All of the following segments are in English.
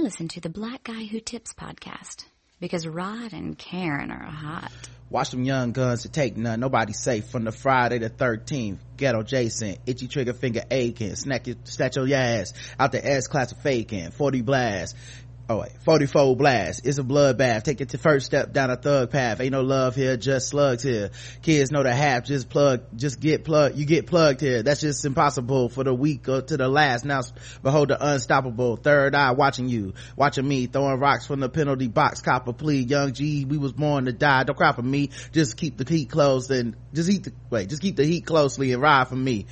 Listen to the Black Guy Who Tips podcast because Rod and Karen are hot. Watch them young guns to take none. Nobody safe from the Friday the 13th. Ghetto Jason, itchy trigger finger aching, snack your, snatch your ass out the S class of faking, 40 blast. Oh wait, 44 blast. It's a bloodbath. Take it to first step down a thug path. Ain't no love here, just slugs here. Kids know the half, just plug, just get plugged. You get plugged here. That's just impossible for the weak or to the last. Now behold the unstoppable third eye watching you, watching me, throwing rocks from the penalty box, copper plea. Young G, we was born to die. Don't cry for me. Just keep the heat close and just eat the, wait, just keep the heat closely and ride for me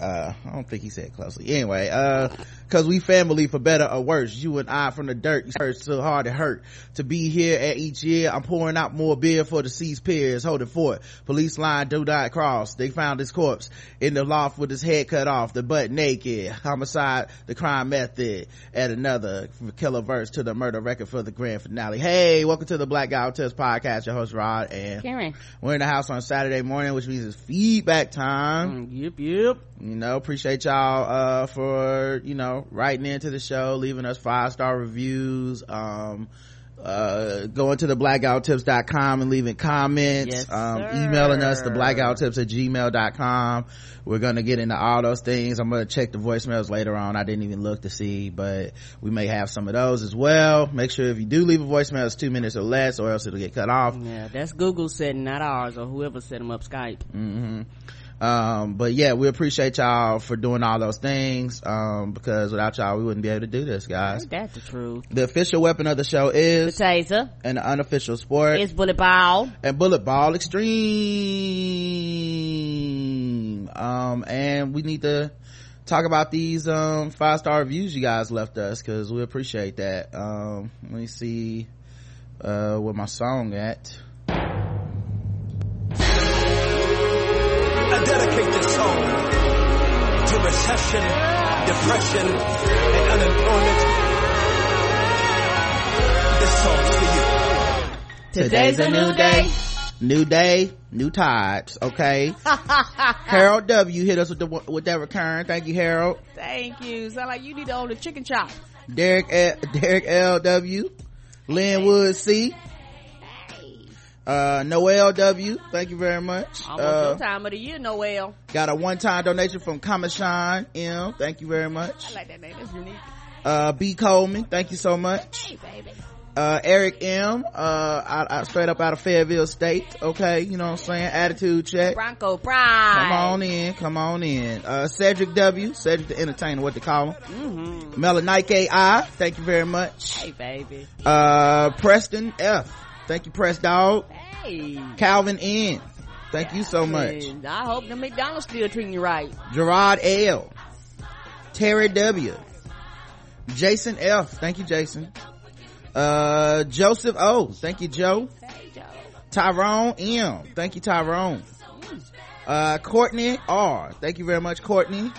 uh i don't think he said closely anyway uh because we family for better or worse. You and i from the dirt you hurt so hard it hurt to be here at each year. I'm pouring out more beer for the seized peers holding fort. Police line do not cross. They found his corpse in the loft with his head cut off the butt naked. Homicide the crime method. Add another killer verse to the murder record for the grand finale. Hey welcome to the black guy test podcast. Your host rod and Karen. we're in the house on saturday morning which means it's feedback time. Mm, yep, yep. you know appreciate y'all uh for you know writing into the show leaving us five star reviews um uh going to the blackguywhotips.com and leaving comments Yes, um emailing us the blackguywhotips at gmail.com we're gonna get into all those things. I'm gonna check the voicemails later on. I didn't even look to see but we may have some of those as well. Make sure if you do leave a voicemail it's two minutes or less or else it'll get cut off. Yeah, that's Google setting, not ours, or whoever set them up Skype. hmm um but yeah we appreciate y'all for doing all those things um because without y'all we wouldn't be able to do this guys that's that the truth? the official weapon of the show is... The taser. and the unofficial sport is bullet ball. and bullet ball extreme um and we need to talk about these um five star reviews you guys left us because we appreciate that um let me see uh where my song at dedicate this song to recession, depression, and unemployment. This song's for you. Today's a new day. new day new tides okay harold w hit us with the with that return thank you harold Thank you. Sound like you need to own a chicken chop. derek L, derek lw linwood c uh noel w thank you very much Almost uh, your time of the year, Noel. got a one-time donation from Kamashine m thank you very much I like that name. That's unique. uh b coleman thank you so much Hey, baby. uh eric m uh out, out straight up out of fayetteville state okay you know what i'm saying attitude check Bronco Pride. Come on in, come on in. Uh, Cedric W, Cedric the Entertainer, what they call him. Mm-hmm. Melanike I, thank you very much. Hey, baby. Uh, Preston F, thank you, Press Dog. Hey. Calvin N, thank you so much. I hope the McDonald's still treating you right. Gerard L, Terry W, Jason F, thank you, Jason. Uh, Joseph O, thank you, Joe. Hey, Joe. Tyrone M. Thank you, Tyrone. Uh, Courtney R. Thank you very much, Courtney.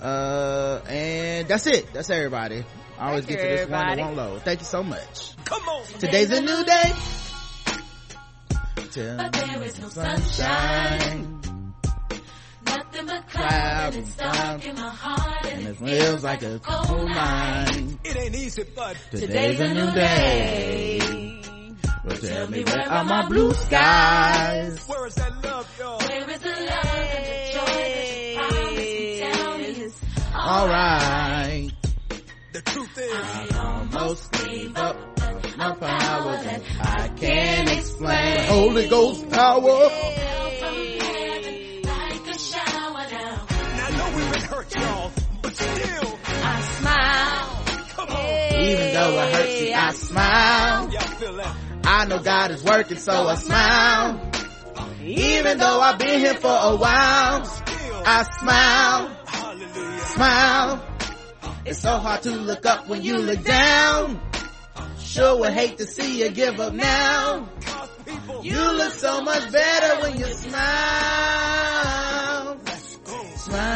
Uh, and that's it. That's everybody. I always Thank get to this one everybody. that won't load. Thank you so much. Come on. Today's a new day. Till But there is no sunshine. Nothing but clouds, and it's dark in my heart And and it feels like a cold mine. It ain't easy, but Today's a new day. But tell me where are my blue skies? where is that love, y'all? Where is the love and the joy that you promised me? Tell me it's Alright. The truth is, I Almost gave up. My power that I can't explain. Holy Ghost power. fell from heaven like a shower down. I know we've been hurt, y'all, but still, I smile. come on. Even though it hurts me, I smile. Y'all feel that? I know God is working, so I smile. Even though I've been here for a while, I smile, hallelujah. smile. It's so hard to look up when you look down. Sure would hate to see you give up now. You look so much better when you smile. Smile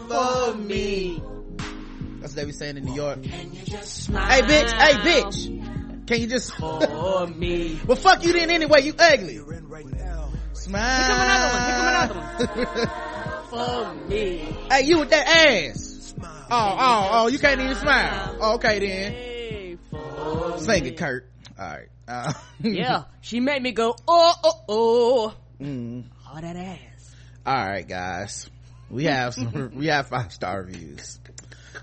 for me. That's what they be saying in New York. Hey bitch, hey bitch. Can you just, For me. well fuck you then anyway, you ugly. you're in right now. Smile. Here another one, For me. hey, you with that ass. Smile. oh, oh, you can't even smile. Okay then. Sing it, Kurt. Alright. Uh, Yeah, she made me go, oh, oh, oh. mm. Oh, that ass. all right guys we have some we have five star reviews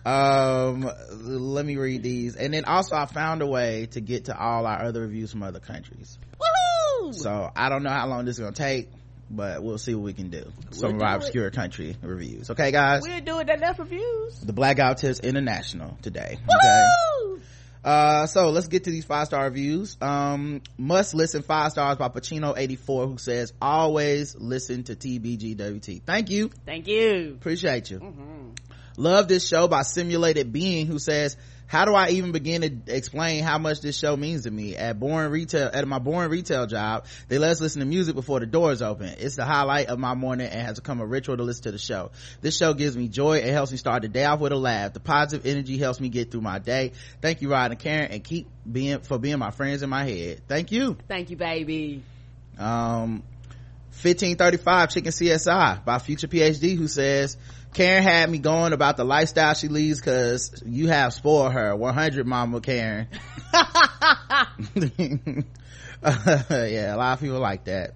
um let me read these and then also i found a way to get to all our other reviews from other countries Woohoo! so i don't know how long this is gonna take but we'll see what we can do. Some We'll of our obscure country reviews. Okay guys? We'll do it. That left reviews. the blackout tips international today. Okay? Woo! uh so let's get to these five star reviews. Um must listen five stars by pacino 84 who says always listen to tbgwt thank you. Thank you. appreciate you. Love this show by simulated being who says how do i even begin to explain how much this show means to me? At boring retail at my boring retail job they let us listen to music before the doors open. It's the highlight of my morning and has become a ritual to listen to the show. This show gives me joy. It helps me start the day off with a laugh. The positive energy helps me get through my day. Thank you rod and karen and keep being for being my friends in my head. Thank you. Thank you, baby. um 1535 chicken csi by future phd who says karen had me going about the lifestyle she leads because you have spoiled her. 100 mama karen. Yeah a lot of people like that.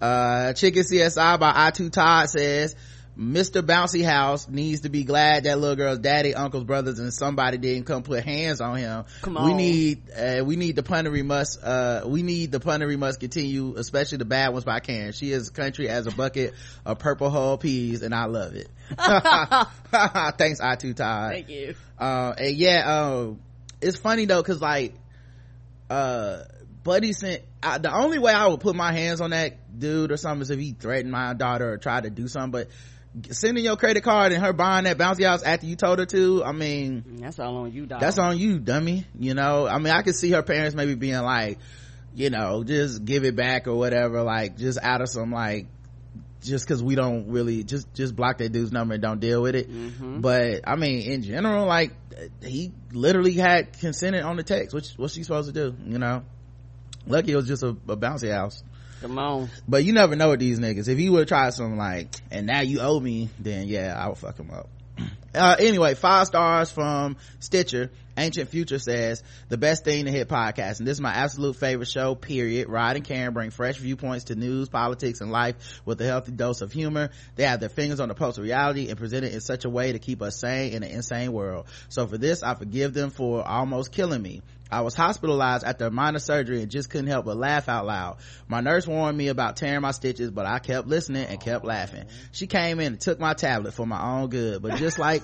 Uh chicken csi by i2 todd says Mr. Bouncy House needs to be glad that little girl's daddy, uncles, brothers, and somebody didn't come put hands on him. Come on. We need, uh, we need the punnery must, uh, we need the punnery must continue, especially the bad ones by Karen. She is country as a bucket of purple hull peas, and I love it. Thanks, I too, Todd Thank you. uh and yeah um it's funny though because like uh buddy sent I, the only way i would put my hands on that dude or something is if he threatened my daughter or tried to do something but sending your credit card and her buying that bouncy house after you told her to i mean That's all on you, dog. that's on you dummy you know? I mean i could see her parents maybe being like you know just give it back or whatever like just out of some like just because we don't really just just block that dude's number and don't deal with it. Mm-hmm. But i mean in general like he literally had consented on the text which what's she supposed to do you know? Lucky it was just a, a bouncy house Come on. but you never know with these niggas. If he would try something like and now you owe me then yeah i would fuck him up. Uh anyway five stars from stitcher. Ancient future says the best thing to hit podcast and this is my absolute favorite show period. Rod and karen bring fresh viewpoints to news politics and life with a healthy dose of humor. They have their fingers on the pulse of reality and present it in such a way to keep us sane in an insane world. So for this i forgive them for almost killing me I was hospitalized after a minor surgery and just couldn't help but laugh out loud. My nurse warned me about tearing my stitches, but I kept listening and kept laughing. She came in and took my tablet for my own good, but just like,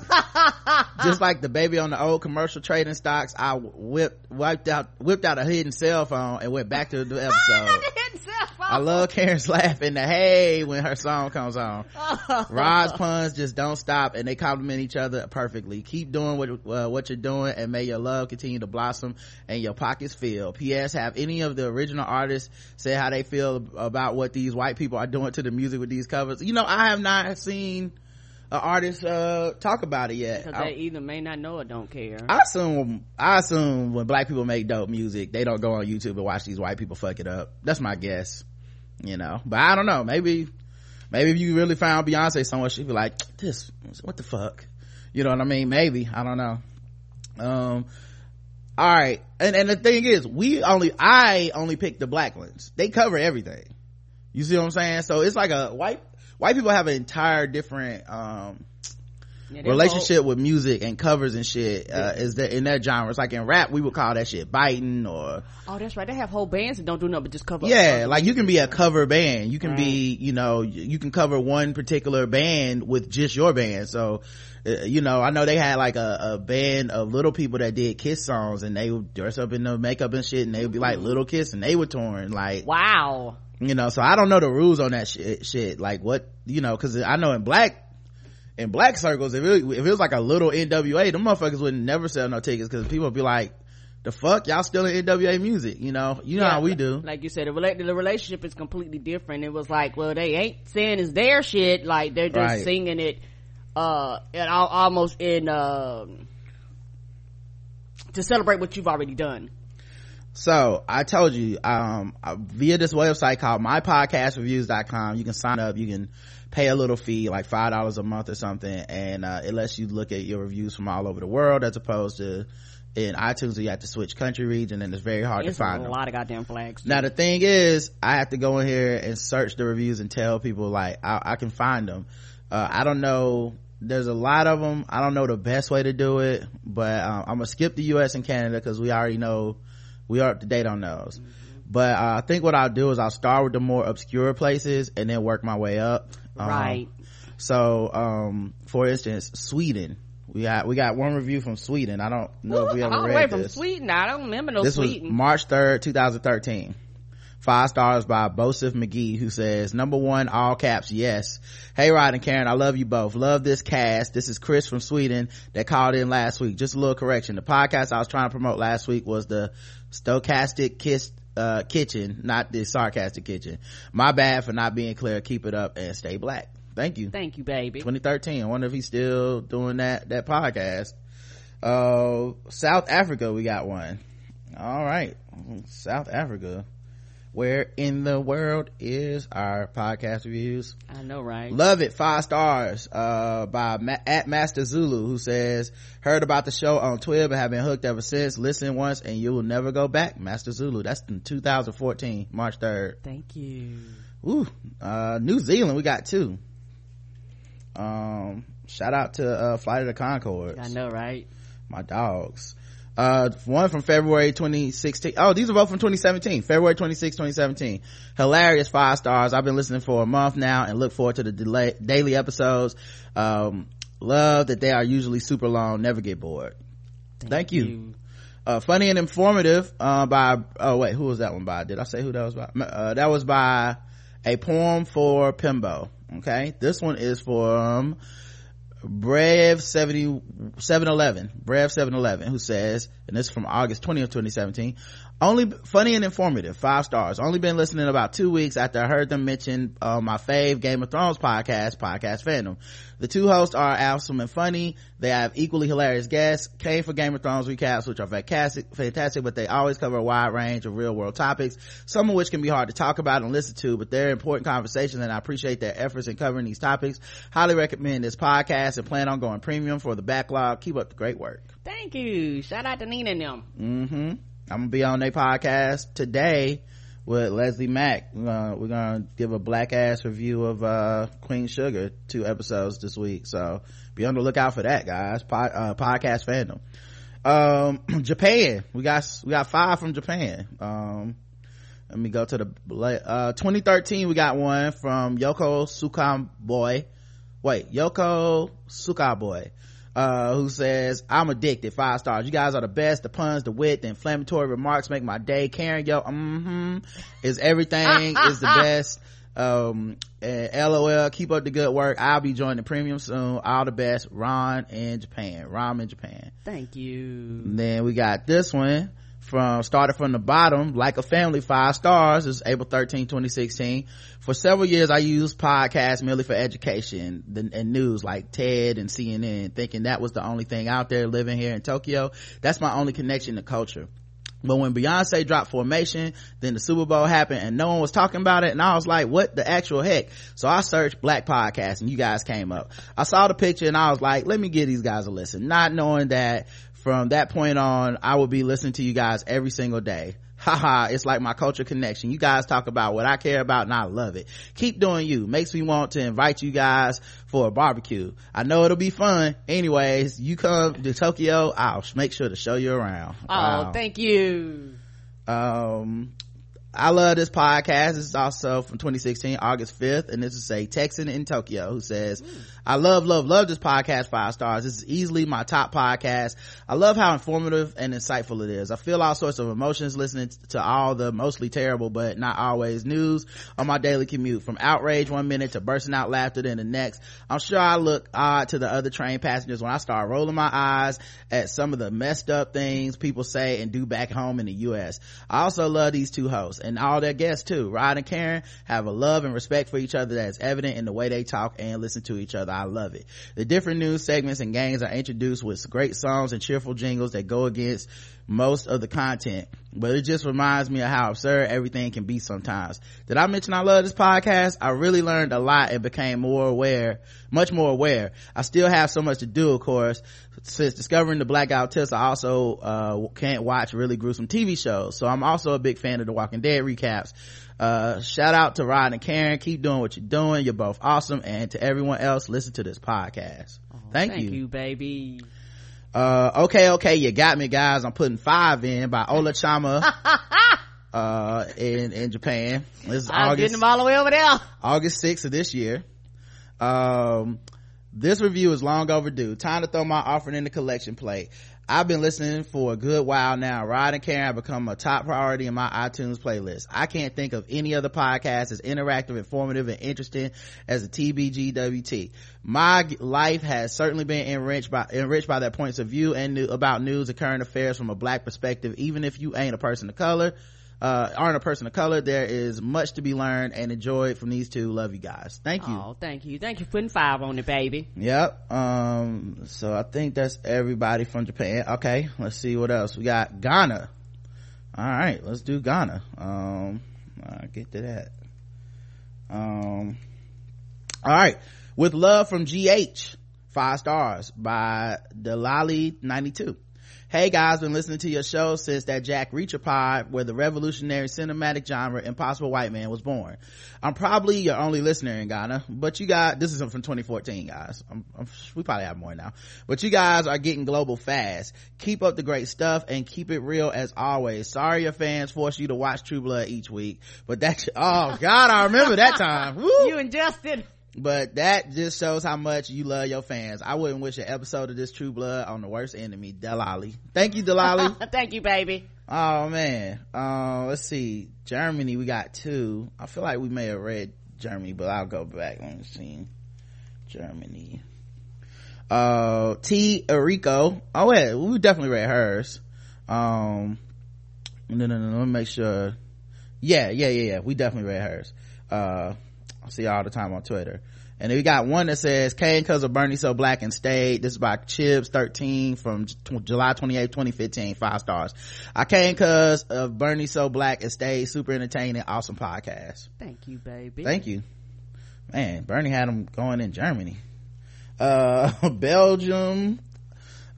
just like the baby on the old commercial trading stocks, I whipped, wiped out, whipped out a hidden cell phone and went back to the episode. I love Karen's laugh in the hey when her song comes on. Rod's puns just don't stop and they compliment each other perfectly. Keep doing what uh, what you're doing and may your love continue to blossom and your pockets fill. P.S. Have any of the original artists say how they feel about what these white people are doing to the music with these covers? You know, I have not seen an artist uh, talk about it yet. Because I- they either may not know or don't care. I assume I assume when black people make dope music, they don't go on YouTube and watch these white people fuck it up. That's my guess. You know, but I don't know. Maybe, maybe if you really found Beyonce somewhere, she'd be like, "This, what the fuck?" You know what I mean? Maybe I don't know. Um, all right, and and the thing is, we only I only pick the black ones. They cover everything. You see what I'm saying? So it's like a white white people have an entire different um Yeah, relationship with music and covers and shit uh, is that in that genre it's like in rap we would call that shit biting or oh, that's right. They have whole bands that don't do nothing but just cover. yeah other like you can be a cover band you can Right. be you know you can cover one particular band with just your band so uh, you know i know they had like a, a band of little people that did kiss songs and they would dress up in the makeup and shit and they would be like little kiss and they were torn like Wow. you know so i don't know the rules on that shit, shit. like what you know because i know in black in black circles if it, if it was like a little nwa the motherfuckers would never sell no tickets because people would be like the fuck y'all still in nwa music you know you know Yeah, how we do Like you said, the, rela- the relationship is completely different. It was like, well, they ain't saying it's their shit. Like they're just Right. singing it, uh, and al- almost in, um to celebrate what you've already done. so i told you um uh, via this website called mypodcastreviews.com you can sign up you can pay a little fee like five dollars a month or something and uh, it lets you look at your reviews from all over the world as opposed to in itunes where you have to switch country region and it's very hard It's to find a them lot of goddamn flags. now the thing is i have to go in here and search the reviews and tell people like i, I can find them uh, i don't know there's a lot of them i don't know the best way to do it but uh, i'm gonna skip the us and canada because we already know we are up to date on those. But uh, i think what i'll do is i'll start with the more obscure places and then work my way up Um, right. so um for instance sweden we got we got one review from sweden i don't know if we ever all the read way from this Sweden. I don't remember no this Sweden. was March 3rd, 2013. Five stars by Bosif McGee who says, number one, all caps, yes. Hey Rod and Karen, I love you both. Love this cast. This is Chris from Sweden that called in last week. Just a little correction. The podcast I was trying to promote last week was the Stochastic Kiss uh, kitchen, not the sarcastic kitchen. My bad for not being clear. Keep it up and stay black. Thank you. Thank you, baby. 2013. I wonder if he's still doing that, that podcast. Uh, South Africa, we got one. All right. South Africa. Where in the world is our podcast reviews? I know, right? Love it. Five stars, uh, by Ma- at Master Zulu who says, heard about the show on Twitter, but have been hooked ever since. Listen once and you will never go back. Master Zulu. That's in 2014, March 3rd. Thank you. Ooh, uh, New Zealand, we got two. Um, shout out to, uh, Flight of the Conchords. I know, right? My dogs. Uh, one from February 2016. Oh, these are both from 2017. February 26, 2017. Hilarious five stars. I've been listening for a month now and look forward to the delay, daily episodes. Um, love that they are usually super long. Never get bored. Thank, you. Uh, funny and informative, uh, by, oh wait, who was that one by? Did I say who that was by? Uh, that was by a poem for Pimbo. Okay. This one is from Brev 70, 711, Brev 711, who says, and this is from August 20th, 2017, only funny and informative, five stars. Only been listening about two weeks after I heard them mention uh, my fave Game of Thrones podcast, Podcast Fandom. The two hosts are awesome and funny. They have equally hilarious guests. Came for Game of Thrones recaps, which are fantastic, fantastic, but they always cover a wide range of real world topics, some of which can be hard to talk about and listen to, but they're important conversations and I appreciate their efforts in covering these topics. Highly recommend this podcast and plan on going premium for the backlog. Keep up the great work. Thank you. Shout out to Nina and them. Mm-hmm. I'm gonna be on their podcast today with Leslie Mac. We're gonna, we're gonna give a black ass review of, uh, Queen Sugar, two episodes this week. So be on the lookout for that, guys. Pod, uh, podcast fandom. Um, Japan. We got, we got five from Japan. Um, let me go to the, uh, 2013, we got one from Yoko Sukaboy. Wait, Yoko Sukaboy uh, who says, I'm addicted, five stars. You guys are the best. The puns, the wit, the inflammatory remarks make my day. Karen, yo, mm-hmm, is everything, is the best. Um, and LOL, keep up the good work. I'll be joining premium soon. All the best. Ron in Japan. Ron in Japan. Thank you. And then we got this one from started from the bottom like a family five stars is april 13 2016 for several years i used podcasts merely for education and news like ted and cnn thinking that was the only thing out there living here in tokyo that's my only connection to culture but when Beyonce dropped Formation, then the Super Bowl happened and no one was talking about it. And I was like, what the actual heck? So I searched black podcast and you guys came up. I saw the picture and I was like, let me give these guys a listen. Not knowing that from that point on, I will be listening to you guys every single day. Haha, it's like my culture connection. You guys talk about what I care about and I love it. Keep doing you. Makes me want to invite you guys for a barbecue. I know it'll be fun. Anyways, you come to Tokyo, I'll make sure to show you around. Oh, wow. thank you. Um, I love this podcast. This is also from 2016, August 5th, and this is a Texan in Tokyo who says, mm. I love, love, love this podcast five stars. This is easily my top podcast. I love how informative and insightful it is. I feel all sorts of emotions listening to all the mostly terrible, but not always news on my daily commute from outrage one minute to bursting out laughter then the next. I'm sure I look odd to the other train passengers when I start rolling my eyes at some of the messed up things people say and do back home in the U.S. I also love these two hosts and all their guests too. Rod and Karen have a love and respect for each other that's evident in the way they talk and listen to each other. I love it. The different news segments and games are introduced with great songs and cheerful jingles that go against most of the content. but it just reminds me of how absurd everything can be sometimes. Did I mention I love this podcast? I really learned a lot and became more aware, much more aware. I still have so much to do, of course. Since discovering the blackout test, I also, uh, can't watch really gruesome TV shows. So I'm also a big fan of the Walking Dead recaps. Uh, shout out to Rod and Karen. Keep doing what you're doing. You're both awesome. And to everyone else, listen to this podcast. Thank, Thank you. you, baby. Uh, okay, okay, you got me, guys. I'm putting five in by Ola Chama, uh, in, in Japan. This is I was August, getting them all the way over there. August 6th of this year. Um, this review is long overdue. Time to throw my offering in the collection plate. I've been listening for a good while now. Rod and Karen have become a top priority in my iTunes playlist. I can't think of any other podcast as interactive, informative, and interesting as the TBGWT. My life has certainly been enriched by, enriched by their points of view and new, about news and current affairs from a black perspective, even if you ain't a person of color uh, aren't a person of color. There is much to be learned and enjoyed from these two. Love you guys. Thank you. Oh, thank you. Thank you for putting five on it, baby. Yep. Um, so I think that's everybody from Japan. Okay. Let's see what else. We got Ghana. All right. Let's do Ghana. Um, I'll get to that. Um, all right. With love from GH. Five stars by Delali92. Hey guys, been listening to your show since that Jack Reacher pod where the revolutionary cinematic genre Impossible White Man was born. I'm probably your only listener in Ghana, but you got, this is from 2014 guys. I'm, I'm, we probably have more now, but you guys are getting global fast. Keep up the great stuff and keep it real as always. Sorry your fans force you to watch True Blood each week, but that, oh god, I remember that time. Woo! You and Justin. But that just shows how much you love your fans. I wouldn't wish an episode of this True Blood on the worst enemy, Delali. Thank you, Delali. thank you, baby. oh man. Uh, let's see. Germany, we got two. I feel like we may have read Germany, but I'll go back. Let me see. Germany. Uh, T. Erico. Oh yeah, we definitely read hers. Um, no, no, no, let me make sure. Yeah, yeah, yeah, yeah. We definitely read hers. Uh, I see all the time on Twitter. And we got one that says, Kane cause of Bernie so black and stayed. This is by Chips 13 from July 28, 2015. Five stars. I came cause of Bernie so black and stayed. Super entertaining. Awesome podcast. Thank you, baby. Thank you. Man, Bernie had him going in Germany. Uh, Belgium.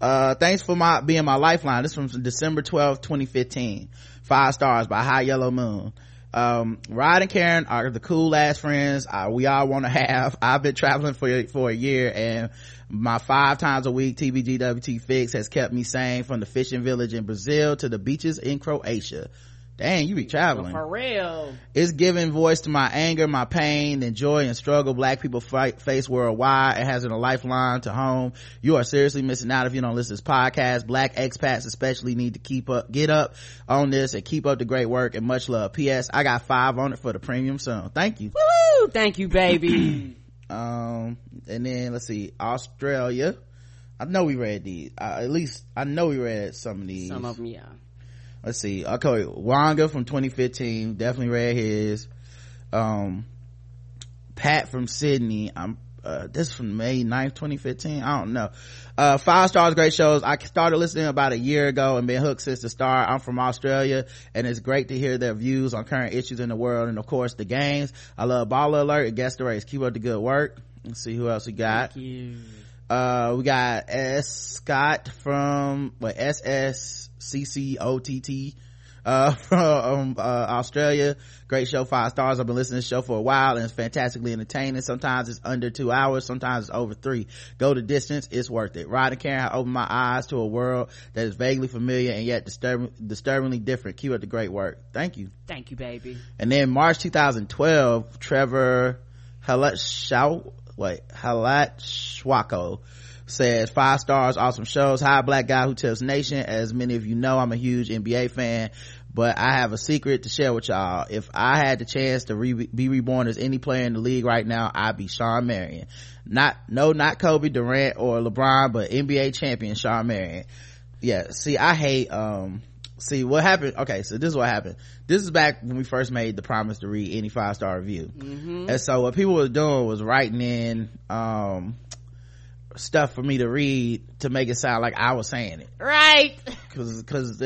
Uh, thanks for my, being my lifeline. This is from December 12, 2015. Five stars by High Yellow Moon. Um, Rod and Karen are the cool ass friends we all want to have. I've been traveling for, for a year and my five times a week TBGWT fix has kept me sane from the fishing village in Brazil to the beaches in Croatia. Dang, you be traveling For real. it's giving voice to my anger, my pain, and joy and struggle black people fight, face worldwide. It has a lifeline to home. You are seriously missing out if you don't listen to this podcast. Black expats especially need to keep up, get up on this and keep up the great work and much love. P.S. I got five on it for the premium soon. Thank you. Woo! Thank you, baby. Um, and then let's see, Australia. I know we read these. Uh, at least I know we read some of these. Some of them, yeah. Let's see. Okay wanga from 2015 definitely read his um pat from sydney i'm uh, this is from may 9th 2015 i don't know. Uh five stars great shows. I started listening about a year ago and been hooked since the start. I'm from australia and it's great to hear their views on current issues in the world and of course the games. I love baller alert and guess the race. Keep up the good work. Let's see who else we got. Thank you. Uh we got s. Scott from what ss c-c-o-t-t uh from uh, australia. Great show five stars. I've been listening to the show for a while and it's fantastically entertaining. Sometimes it's under two hours sometimes it's over three. Go the distance it's worth it. Rod and karen have opened my eyes to a world that is vaguely familiar and yet disturbing, disturbingly different. Keep up the great work. Thank you. Thank you, baby. and then March 2012, Trevor Halat wait, Halat Schwako says five stars, awesome shows. Hi, black guy who tells nation. As many of you know, I'm a huge NBA fan, but I have a secret to share with y'all. If I had the chance to re- be reborn as any player in the league right now, I'd be Shawn Marion. Not, no, not Kobe Durant or LeBron, but NBA champion Shawn Marion. Yeah, see, I hate, um, see what happened okay so this is what happened this is back when we first made the promise to read any five star review and so what people were doing was writing in um stuff for me to read to make it sound like i was saying it Right. because because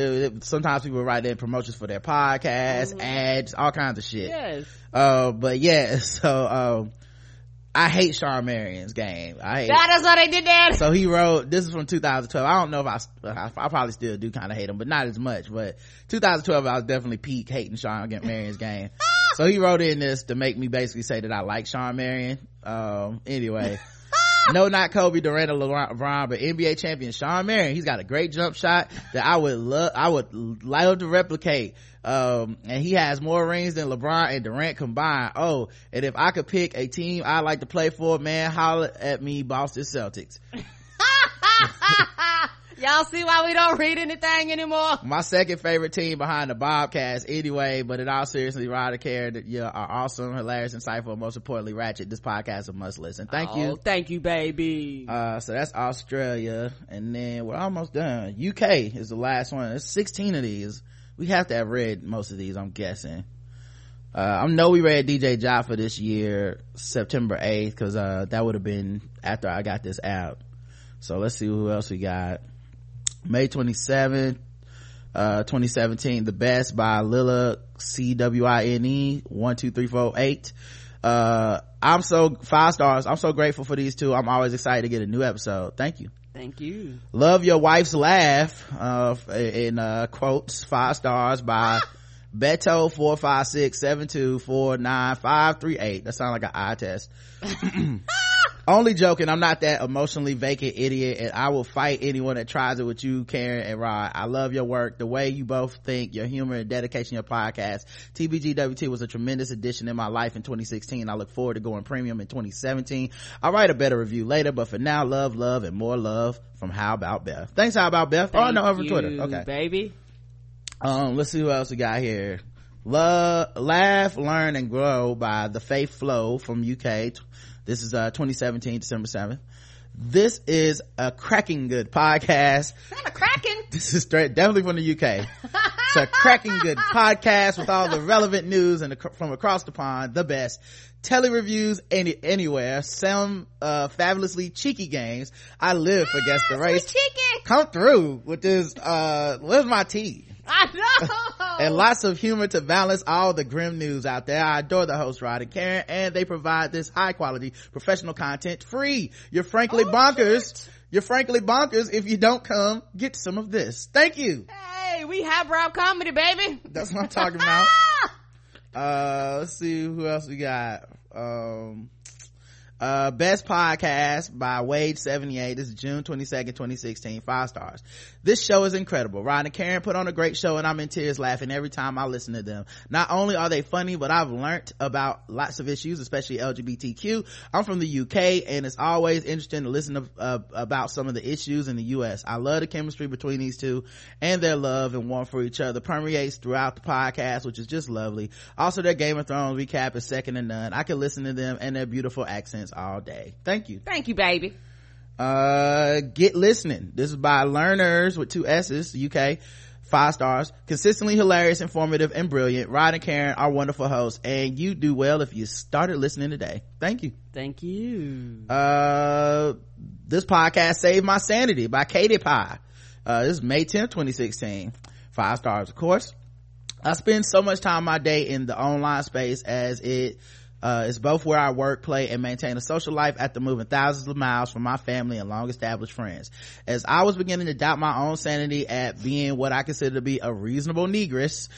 sometimes people write in promotions for their podcast, ads, all kinds of shit. Yes. Uh, but yeah, so um, I hate Shawn Marion's game. I hate. That is why they did that. so he wrote this is from 2012 i don't know if i i, I probably still do kind of hate him but not as much but 2012 i was definitely peak hating shawn marion's game so he wrote in this to make me basically say that i like shawn marion um anyway no, not Kobe Durant or LeBron, but NBA champion Shawn Marion. He's got a great jump shot that I would love, I would love to replicate. Um, and he has more rings than LeBron and Durant combined. Oh, and if I could pick a team I'd like to play for, man, holler at me, Boston Celtics. Y'all see why we don't read anything anymore? My second favorite team behind the Bobcats anyway, but in all seriousness, Ryder Care, you are awesome, hilarious, insightful, and most importantly, ratchet. This podcast is a must listen. Thank Oh, you. Thank you, baby. Uh, so that's Australia. And then we're almost done. UK is the last one. There's 16 of these. We have to have read most of these, I'm guessing. Uh, I know we read DJ Jaffa this year, September 8th, cause, uh, that would have been after I got this out. So let's see who else we got. May 27th, uh, 2017, The Best by Lila C-W-I-N-E, one, two, three, four, eight. Uh, I'm so, five stars. I'm so grateful for these two. I'm always excited to get a new episode. Thank you. Thank you. Love Your Wife's Laugh, uh, in, uh, quotes, five stars by Beto four five six seven two four nine five three eight. That sounds like an eye test. Only joking. I'm not that emotionally vacant idiot and I will fight anyone that tries it with you, Karen and Rod. I love your work, the way you both think, your humor and dedication, your podcast. TBGWT was a tremendous addition in my life in 2016. I look forward to going premium in 2017. I'll write a better review later, but for now, love, love, and more love from How About Beth. Thanks, How About Beth. oh, no, Thank over you, Twitter. Okay. Baby. Um, let's see who else we got here. Love, laugh, learn, and grow by the Faith Flow from UK. This is uh 2017, December 7th. This is a cracking good podcast. Kind of cracking. This is straight, definitely from the UK. it's a cracking good podcast with all the relevant news and from across the pond, the best. Tele reviews any, anywhere, some, uh, fabulously cheeky games. I live for Guess the Race. Chicken. Come through with this, uh, where's my tea? I know. And lots of humor to balance all the grim news out there. I adore the host, Rod and Karen, and they provide this high quality professional content free. You're frankly Oh, bonkers. shit. You're frankly bonkers if you don't come get some of this. Thank you. Hey, we highbrow comedy, baby. That's what I'm talking about. Uh, let's see who else we got. Um, uh, best podcast by Wade 78. This is June 22nd, 2016. Five stars. This show is incredible. Ryan and Karen put on a great show and I'm in tears laughing every time I listen to them. Not only are they funny, but I've learned about lots of issues, especially LGBTQ. I'm from the UK and it's always interesting to listen to, uh, about some of the issues in the US. I love the chemistry between these two and their love and warmth for each other permeates throughout the podcast, which is just lovely. Also, their Game of Thrones recap is second to none. I can listen to them and their beautiful accents all day. Thank you. Thank you, baby. uh get listening. This is by learners with two s's uk five stars. Consistently hilarious informative and brilliant. Rod and karen are wonderful hosts and you do well if you started listening today. Thank you. Thank you. uh this podcast saved my sanity by katie pie uh this is may 10th 2016 five stars of course. I spend so much time my day in the online space as it uh, is both where I work, play, and maintain a social life after moving thousands of miles from my family and long established friends. As I was beginning to doubt my own sanity at being what I consider to be a reasonable negress,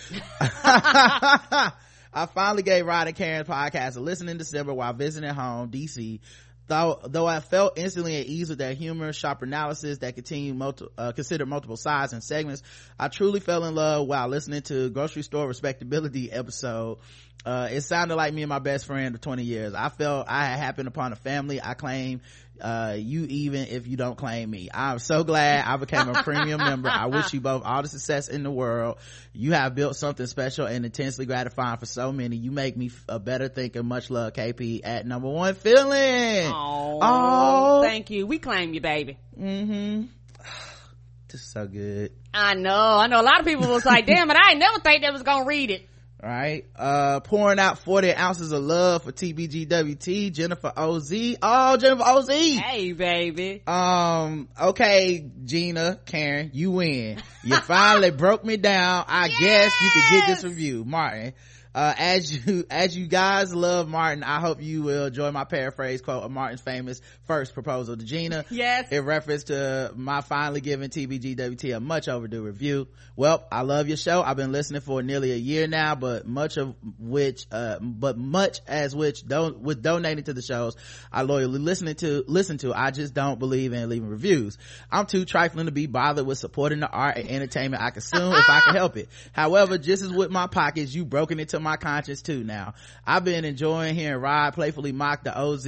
I finally gave Rod and Karen's podcast a listen in December while visiting home, DC. Though, though I felt instantly at ease with their humor, sharp analysis that continue multi, uh, considered multiple sides and segments, I truly fell in love while listening to grocery store respectability episode. Uh, it sounded like me and my best friend of 20 years. I felt I had happened upon a family. I claim, uh, you even if you don't claim me. I'm so glad I became a premium member. I wish you both all the success in the world. You have built something special and intensely gratifying for so many. You make me a better thinker. Much love, KP at number one feeling. Oh, thank you. We claim you, baby. Mm-hmm. Just so good. I know. I know. A lot of people was like, "Damn it! I ain't never think they was gonna read it." Right uh pouring out 40 ounces of love for tbgwt jennifer oz oh jennifer oz Hey, baby. um okay gina karen you win you finally broke me down. I guess you could get this review. Martin uh, as you as you guys love martin i hope you will enjoy my paraphrase quote of martin's famous first proposal to gina. Yes. in reference to my finally giving tbgwt a much overdue review. Well i love your show. I've been listening for nearly a year now but much of which uh but much as which don't with donating to the shows i loyally listening to listen to i just don't believe in leaving reviews. I'm too trifling to be bothered with supporting the art and entertainment i consume if i can help it. However just as with my pockets you broken into my conscience too now. I've been enjoying hearing rod playfully mock the oz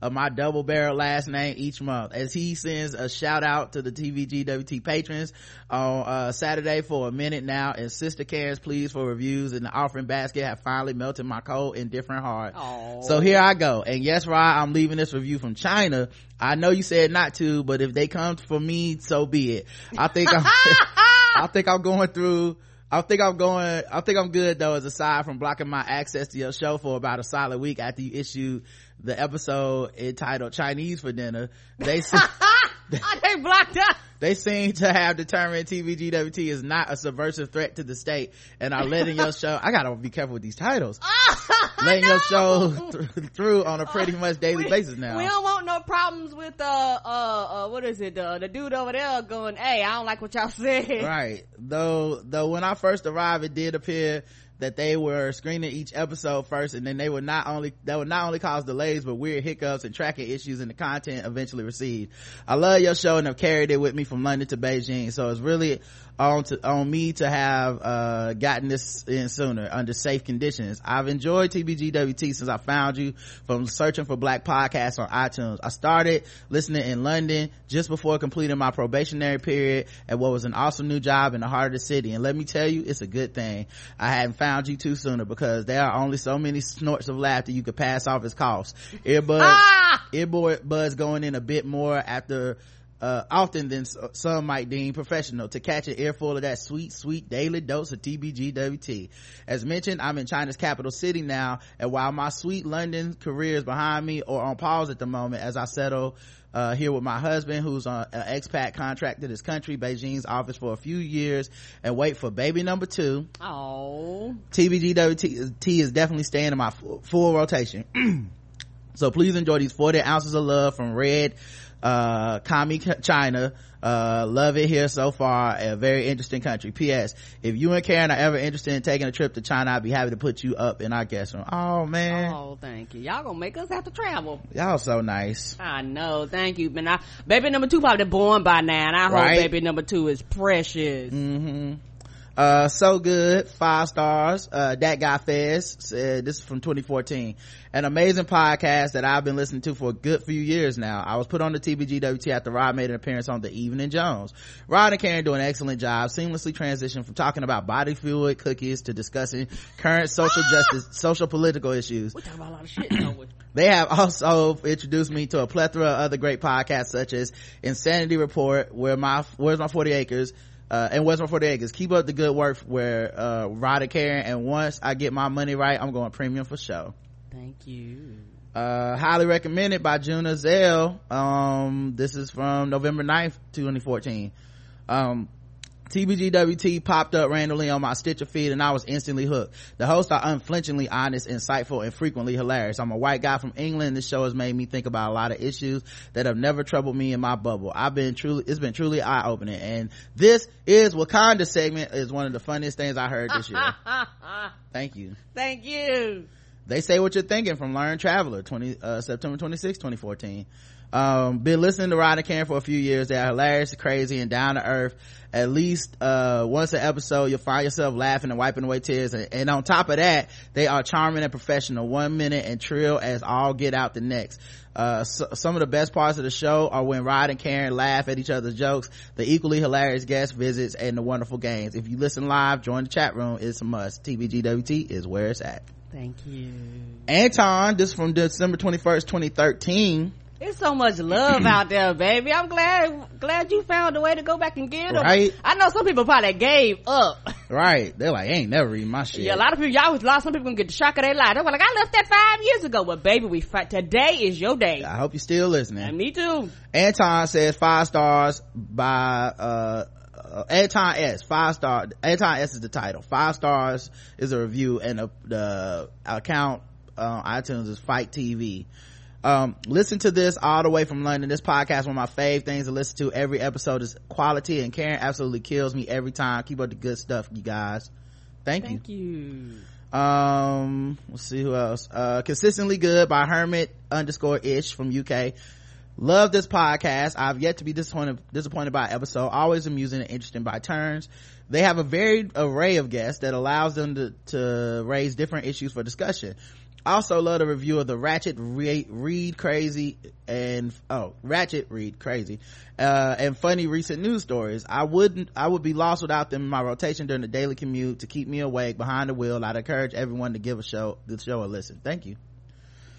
of my double barrel last name each month as he sends a shout out to the tbgwt patrons on uh, saturday for a minute now. And sister karen's pleas for reviews in the offering basket have finally melted my cold indifferent heart. Aw. so here i go. And yes rod i'm leaving this review from china. I know you said not to but if they come for me so be it. I think i'm i think i'm going through I think I'm going, I think I'm good though, as aside from blocking my access to your show for about a solid week after you issued the episode entitled Chinese for Dinner. They, se- I they blocked up. they seem to have determined TBGWT is not a subversive threat to the state and are letting your show, I gotta be careful with these titles, letting your show th- through on a pretty much daily We- basis now. We don't want no problems with uh uh uh what is it uh, the dude over there going hey I don't like what y'all said right though though when i first arrived it did appear that they were screening each episode first and then they would not only that would not only cause delays but weird hiccups and tracking issues in the content eventually received. I love your show and have carried it with me from london to beijing so it's really on to on me to have uh gotten this in sooner under safe conditions. I've enjoyed tbgwt since i found you from searching for black podcasts on itunes. I started listening in london just before completing my probationary period at what was an awesome new job in the heart of the city. And let me tell you it's a good thing. I hadn't found you too sooner because there are only so many snorts of laughter you could pass off as coughs earbuds Ah! earbuds going in a bit more after uh, often than some might deem professional to catch an earful of that sweet, sweet daily dose of TBGWT. As mentioned, I'm in China's capital city now, and while my sweet London career is behind me or on pause at the moment as I settle uh, here with my husband who's on an expat contract to this country, Beijing's office for a few years and wait for baby number two. oh TBGWT is definitely staying in my full, full rotation. so please enjoy these 40 ounces of love from Red, uh, Kami China. Uh, love it here so far. A very interesting country. P.S. If you and Karen are ever interested in taking a trip to China, I'd be happy to put you up in our guest room. Oh man. oh thank you y'all gonna make us have to travel Y'all so nice. I know thank you but baby number two probably born by now and I Right. hope baby number two is precious hmm uh so good. Five stars. Uh that guy fez said this is from 2014 an amazing podcast that i've been listening to for a good few years now. I was put on the tbgwt after rod made an appearance on the evening jones. Rod and karen do an excellent job seamlessly transition from talking about body fluid cookies to discussing current social justice social political issues. We talk about a lot of shit don't we? they have also introduced me to a plethora of other great podcasts such as Insanity Report, where my Where's My 40 Acres, uh, and Where's My 40 Acres. Keep up the good work where, uh, Rod Karen, and once I get my money right, I'm going premium for show. thank you Uh, highly recommended by Juna Zell. Um, this is from November 9th, 2014. Um, TBGWT popped up randomly on my Stitcher feed and I was instantly hooked. The hosts are unflinchingly honest, insightful, and frequently hilarious. I'm a white guy from England and this show has made me think about a lot of issues that have never troubled me in my bubble. I've been truly, it's been truly eye opening and this is Wakanda segment is one of the funniest things I heard this year. Thank you. thank you They say what you're thinking from Learn Traveler, 20, uh, September 26, 2014. Um, been listening to Rod and Karen for a few years. They are hilarious, crazy, and down to earth. At least, uh, once an episode, you'll find yourself laughing and wiping away tears. And, and on top of that, they are charming and professional one minute and trill as all get out the next. Uh, so, some of the best parts of the show are when Rod and Karen laugh at each other's jokes, the equally hilarious guest visits, and the wonderful games. If you listen live, join the chat room. It's a must. TBGWT is where it's at. thank you Anton, this is from December 21st, 2013. There's so much love out there, baby. I'm glad glad you found a way to go back and get them. Right. I know some people probably gave up. right they're like ain't never read my shit Yeah, a lot of people, y'all was lost. Some people gonna get the shock of their life. They're like, I left that five years ago. Well, baby, we fight. Today is your day. i hope you're still listening And me too. Anton says five stars by uh, uh Anton S. Five star. Anton S is the title. Five stars is a review, and the, the account uh, iTunes is Fight TV. Um, listen to this all the way from London. This podcast, one of my fave things to listen to. Every episode is quality, and Karen absolutely kills me every time. Keep up the good stuff, you guys. Thank, you. Thank you. you. Um, let's see who else. Uh, consistently good by Hermit underscore ish from UK. Love this podcast. I've yet to be disappointed disappointed by an episode. Always amusing and interesting by turns. They have a varied array of guests that allows them to, to raise different issues for discussion. Also love the review of the Ratchet Re- Read Crazy and oh Ratchet Read Crazy uh, and funny recent news stories. I wouldn't I would be lost without them in my rotation during the daily commute to keep me awake behind the wheel. I'd encourage everyone to give a show the show a listen. Thank you.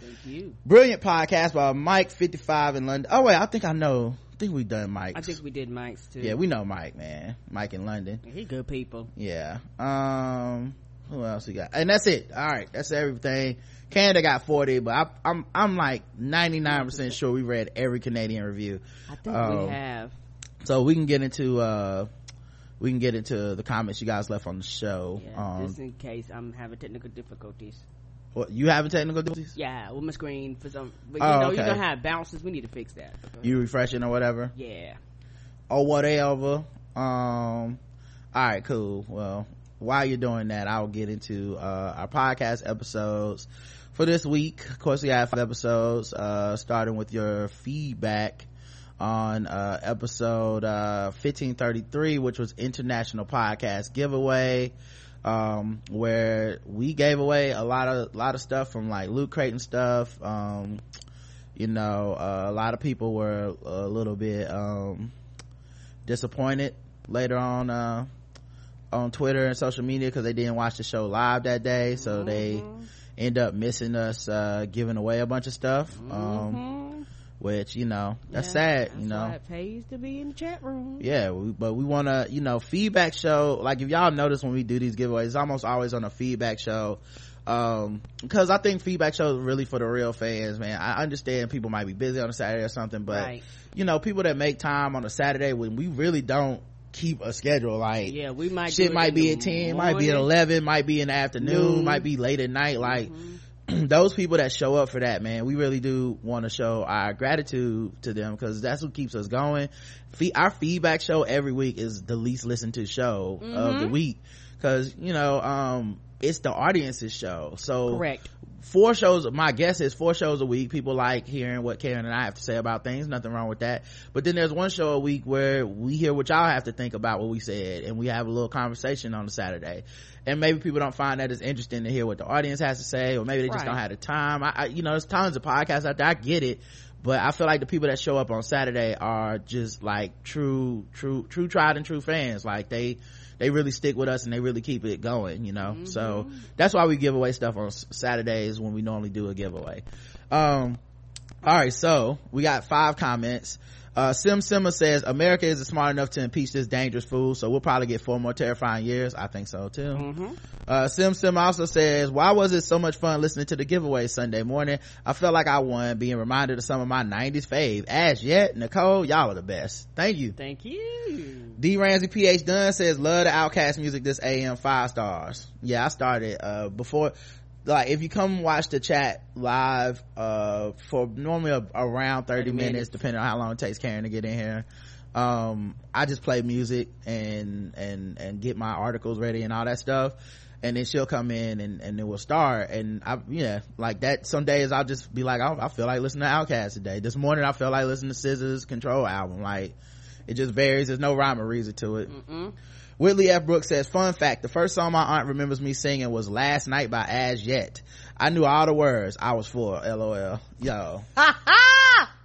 Thank you. Brilliant podcast by Mike fifty five in London. Oh wait, I think I know. I think we've done Mike. I think we did Mike's too. yeah, we know Mike, man. Mike in London. He good people. Yeah. Um, who else we got? And that's it. All right, that's everything. Canada got 40, but I, I'm, I'm like 99% sure we read every Canadian review. I think Um, we have. So we can get into, uh, we can get into the comments you guys left on the show. Yeah, um, just in case I'm having technical difficulties. what, you having technical difficulties? Yeah, with my screen for some. But you Oh, know, okay. you how have bounces. We need to fix that. You refreshing or whatever? Yeah. or whatever. Um, all right, cool. Well, while you're doing that, I'll get into uh, our podcast episodes for this week. Of course, we have five episodes, uh, starting with your feedback on uh, episode uh, 1533, which was International Podcast Giveaway. Um, where we gave away a lot of a lot of stuff from like loot Creighton stuff. Um, you know, uh, a lot of people were a little bit um, disappointed later on uh, on Twitter and social media because they didn't watch the show live that day, so they end up missing us uh, giving away a bunch of stuff. Um, which you know that's Yeah, sad. That's you know, it pays to be in the chat room. yeah we, but we want to you know feedback show like if y'all notice when we do these giveaways it's almost always on a feedback show um because i think feedback shows really for the real fans man i understand people might be busy on a saturday or something but Right. you know people that make time on a saturday when we really don't keep a schedule like Yeah, we might. shit it might be at 10 might be at 11 might be in the afternoon Noon. might be late at night like Mm-hmm. those people that show up for that man we really do want to show our gratitude to them because that's what keeps us going Fe- our feedback show every week is the least listened to show of Mm-hmm. the week because you know um it's the audience's show so Correct. Four shows my guess is four shows a week people like hearing what karen and i have to say about things nothing wrong with that. But then there's one show a week where we hear what y'all have to think about what we said and we have a little conversation on a saturday. And maybe people don't find that as interesting to hear what the audience has to say or maybe they just Right. don't have the time. I, I you know there's tons of podcasts out there i get it. But i feel like the people that show up on saturday are just like true true true tried and true fans. Like they they really stick with us and they really keep it going you know? So that's why we give away stuff on saturdays when we normally do a giveaway. Um all right so we got five comments uh sim simma says america isn't smart enough to impeach this dangerous fool so we'll probably get four more terrifying years. I think so too. Uh sim sim also says why was it so much fun listening to the giveaway sunday morning? I felt like i won being reminded of some of my 90s fave. As yet nicole y'all are the best. Thank you. Thank you. D. Ramsey PH Dunn says love the Outkast music this AM five stars. Yeah, I started uh before like if you come watch the chat live uh for normally a, around 30, 30 minutes, minutes. depending on how long it takes Karen to get in here. Um I just play music and and and get my articles ready and all that stuff. And then she'll come in and, and then we'll start. And I, yeah, like that. Some days I'll just be like, oh, I feel like listening to Outkast today. This morning I feel like listening to SZA's Control album. Like, it just varies. There's no rhyme or reason to it. Whitley F. Brooks says, fun fact, the first song my aunt remembers me singing was Last Night by Az Yet. I knew all the words. I was four. LOL. Yo.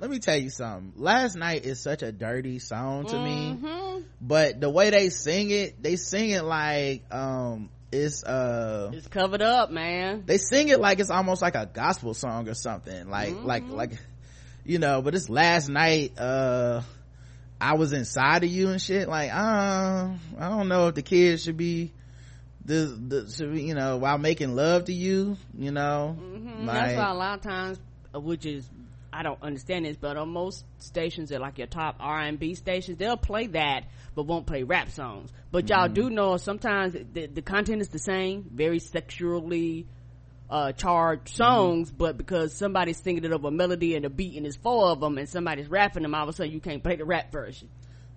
Let me tell you something. Last Night is such a dirty song to me. But the way they sing it, they sing it like, um, it's, uh, It's covered up, man. they sing it like it's almost like a gospel song or something like like like you know but it's last night uh i was inside of you and shit like uh i don't know if the kids should be the, the should we, you know while making love to you you know Mhm. like That's why a lot of times, uh, which is I don't understand this, but on most stations that like your top R and B stations, they'll play that, but won't play rap songs. But y'all Mm-hmm. do know sometimes the, the content is the same, very sexually uh charged Mm-hmm. songs, but because somebody's singing it over a melody and a beat and there's four of them and somebody's rapping them, all of a sudden you can't play the rap version.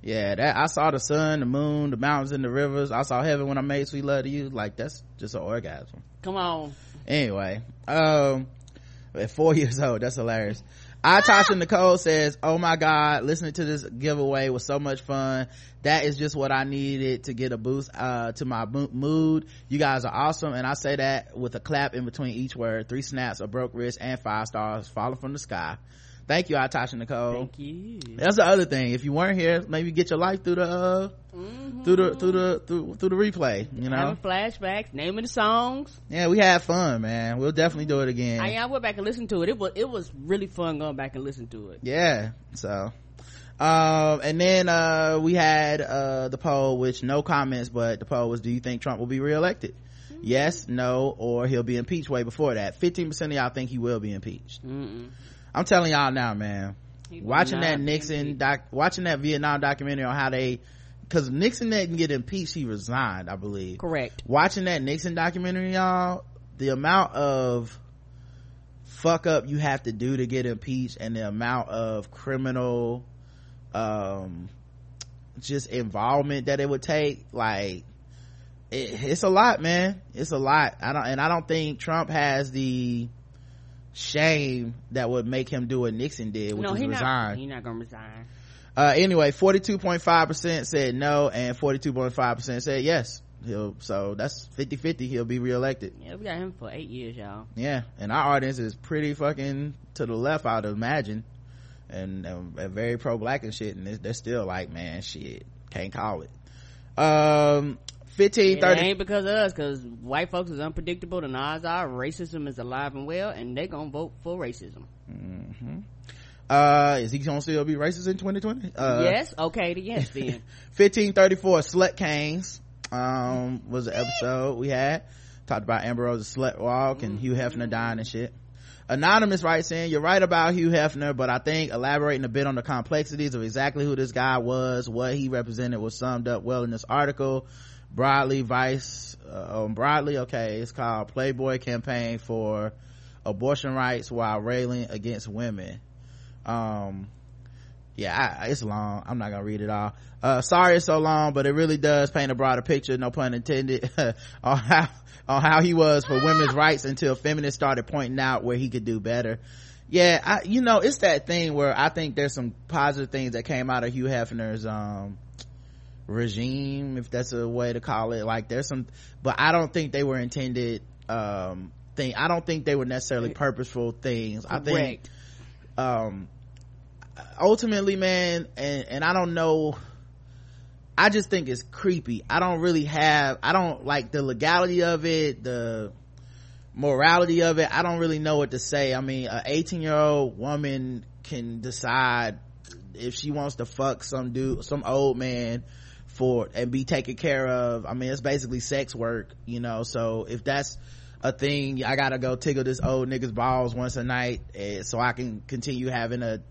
yeah that i saw the sun the moon the mountains and the rivers i saw heaven when i made sweet love to you like that's just an orgasm Come on. anyway um at four years old that's hilarious I Tasha Nicole says, "Oh my God, listening to this giveaway was so much fun. That is just what I needed to get a boost uh, to my mood. You guys are awesome, and I say that with a clap in between each word. Three snaps, a broke wrist, and five stars falling from the sky. Thank you, I Tasha Nicole. Thank you. That's the other thing. If you weren't here, maybe get your life through the uh, through the through the through, through the replay. You know, Having flashbacks, naming the songs. yeah, we had fun, man. We'll definitely do it again. I, I went back and listened to it. It was it was really fun going back and listening to it. yeah so um and then uh we had uh the poll which no comments but the poll was do you think trump will be reelected yes no or he'll be impeached way before that 15% of y'all think he will be impeached Mm-mm. I'm telling y'all now man watching that nixon doc watching that vietnam documentary on how they because nixon didn't get impeached he resigned i believe Correct. watching that Nixon documentary, y'all, the amount of fuck up you have to do to get impeached and the amount of criminal, um, just involvement that it would take, like, it, it's a lot, man. It's a lot. I don't, and I don't think Trump has the shame that would make him do what Nixon did, which no, is he resign. not. He not gonna resign. Uh, anyway, 42.5% said no and 42.5% said yes. He'll, so that's 50-50. He'll be reelected. Yeah, we got him for eight years, y'all. Yeah. And our audience is pretty fucking to the left, I'd imagine. And, and, and very pro-black and shit. And they're- they're still like, man, shit, can't call it. Um, 15, It ain't because of us, because white folks is unpredictable. The odds are racism is alive and well, and they gonna vote for racism. Uh, is he gonna still be racist in 2020? Uh, yes, okay, to yes then. 1534 Slut Canes, um, was the episode we had. Talked about Amber Rose's slut walk and Hugh Hefner dying and shit. Anonymous writes in, you're right about Hugh Hefner, but I think elaborating a bit on the complexities of exactly who this guy was, what he represented was summed up well in this article. Broadly Vice, uh, um, broadly, okay, it's called Playboy Campaign for Abortion Rights While Railing Against Women. Um, yeah, I, it's long. I'm not gonna read it all. Uh, sorry it's so long, but it really does paint a broader picture, no pun intended, on how, on how he was for women's rights until feminists started pointing out where he could do better. Yeah, I, you know, it's that thing where I think there's some positive things that came out of Hugh Hefner's, um, regime, if that's a way to call it. Like there's some, but I don't think they were intended, um, thing. I don't think they were necessarily purposeful things. I think, um ultimately man and and i don't know i just think it's creepy i don't really have i don't like the legality of it the morality of it i don't really know what to say i mean a 18 year old woman can decide if she wants to fuck some dude some old man for and be taken care of. I mean it's basically sex work you know so if that's a thing i gotta go tickle this old nigga's balls once a night eh, so i can continue having a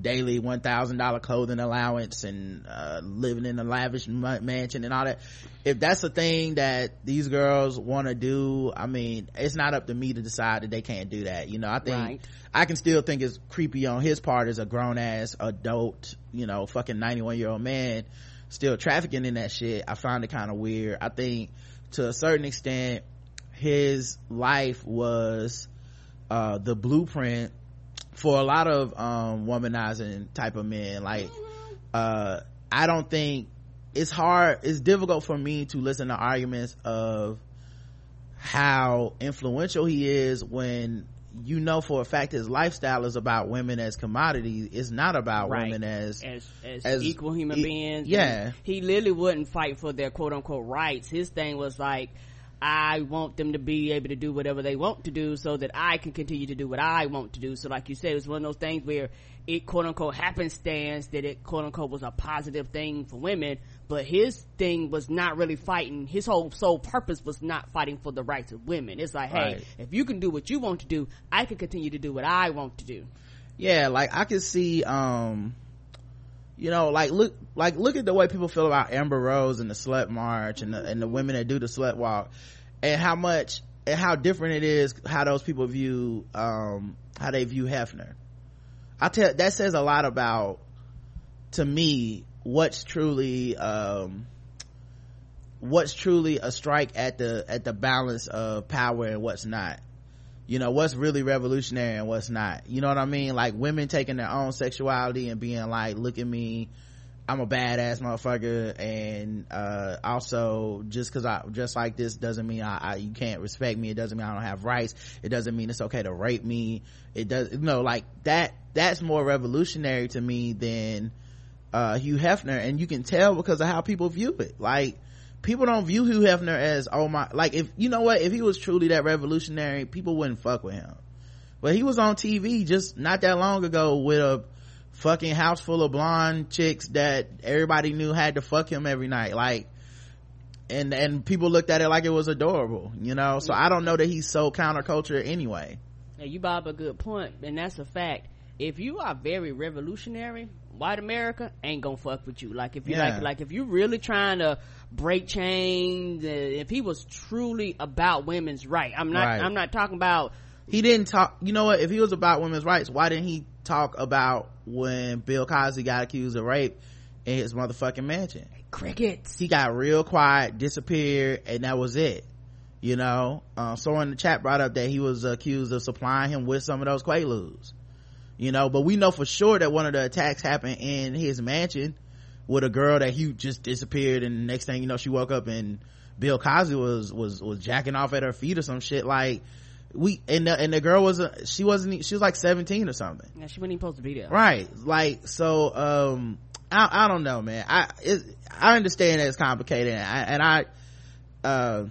daily one thousand dollar clothing allowance and uh, living in a lavish ma- mansion and all that. If that's a thing that these girls want to do i mean it's not up to me to decide that they can't do that you know. I think Right. i can still think it's creepy on his part as a grown-ass adult you know fucking 91 year old man still trafficking in that shit i find it kind of weird. I think to a certain extent his life was uh the blueprint for a lot of um womanizing type of men. Like uh i don't think it's hard it's difficult for me to listen to arguments of how influential he is when you know for a fact his lifestyle is about women as commodities it's not about Right. women as as, as as equal human e- beings. yeah. And he literally wouldn't fight for their quote unquote rights. His thing was like, I want them to be able to do whatever they want to do so that I can continue to do what I want to do. So like you said, it's one of those things where it quote unquote happenstance that it quote unquote was a positive thing for women, but his thing was not really fighting, his whole sole purpose was not fighting for the rights of women. It's like, hey, if you can do what you want to do, I can continue to do what I want to do. yeah like i can see um you know like look like look at the way people feel about amber rose and the slut march and the, and the women that do the slut walk and how much and how different it is how those people view um how they view hefner i tell that says a lot about to me what's truly um what's truly a strike at the at the balance of power and what's not. You know what's really revolutionary and what's not. You know what i mean? Like women taking their own sexuality and being like look at me i'm a badass motherfucker and uh also just because i just like this doesn't mean I, I you can't respect me. It doesn't mean i don't have rights. It doesn't mean it's okay to rape me. It does you know like that that's more revolutionary to me than uh hugh hefner and you can tell because of how people view it. Like people don't view Hugh Hefner as oh my like if you know what? If he was truly that revolutionary people wouldn't fuck with him. But he was on TV just not that long ago with a fucking house full of blonde chicks that everybody knew had to fuck him every night. Like and and people looked at it like it was adorable you know? So I don't know that he's so counterculture anyway. Now you up a good point, and that's a fact. If you are very revolutionary, white America ain't gonna fuck with you. Like if you Yeah. like, like if you really trying to break chains, uh, if he was truly about women's right, I'm not, Right. I'm not talking about he didn't talk you know what if he was about women's rights why didn't he talk about when Bill Cosby got accused of rape in his motherfucking mansion crickets. he got real quiet disappeared and that was it you know uh, someone in the chat brought up that he was accused of supplying him with some of those quaaludes you know but we know for sure that one of the attacks happened in his mansion with a girl that he just disappeared and next thing you know she woke up and bill cosby was was was jacking off at her feet or some shit. Like we and the, and the girl was a, she wasn't she was like 17 or something. Yeah, she wasn't even supposed to be there. right. Like so um i i don't know man. I it, i understand that it's complicated and i, and I uh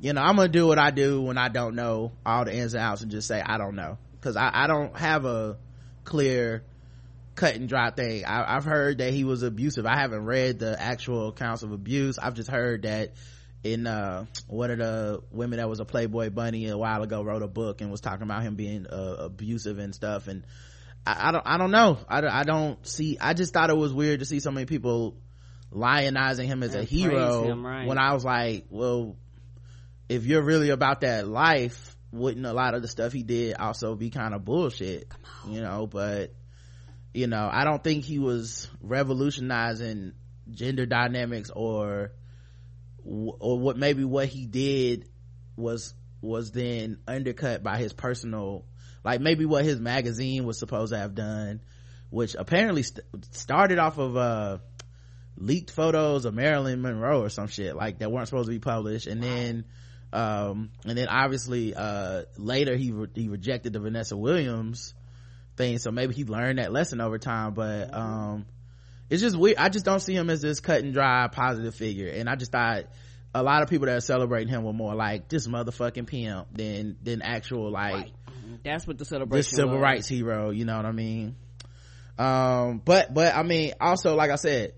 you know i'm gonna do what i do when i don't know all the ins and outs and just say i don't know. Because I, I don't have a clear cut and dry thing. I, i've heard that he was abusive. I haven't read the actual accounts of abuse. I've just heard that in uh one of the women that was a playboy bunny a while ago wrote a book and was talking about him being uh, abusive and stuff. And I, I don't i don't know. I, don't- I don't see i just thought it was weird to see so many people lionizing him as a hero him, right. when i was like well if you're really about that life wouldn't a lot of the stuff he did also be kind of bullshit you know but you know i don't think he was revolutionizing gender dynamics or or what maybe what he did was was then undercut by his personal like maybe what his magazine was supposed to have done which apparently st- started off of uh leaked photos of marilyn monroe or some shit like that weren't supposed to be published and then um and then obviously uh later he re- he rejected the vanessa williams thing so maybe he learned that lesson over time but um it's just weird i just don't see him as this cut and dry positive figure and i just thought a lot of people that are celebrating him were more like this motherfucking pimp than than actual like That's what the celebration. this civil was. rights hero you know what i mean um but but i mean also like i said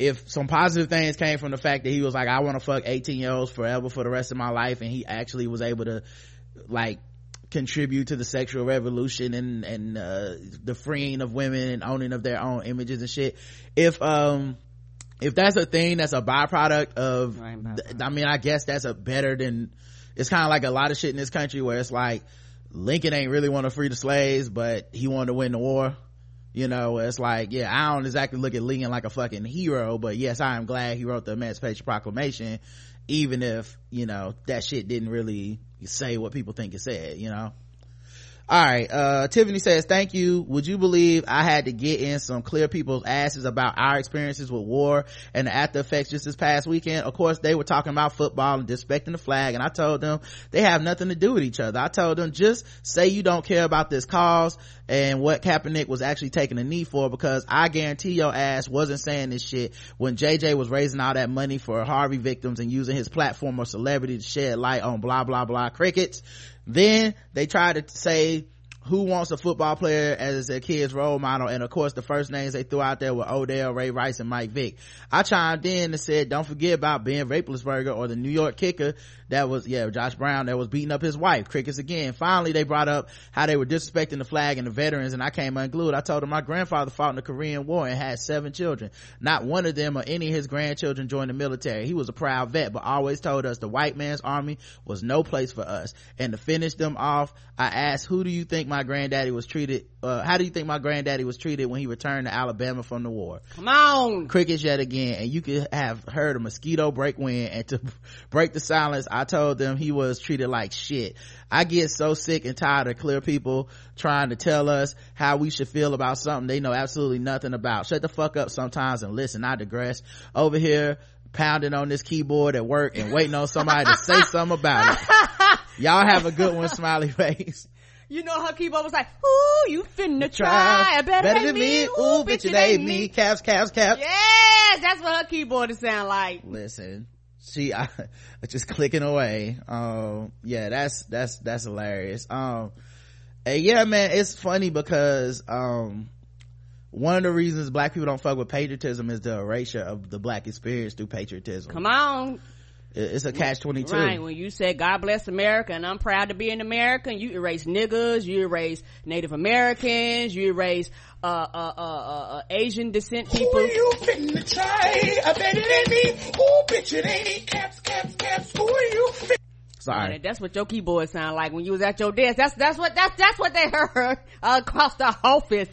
if some positive things came from the fact that he was like i want to fuck 18 year olds forever for the rest of my life and he actually was able to like contribute to the sexual revolution and and uh the freeing of women and owning of their own images and shit. If um if that's a thing that's a byproduct of Right, i mean i guess that's a better than it's kind of like a lot of shit in this country where it's like lincoln ain't really want to free the slaves but he wanted to win the war you know it's like yeah i don't exactly look at lincoln like a fucking hero but yes i am glad he wrote the emancipation proclamation even if you know that shit didn't really say what people think it said you know all right uh tiffany says thank you. Would you believe i had to get in some clear people's asses about our experiences with war and the after effects just this past weekend? Of course they were talking about football and disrespecting the flag and i told them they have nothing to do with each other. I told them just say you don't care about this cause and what Kaepernick was actually taking a knee for because I guarantee your ass wasn't saying this shit when JJ was raising all that money for Harvey victims and using his platform or celebrity to shed light on blah blah blah crickets. Then they tried to say who wants a football player as their kid's role model? And of course the first names they threw out there were odell ray rice and mike vick. I chimed in and said don't forget about ben roethlisberger or the new york kicker that was yeah josh brown that was beating up his wife crickets again. Finally they brought up how they were disrespecting the flag and the veterans and i came unglued. I told them my grandfather fought in the korean war and had seven children. Not one of them or any of his grandchildren joined the military. He was a proud vet but always told us the white man's army was no place for us. And to finish them off i asked who do you think my granddaddy was treated uh, how do you think my granddaddy was treated when he returned to alabama from the war? Come on. crickets yet again and you could have heard a mosquito break wind and to break the silence i told them he was treated like shit. I get so sick and tired of clear people trying to tell us how we should feel about something they know absolutely nothing about. Shut the fuck up sometimes and listen. I digress. Over here pounding on this keyboard at work and waiting on somebody to say something about it. Y'all have a good one smiley face You know her keyboard was like, ooh, you finna try. Better, than, me. ooh bitch it ain't me caps caps caps Yes, that's what her keyboard is sound like. listen she I, just clicking away um yeah that's that's that's hilarious um and yeah man it's funny because um one of the reasons black people don't fuck with patriotism is the erasure of the black experience through patriotism Come on. It- it's a catch 22 Right, when you said God bless America and I'm proud to be an American, you erase niggas, you erase Native Americans, you erase, uh, uh, uh, uh, uh Asian descent people. Who you finna try? I bet it ain't me. Ooh, bitch, it ain't me. Caps, caps, caps. Who are you finna sorry And that's what your keyboard sound like when you was at your desk. That's, that's what, that's, that's what they heard uh, across the office.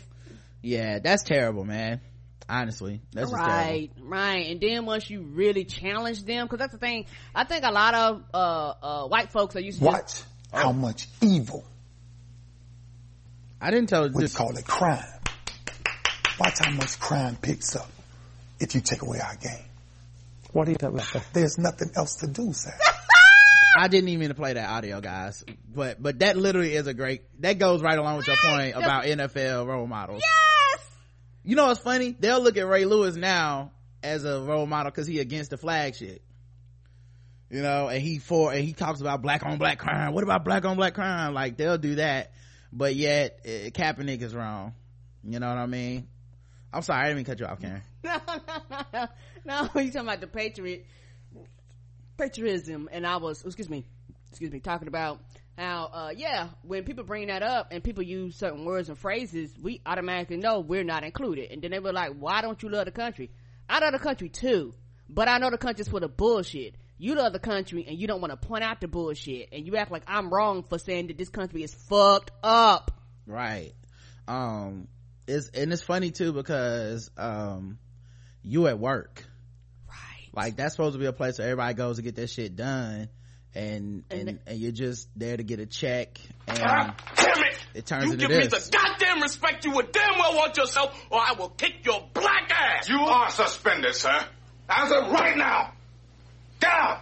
yeah that's terrible man honestly that's just right right and then once you really challenge them because that's the thing i think a lot of uh uh white folks are used to Watch how much evil i didn't tell we just call it crime. Watch how much crime picks up if you take away our game. What do you think about that? There's nothing else to do, sir I didn't even mean to play that audio, guys. But but that literally is a great. That goes right along with your point about NFL role models. yes You know what's funny? They'll look at Ray Lewis now as a role model because he against the flag shit. You know, and he for and he talks about black on black crime. What about black on black crime? Like they'll do that, but yet uh, Kaepernick is wrong. You know what I mean? I'm sorry, I didn't to cut you off, Karen. no no no no you talking about the patriot patriotism and i was excuse me excuse me talking about how uh yeah when people bring that up and people use certain words and phrases we automatically know we're not included. And then they were like why don't you love the country? I love the country too but i know the country's full of bullshit. You love the country and you don't want to point out the bullshit and you act like i'm wrong for saying that this country is fucked up. Right. Um it's and it's funny too because um you at work. Right. Like that's supposed to be a place where everybody goes to get their shit done and and, And and, you're just there to get a check and God damn it! it turns you into give me the goddamn respect you would damn well want yourself, or I will kick your black ass. You are suspended, sir. As of right now. Get out!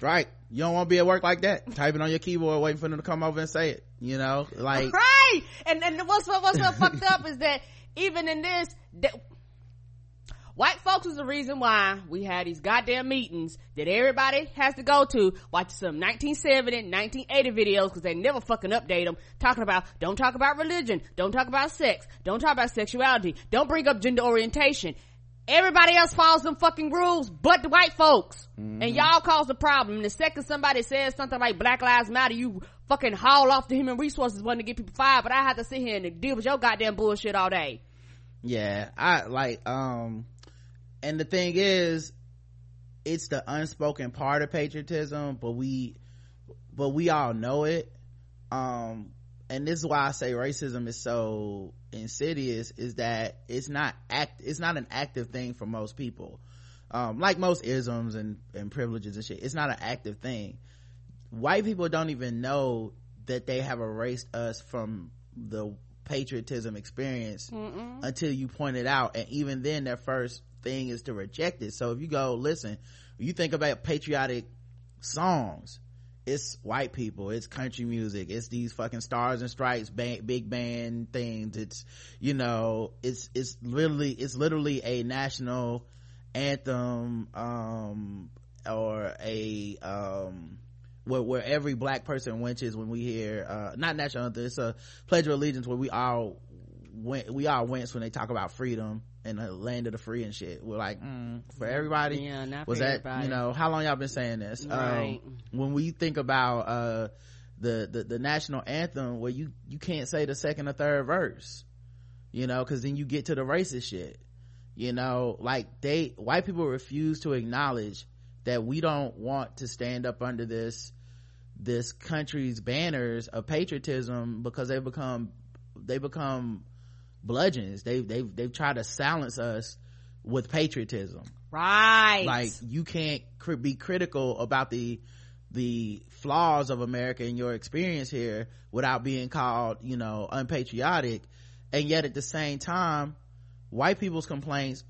right you don't want to be at work like that typing on your keyboard waiting for them to come over and say it you know like right and and what's what what's so fucked up is that even in this that white folks is the reason why we had these goddamn meetings that everybody has to go to watch some 1970 1980 videos because they never fucking update them talking about don't talk about religion don't talk about sex don't talk about sexuality don't bring up gender orientation. Everybody else follows them fucking rules but the white folks. And y'all cause the problem. And the second somebody says something like black lives matter you fucking haul off the human resources one to get people fired but i have to sit here and deal with your goddamn bullshit all day. Yeah i like um and the thing is it's the unspoken part of patriotism but we but we all know it um and this is why i say racism is so insidious is that it's not act it's not an active thing for most people um, like most isms and, and privileges and shit, it's not an active thing. White people don't even know that they have erased us from the patriotism experience Mm-mm. until you point it out. And even then, their first thing is to reject it. So if you go, listen, you think about patriotic songs, it's white people, it's country music, it's these fucking stars and stripes, band, big band things. It's, you know, it's, it's literally, it's literally a national anthem, um, or a, um, where, where every black person winches when we hear, uh, not national anthem, it's a pledge of allegiance where we all, win- we all wince when they talk about freedom and the land of the free and shit. We're like, mm, for everybody. Yeah, not was for that everybody. you know how long y'all been saying this? Right. Um, when we think about uh the, the the national anthem, where you you can't say the second or third verse, you know, because then you get to the racist shit. You know, like they white people refuse to acknowledge that we don't want to stand up under this this country's banners of patriotism because they become they become bludgeons. They they've they've tried to silence us with patriotism Right. like you can't cr- be critical about the the flaws of america and your experience here without being called you know unpatriotic and yet at the same time white people's complaints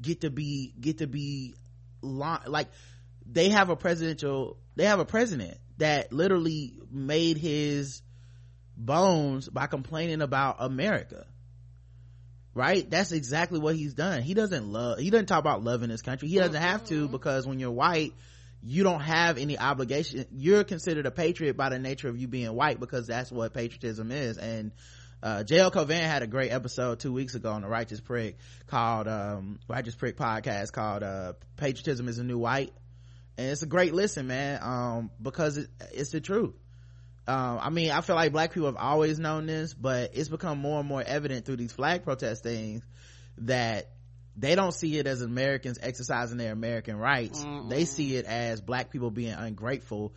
get to be get to be like they have a presidential they have a president that literally made his bones by complaining about america right? That's exactly what he's done. He doesn't love he doesn't talk about love in this country. He doesn't have to because when you're white you don't have any obligation. You're considered a patriot by the nature of you being white because that's what patriotism is. And uh JL Cauvin had a great episode two weeks ago on the Righteous Prick called um Righteous Prick podcast called uh Patriotism is a New White. And it's a great listen man um because it, it's the truth um, I mean, I feel like black people have always known this, but it's become more and more evident through these flag protest things that they don't see it as Americans exercising their American rights. They see it as black people being ungrateful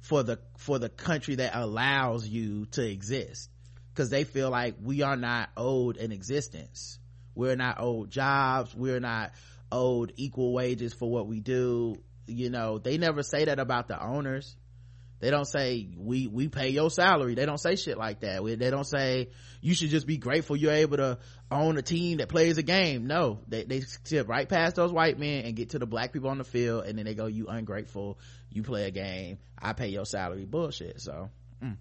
for the, for the country that allows you to exist. Cause they feel like we are not owed an existence. We're not owed jobs. We're not owed equal wages for what we do. You know, they never say that about the owners they don't say we we pay your salary. They don't say shit like that. We- they don't say you should just be grateful you're able to own a team that plays a game. No. They, they skip right past those white men and get to the black people on the field and then they go you ungrateful. You play a game. I pay your salary. Bullshit. So mm.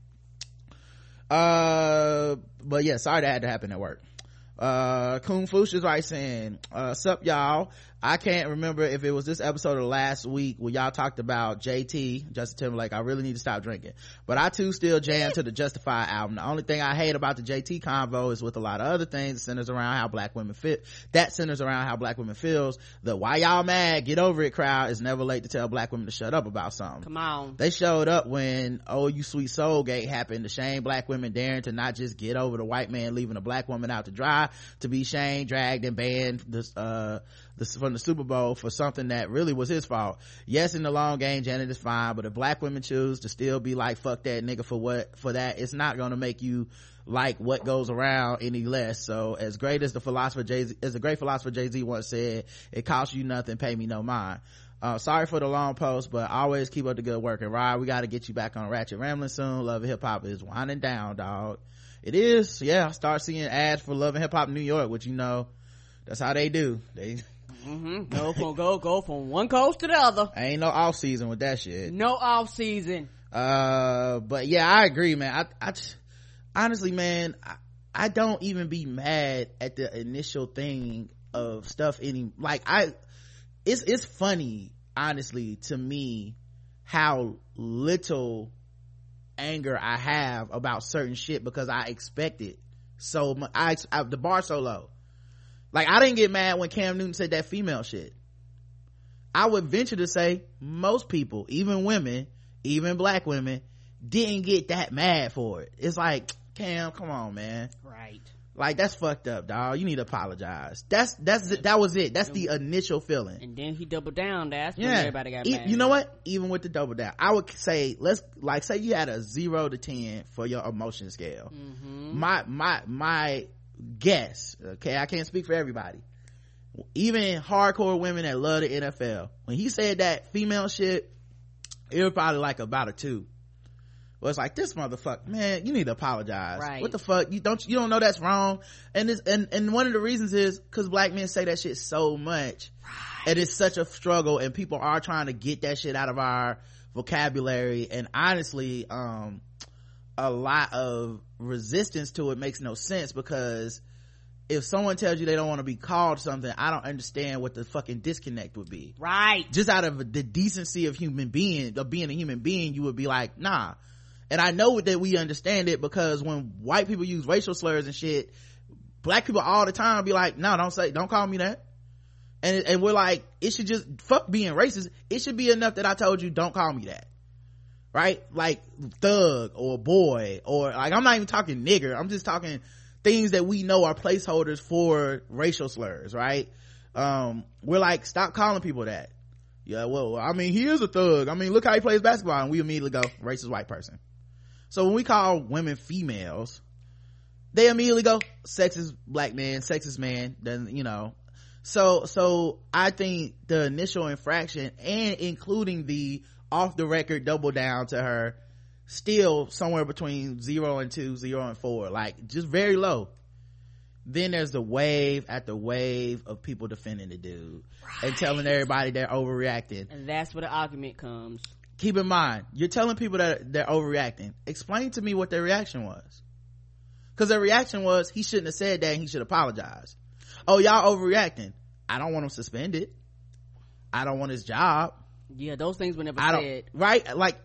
uh but yeah sorry that had to happen at work. Uh kung fush is right saying uh sup y'all i can't remember if it was this episode or last week where y'all talked about jt justin timberlake. I really need to stop drinking. But i too still jam to the justify album. The only thing i hate about the jt convo is with a lot of other things centers around how black women fit that centers around how black women feels. The why y'all mad get over it crowd is never late to tell black women to shut up about something. Come on. they showed up when oh you sweet soul gate happened to shame black women daring to not just get over the white man leaving a black woman out to dry to be shamed dragged and banned this uh this from the super bowl for something that really was his fault yes in the long game janet is fine but if black women choose to still be like fuck that nigga for what for that it's not gonna make you like what goes around any less so as great as the philosopher jay-z as a great philosopher jay-z once said it costs you nothing pay me no mind uh, sorry for the long post, but always keep up the good work. And Rod, we got to get you back on Ratchet Rambling soon. Love Hip Hop is winding down, dog. It is, yeah. Start seeing ads for Love and Hip Hop New York, which you know, that's how they do. They hmm Go from go go from one coast to the other. ain't no off season with that shit. No off season. Uh, but yeah, I agree, man. I, I just, honestly, man, I, I don't even be mad at the initial thing of stuff any, like I, it's, it's funny, honestly, to me, how little anger I have about certain shit because I expect it so much. I, I, the bar so low. Like I didn't get mad when Cam Newton said that female shit. I would venture to say most people, even women, even black women, didn't get that mad for it. It's like, Cam, come on, man. Right. Like that's fucked up, dog. You need to apologize. That's that's it. that was it. That's the initial feeling. And then he doubled down. That's when Yeah, everybody got mad. you know what? Even with the double down, I would say let's like say you had a zero to ten for your emotion scale. Mm-hmm. My my my guess. Okay, I can't speak for everybody. even hardcore women that love the NFL. When he said that female shit, it was probably like about a two. Well, it's like this motherfucker, man. You need to apologize. Right. What the fuck? You don't you don't know that's wrong. And this and and one of the reasons is because black men say that shit so much, and it's such a struggle. And people are trying to get that shit out of our vocabulary. And honestly, um, a lot of resistance to it makes no sense because if someone tells you they don't want to be called something, I don't understand what the fucking disconnect would be. Right. Just out of the decency of human being, of being a human being, you would be like, nah. And I know that we understand it because when white people use racial slurs and shit, black people all the time be like, no, don't say, don't call me that. And, and we're like, it should just, fuck being racist. It should be enough that I told you, don't call me that. Right? Like thug or boy or like, I'm not even talking nigger. I'm just talking things that we know are placeholders for racial slurs, right? Um, we're like, stop calling people that. Yeah, well, I mean, he is a thug. I mean, look how he plays basketball. And we immediately go, racist white person. So when we call women females, they immediately go, sexist black man, sexist man, then, you know. So, so I think the initial infraction and including the off the record double down to her, still somewhere between zero and two, zero and four, like just very low. Then there's the wave after wave of people defending the dude and telling everybody they're overreacting. And that's where the argument comes. keep in mind you're telling people that they're overreacting. Explain to me what their reaction was. Because their reaction was he shouldn't have said that and he should apologize. Oh y'all overreacting. I don't want him suspended. I don't want his job Yeah, those things were never i said. right? Like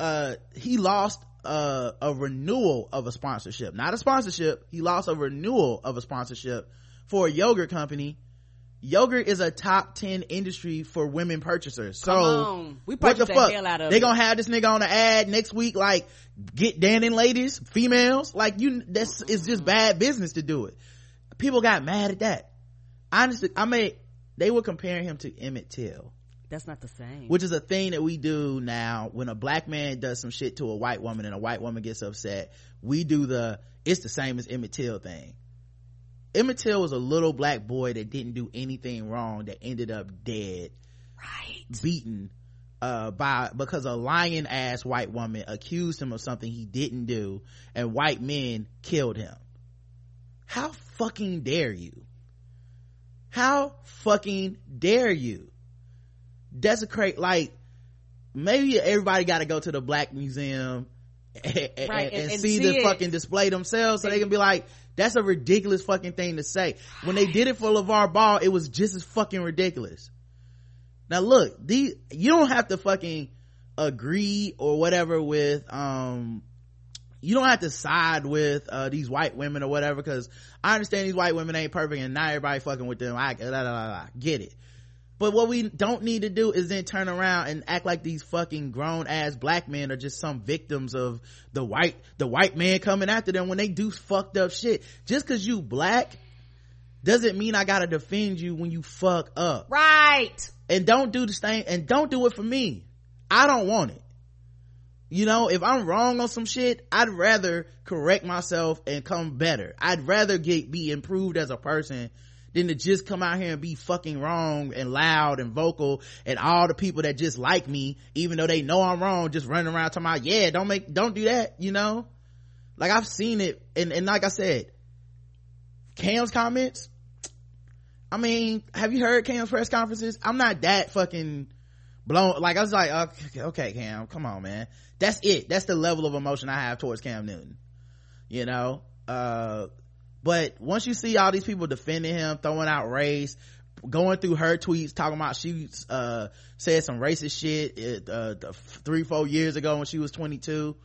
uh he lost uh, a renewal of a sponsorship. Not a sponsorship. He lost a renewal of a sponsorship for a yogurt company. Yogurt is a top 10 industry for women purchasers. So We what the the fuck? hell out of they it. gonna have this nigga on the ad next week like get Dannon ladies females? Like you that's it's just bad business to do it. People got mad at that. Honestly i mean they were comparing him to emmett till That's not the same. which is a thing that we do now. When a black man does some shit to a white woman and a white woman gets upset we do the it's the same as emmett till thing. Emmett till was a little black boy that didn't do anything wrong that ended up dead. Right. beaten uh by because a lying ass white woman accused him of something he didn't do and white men killed him. How fucking dare you? How fucking dare you desecrate like maybe everybody got to go to the black museum and, Right, and and- and see, see the it. fucking display themselves so they can be like that's a ridiculous fucking thing to say. When they did it for LaVar Ball it was just as fucking ridiculous. Now look these you don't have to fucking agree or whatever with um you don't have to side with uh these white women or whatever because i understand these white women ain't perfect and not everybody fucking with them. I la, la, la, la, get it but what we don't need to do is then turn around and act like these fucking grown ass black men are just some victims of the white the white man coming after them when they do fucked up shit. Just because you black doesn't mean i gotta defend you when you fuck up. Right. and don't do the same and don't do it for me. I don't want it. You know if i'm wrong on some shit i'd rather correct myself and come better. I'd rather get be improved as a person than to just come out here and be fucking wrong and loud and vocal and all the people that just like me even though they know i'm wrong just running around talking about yeah don't make don't do that you know like i've seen it and, and like i said cam's comments I mean, have you heard Cam's press conferences? I'm not that fucking blown. Like I was like, okay, okay, Cam, come on, man. That's it. That's the level of emotion I have towards Cam Newton. You know, uh, but once you see all these people defending him, throwing out race, going through her tweets, talking about she uh, said some racist shit uh, uh, three, four years ago when she was 22.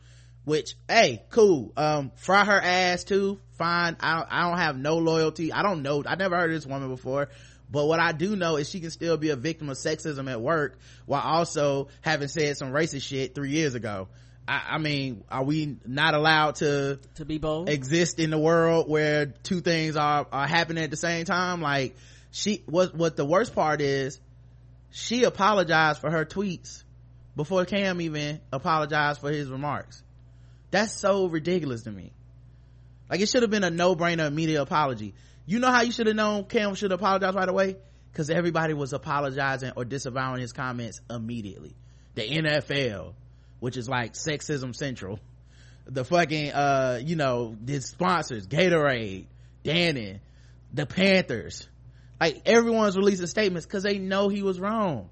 Which, hey, cool. Um, fry her ass too. Fine. I I don't have no loyalty. I don't know. I never heard of this woman before. But what I do know is she can still be a victim of sexism at work while also having said some racist shit three years ago. I, I mean, are we not allowed to To be bold. exist in the world where two things are, are happening at the same time? Like, she, what, what the worst part is, she apologized for her tweets before Cam even apologized for his remarks. That's so ridiculous to me. Like, it should have been a no-brainer media apology. you know how you should have known cam should apologize right away because everybody was apologizing or disavowing his comments immediately the nfl which is like sexism central. The fucking uh you know his sponsors gatorade dannon the panthers. Like everyone's releasing statements because they know he was wrong.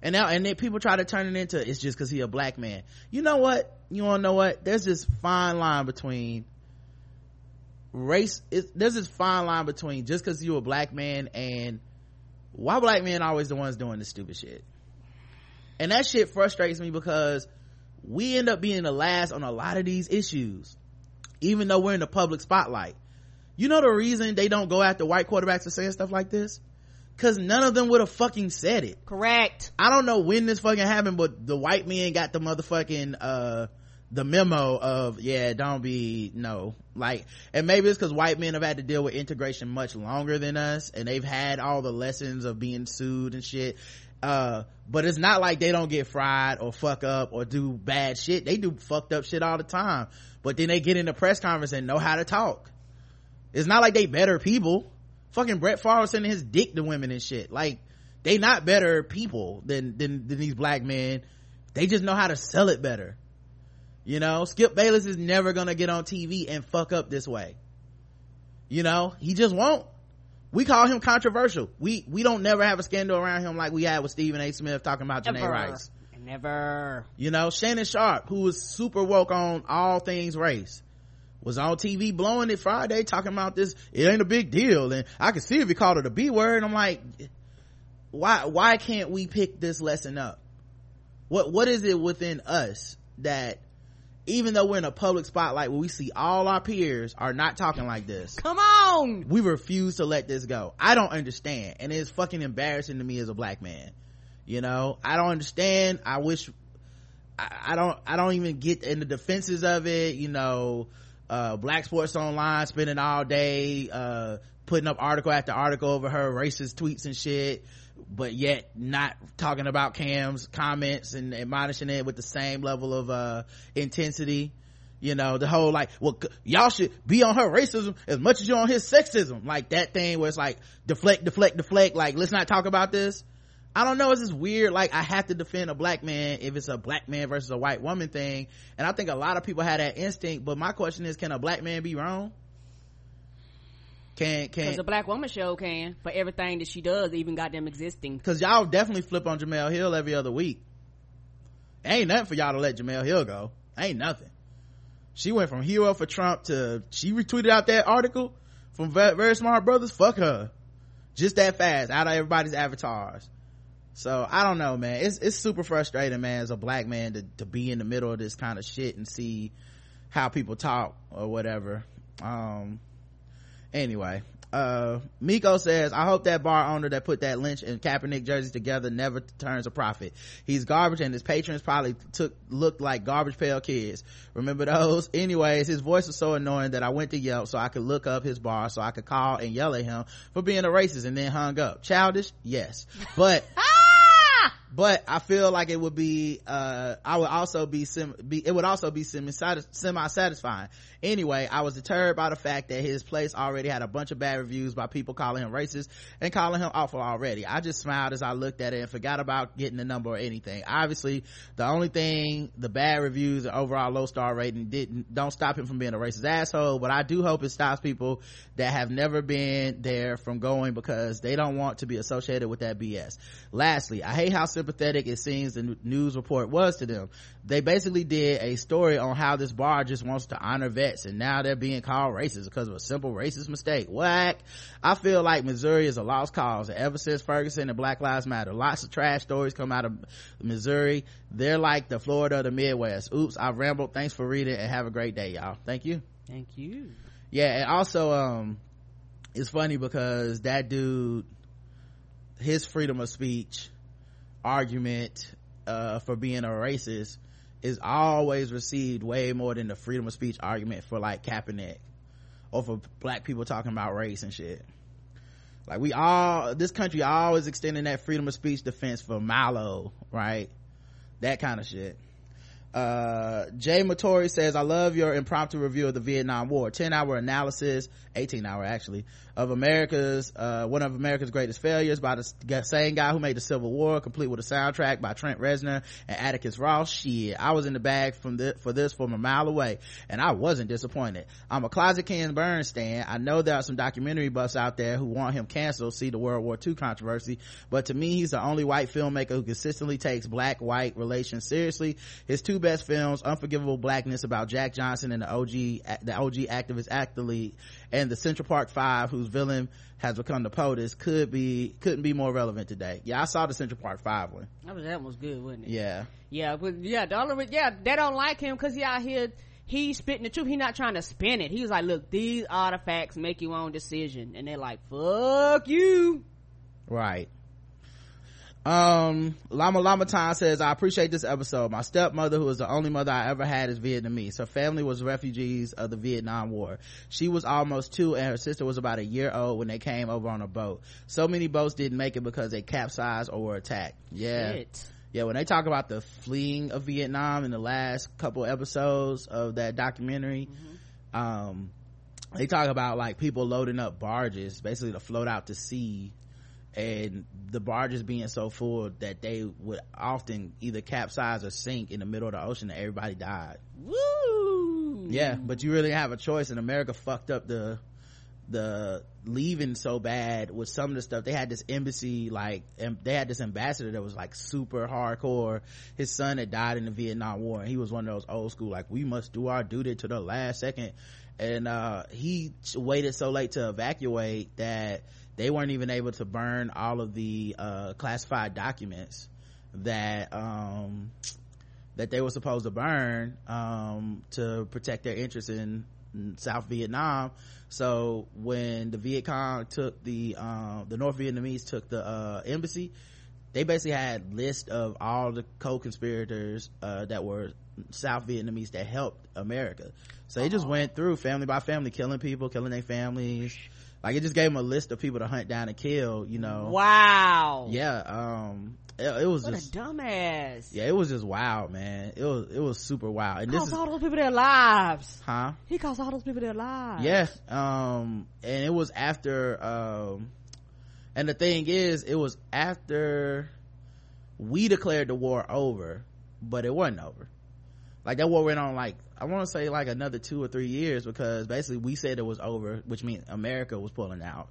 And now and then people try to turn it into it's just because he a black man. You know what? You want to know what? There's this fine line between race there's this fine line between just because you a black man and why black men always the ones doing the stupid shit. And that shit frustrates me because we end up being the last on a lot of these issues even though we're in the public spotlight. You know the reason they don't go after white quarterbacks for saying stuff like this? Because none of them would have fucking said it. Correct. I don't know when this fucking happened but the white men got the motherfucking uh the memo of yeah don't be no. Like and maybe it's because white men have had to deal with integration much longer than us and they've had all the lessons of being sued and shit uh but it's not like they don't get fried or fuck up or do bad shit. They do fucked up shit all the time. But then they get in the press conference and know how to talk. It's not like they better people. Fucking brett Favre sending his dick to women and shit. Like they not better people than than, than these black men. They just know how to sell it better. You know skip bayless is never gonna get on tv and fuck up this way. You know he just won't we call him controversial. We we don't never have a scandal around him like we had with stephen a. Smith talking about Janay Never. rice. Never. You know shannon Sharpe who was super woke on all things race was on tv blowing it friday talking about this it ain't a big deal. And i can see if he called it a b word. I'm like why why can't we pick this lesson up? What what is it within us that even though we're in a public spotlight where we see all our peers are not talking like this come on! we refuse to let this go. I don't understand. And it's fucking embarrassing to me as a black man. You know? I don't understand. I wish i, I don't i don't even get in the defenses of it you know? Uh black sports online spending all day uh putting up article after article over her racist tweets and shit but yet not talking about cam's comments and admonishing it with the same level of uh intensity you know the whole like well y'all should be on her racism as much as you're on his sexism like that thing where it's like deflect deflect deflect like let's not talk about this I don't know. It's just weird. Like I have to defend a black man if it's a black man versus a white woman thing. And I think a lot of people have that instinct. But my question is, can a black man be wrong? Can can because a black woman show can for everything that she does even got them existing because y'all definitely flip on Jemele Hill every other week. Ain't nothing for y'all to let Jemele Hill go. Ain't nothing. She went from hero for Trump to she retweeted out that article from Very Smart Brothas. Fuck her, just that fast out of everybody's avatars. So I don't know, man. It's it's super frustrating, man, as a black man to to be in the middle of this kind of shit and see how people talk or whatever. Um. Anyway, uh, Miko says, I hope that bar owner that put that Lynch and Kaepernick jerseys together never turns a profit. He's garbage and his patrons probably took, looked like garbage pail kids. Remember those? Anyways, his voice was so annoying that I went to Yelp so I could look up his bar so I could call and yell at him for being a racist and then hung up. Childish? Yes. But, but I feel like it would be, uh, I would also be, sim- be it would also be semi satisfying. Anyway, I was deterred by the fact that his place already had a bunch of bad reviews by people calling him racist and calling him awful already. I just smiled as I looked at it and forgot about getting the number or anything. Obviously, the only thing, the bad reviews and overall low star rating didn't, don't stop him from being a racist asshole, but I do hope it stops people that have never been there from going because they don't want to be associated with that BS. Lastly, I hate how sympathetic it seems the news report was to them. They basically did a story on how this bar just wants to honor vets and now they're being called racist because of a simple racist mistake. Whack. I feel like Missouri is a lost cause. Ever since Ferguson and Black Lives Matter, lots of trash stories come out of Missouri. They're like the Florida of the Midwest. Oops, I've rambled. Thanks for reading and have a great day, y'all. Thank you. thank you Yeah, and also, um, it's funny because that dude, his freedom of speech argument, uh, for being a racist is always received way more than the freedom of speech argument for like Kaepernick or for black people talking about race and shit. Like we all, this country always extending that freedom of speech defense for Milo, right? That kind of shit. Uh jay matori says i love your impromptu review of the vietnam war. 10 hour analysis 18 hour actually of america's uh one of america's greatest failures by the same guy who made the civil war complete with a soundtrack by trent reznor and atticus ross. Shit i was in the bag from the, for this from a mile away and i wasn't disappointed. I'm a closet ken burns stan. I know there are some documentary buffs out there who want him canceled see the world war ii controversy but to me he's the only white filmmaker who consistently takes black white relations seriously. His two best films unforgivable blackness about jack johnson and the og the og activist athlete and the central park five whose villain has become the POTUS could be couldn't be more relevant today yeah i saw the central park five one That was that was good, wasn't it? yeah Yeah, but yeah, the only yeah they don't like him because he out here he's spitting the truth. He's not trying to spin it. He was like, look, these artifacts. Make your own decision. And they're like, fuck you. Right. Um, Lama Lama Time says, I appreciate this episode. My stepmother, who is the only mother I ever had, is Vietnamese. Her family was refugees of the Vietnam War. She was almost two and her sister was about a year old when they came over on a boat. So many boats didn't make it because they capsized or were attacked. Yeah. Shit. Yeah, when they talk about the fleeing of Vietnam in the last couple episodes of that documentary, um, they talk about like people loading up barges basically to float out to sea and the barges being so full that they would often either capsize or sink in the middle of the ocean and everybody died. Woo. Yeah, but you really have a choice and America fucked up the the leaving so bad with some of the stuff they had this embassy like and they had this ambassador that was like super hardcore his son had died in the vietnam war and he was one of those old school like we must do our duty to the last second and uh he waited so late to evacuate that they weren't even able to burn all of the uh classified documents that um that they were supposed to burn um to protect their interests in, South Vietnam. So when the Viet Cong took the um the North Vietnamese took the uh embassy, they basically had list of all the co-conspirators uh that were South Vietnamese that helped America. So they just went through family by family killing people, killing their families. Like it just gave them a list of people to hunt down and kill, you know. Wow. Yeah, um it, it was What just a dumbass. yeah, it was just wild, man. It was it was super wild. And this Cost is all those people their lives. huh? He cost all those people their lives. Yeah. Um and it was after um and the thing is it was after we declared the war over, but it wasn't over. Like that war went on like I want to say like another 2 or 3 years because basically we said it was over, which means America was pulling out.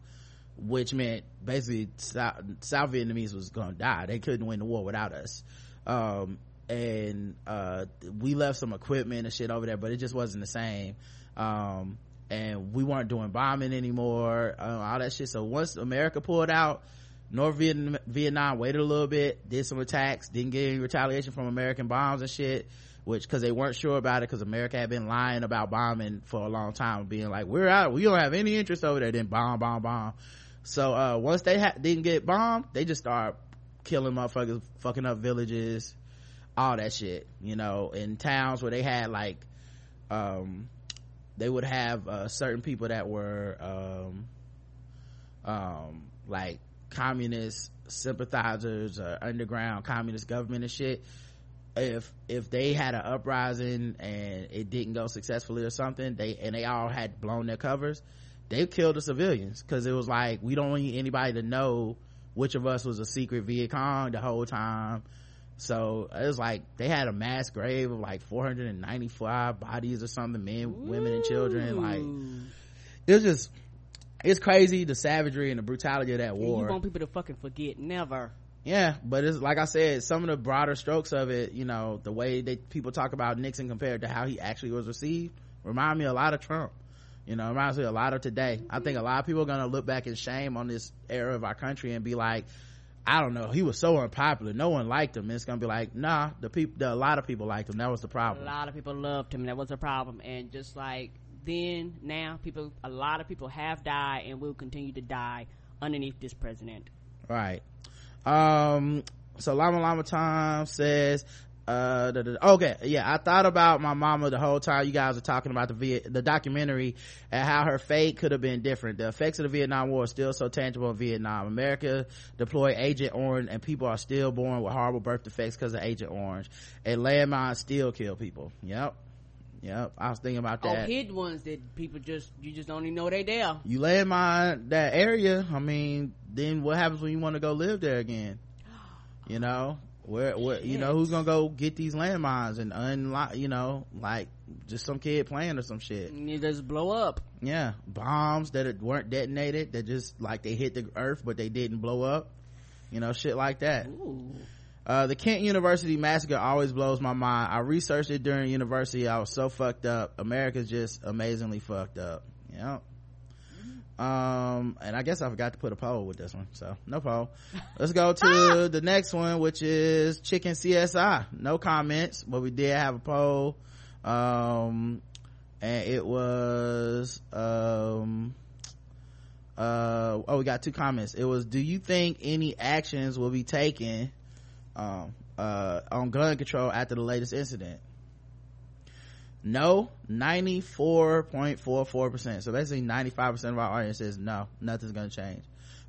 Which meant basically South, South Vietnamese was gonna die. They couldn't win the war without us. Um, and, uh, we left some equipment and shit over there, but it just wasn't the same. Um, and we weren't doing bombing anymore, uh, all that shit. So once America pulled out, North Vietnam, Vietnam waited a little bit, did some attacks, didn't get any retaliation from American bombs and shit, which, cause they weren't sure about it, cause America had been lying about bombing for a long time, being like, we're out, we don't have any interest over there, then bomb, bomb, bomb. So, uh, once they ha- didn't get bombed, they just start killing motherfuckers, fucking up villages, all that shit, you know, in towns where they had like, um, they would have, uh, certain people that were, um, um, like communist sympathizers or underground communist government and shit. If, if they had an uprising and it didn't go successfully or something, they, and they all had blown their covers, they killed the civilians because it was like we don't need anybody to know which of us was a secret Viet Cong the whole time. So it was like they had a mass grave of like 495 bodies or something, men, women, and children. Like it was just, it's crazy the savagery and the brutality of that And war. you want people to fucking forget. Never. Yeah, but it's like I said, some of the broader strokes of it, you know, the way that people talk about Nixon compared to how he actually was received, remind me a lot of Trump. You know, reminds me a lot of today. I think a lot of people are gonna look back in shame on this era of our country and be like, I don't know, he was so unpopular, no one liked him. And it's gonna be like, nah, the people, a lot of people liked him. That was the problem. A lot of people loved him. That was a problem. And just like then, now, people, a lot of people have died and will continue to die underneath this president. Right. Um, so Lama Lama Tom says, uh okay yeah i thought about my mama the whole time you guys are talking about the the documentary and how her fate could have been different. The effects of the vietnam war are still so tangible in vietnam. America deployed agent orange and people are still born with horrible birth defects because of agent orange. And landmines still kill people. Yep yep i was thinking about Oh, that hidden ones that people just you just don't even know they there. you landmine that area i mean then what happens when you want to go live there again you know where, where you know who's gonna go get these landmines and unlock you know like just some kid playing or some shit And you just blow up. yeah bombs that it weren't detonated that just like they hit the earth but they didn't blow up you know shit like that Ooh. Uh, the Kent University massacre always blows my mind. I researched it during university. I was so fucked up. America's just amazingly fucked up. Yep. Um, and I guess I forgot to put a poll with this one. So no poll. Let's go to the next one, which is chicken CSI. No comments, but we did have a poll. Um, and it was, um, uh, oh, we got two comments. It was, do you think any actions will be taken um, uh, on gun control after the latest incident. No, 94.44%. So basically 95% of our audience says no, nothing's gonna change.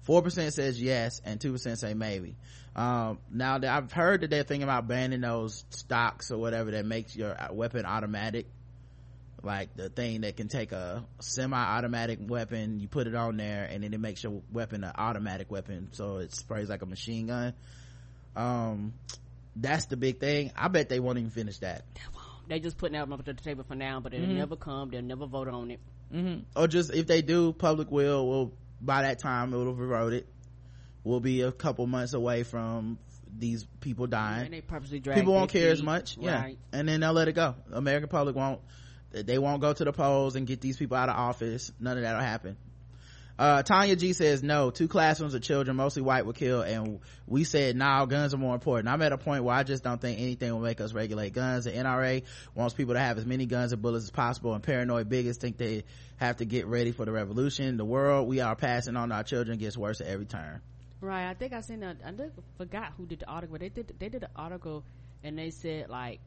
4% says yes, and 2% say maybe. Um, now that I've heard that they're thinking about banning those stocks or whatever that makes your weapon automatic. Like the thing that can take a semi-automatic weapon, you put it on there, and then it makes your weapon an automatic weapon, so it sprays like a machine gun um that's the big thing i bet they won't even finish that They just putting that up to the table for now, but it'll Mhm. never come. They'll never vote on it. mm-hmm. or just if they do public will will by that time it will have eroded we'll be a couple months away from these people And dying they purposely drag people won't care as feet. much yeah Right. and then they'll let it go american public won't they won't go to the polls and get these people out of office none of that'll happen uh, Tanya G says no. Two classrooms of children, mostly white, were killed, and we said now guns are more important. I'm at a point where I just don't think anything will make us regulate guns. The NRA wants people to have as many guns and bullets as possible, and paranoid bigots think they have to get ready for the revolution. The world we are passing on to our children gets worse at every turn. Right. I think I seen that. I forgot who did the article. But they did. They did an article, and they said like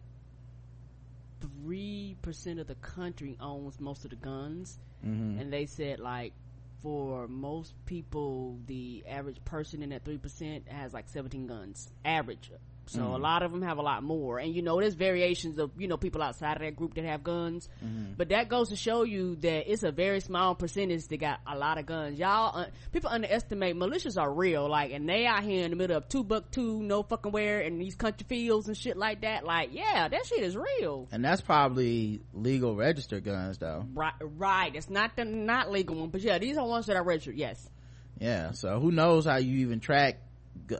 three percent of the country owns most of the guns, Mm-hmm. and they said like for most people, the average person in that three percent has like seventeen guns. Average. So Mm. a lot of them have a lot more, and you know, there's variations of you know people outside of that group that have guns, Mm-hmm. but that goes to show you that it's a very small percentage that got a lot of guns. Y'all, uh, people underestimate militias are real, like, and they out here in the middle of two buck two, no fucking where, in these country fields and shit like that. Like, yeah, that shit is real. And that's probably legal registered guns though. Right, right. It's not the not legal one, but yeah, these are ones that are registered. Yes. Yeah. So who knows how you even track,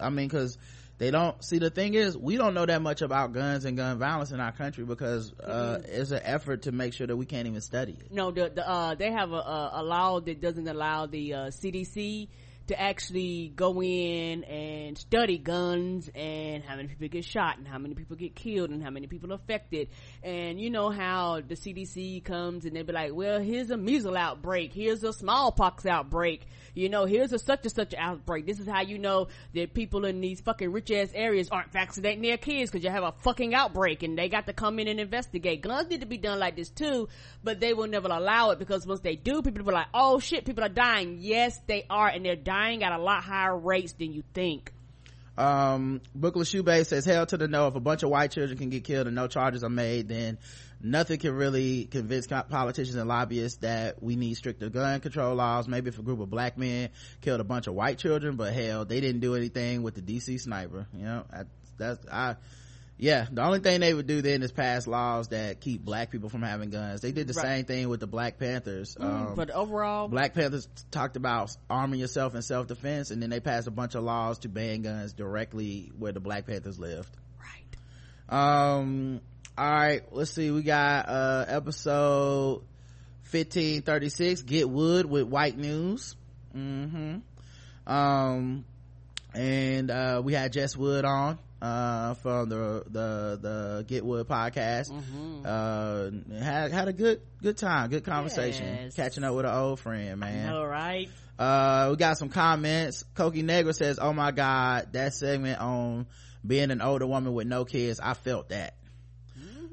I mean, cause they don't, see the thing is, we don't know that much about guns and gun violence in our country because, uh, it's an effort to make sure that we can't even study it. No, the, the uh, they have a, a, a law that doesn't allow the uh, CDC to actually go in and study guns and how many people get shot and how many people get killed and how many people affected. And you know how the CDC comes and they be like, well, here's a measles outbreak, here's a smallpox outbreak, you know, here's a such and such outbreak. This is how you know that people in these fucking rich ass areas aren't vaccinating their kids because you have a fucking outbreak and they got to come in and investigate. Guns need to be done like this too, but they will never allow it because once they do, people will be like, oh shit, people are dying. Yes, they are, and they're dying at a lot higher rates than you think. um booklet shoebase says hell to the no. If a bunch of white children can get killed and no charges are made then nothing can really convince politicians and lobbyists that we need stricter gun control laws. Maybe if a group of black men killed a bunch of white children but hell they didn't do anything with the dc sniper. You know I, that's i yeah the only thing they would do then is pass laws that keep black people from having guns they did the Right. same thing with the black panthers um, but overall, Black Panthers talked about arming yourself in self-defense and then they passed a bunch of laws to ban guns directly where the Black Panthers lived. right. Um, all right, let's see. We got, uh, episode 1536, Get Wood with White News. Mm-hmm. Um, and, uh, we had Jess Wood on, uh, from the, the, the Get Wood podcast. Mm-hmm. Uh, had, had a good, good time, good conversation. Yes. Catching up with an old friend, man. All right. Uh, we got some comments. Koki Negra says, "Oh my God, that segment on being an older woman with no kids i felt that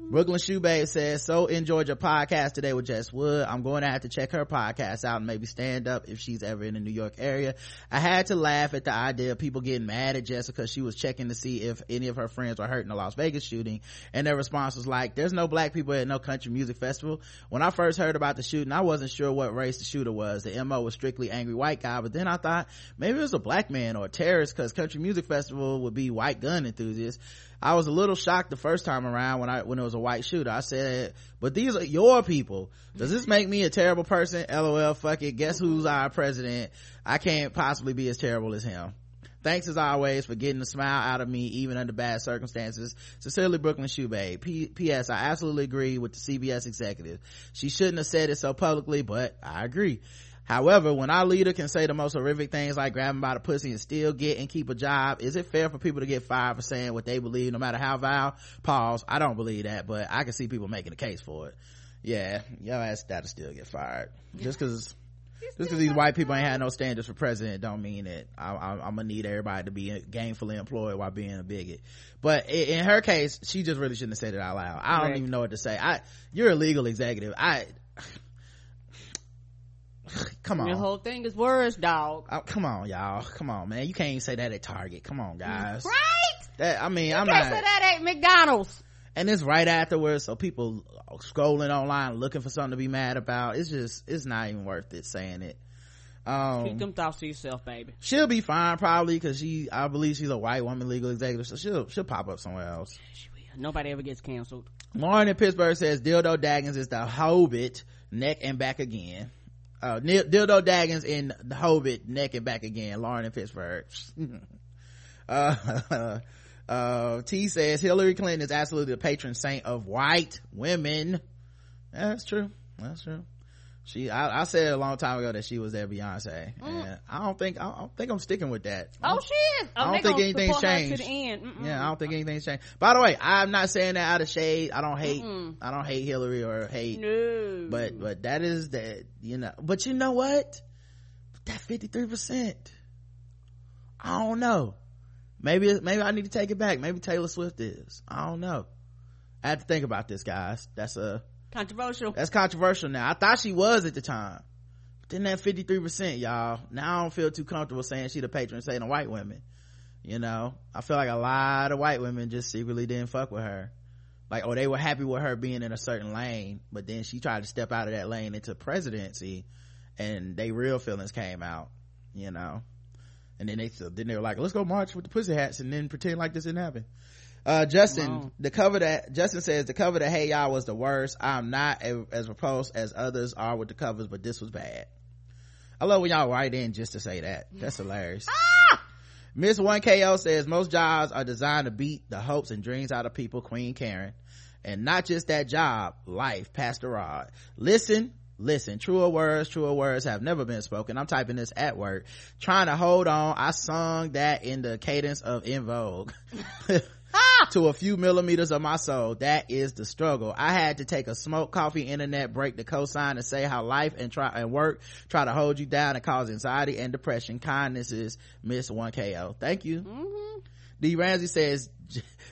Brooklyn Shoe says, so enjoyed your podcast today with Jess Wood. I'm going to have to check her podcast out and maybe stand up if she's ever in the New York area. I had to laugh at the idea of people getting mad at Jess because she was checking to see if any of her friends were hurt in the Las Vegas shooting. And their response was like, there's no black people at no country music festival. When I first heard about the shooting, I wasn't sure what race the shooter was. The MO was strictly angry white guy, but then I thought maybe it was a black man or a terrorist because country music festival would be white gun enthusiasts. I was a little shocked the first time around when I when it was a white shooter. I said, "But these are your people. Does this make me a terrible person?" LOL. Fuck it. Guess who's our president? I can't possibly be as terrible as him. Thanks as always for getting a smile out of me even under bad circumstances. Sincerely, Brooklyn Shoe Babe. P- P.S. I absolutely agree with the CBS executive. She shouldn't have said it so publicly, but I agree. However, when our leader can say the most horrific things like grab him by the pussy and still get and keep a job, is it fair for people to get fired for saying what they believe no matter how vile? Pause. I don't believe that, but I can see people making a case for it. Yeah, your ass that'll still get fired. Just cause, just cause these white people ain't had no standards for president don't mean that I, I, I'm gonna need everybody to be gainfully employed while being a bigot. But in her case, she just really shouldn't have said it out loud. I don't Right. even know what to say. I, you're a legal executive. I, come on. The whole thing is words, dog. Oh, come on, y'all. Come on, man. You can't even say that at Target. Come on, guys. Right? That I mean, You I'm can't not. say that at McDonald's. And it's right afterwards, so people scrolling online looking for something to be mad about. It's just, it's not even worth it saying it. Um, Keep them thoughts to yourself, baby. she'll be fine probably because she, I believe she's a white woman legal executive, so she'll, she'll pop up somewhere else. Nobody ever gets canceled. Lauren in Pittsburgh says Dildo Daggins is the Hobbit neck and back again. Uh, Dildo Daggins in the Hobbit neck and back again. Lauren in Pittsburgh. uh, uh, T says Hillary Clinton is absolutely the patron saint of white women. Yeah, that's true. That's true. She, I, I said a long time ago that she was their Beyonce, and I don't think I don't think I'm sticking with that. Oh, shit. Oh, I don't think anything's changed. Yeah, I don't think anything's changed. By the way, I'm not saying that out of shade. I don't hate. Mm-mm. I don't hate Hillary or hate. No. But but that is that you know. But you know what? That 53 percent. I don't know. Maybe maybe I need to take it back. Maybe Taylor Swift is. I don't know. I have to think about this, guys. That's a Controversial. that's controversial now. I thought she was at the time. But then that 53%, y'all. Now I don't feel too comfortable saying she the patron saint of white women. You know, I feel like a lot of white women just secretly didn't fuck with her. Like, oh, they were happy with her being in a certain lane, but then she tried to step out of that lane into presidency and they real feelings came out, you know. And then they, then they were like, let's go march with the pussy hats and then pretend like this didn't happen. Uh, Justin, Wow. the cover that, Justin says the cover that Hey Y'all was the worst. I'm not a, as repulsed as others are with the covers, but this was bad. I love when y'all write in just to say that. That's hilarious. Miss 1KO says most jobs are designed to beat the hopes and dreams out of people, Queen Karen. And not just that job, life, Pastor Rod. Listen, listen, truer words, truer words have never been spoken. I'm typing this at work. Trying to hold on. I sung that in the cadence of En Vogue. to a few millimeters of my soul. That is the struggle. I had to take a smoke, coffee, internet break to co-sign and say how life and try and work try to hold you down and cause anxiety and depression. Kindness is Miss 1KO. Thank you. Mm-hmm. D. Ramsey says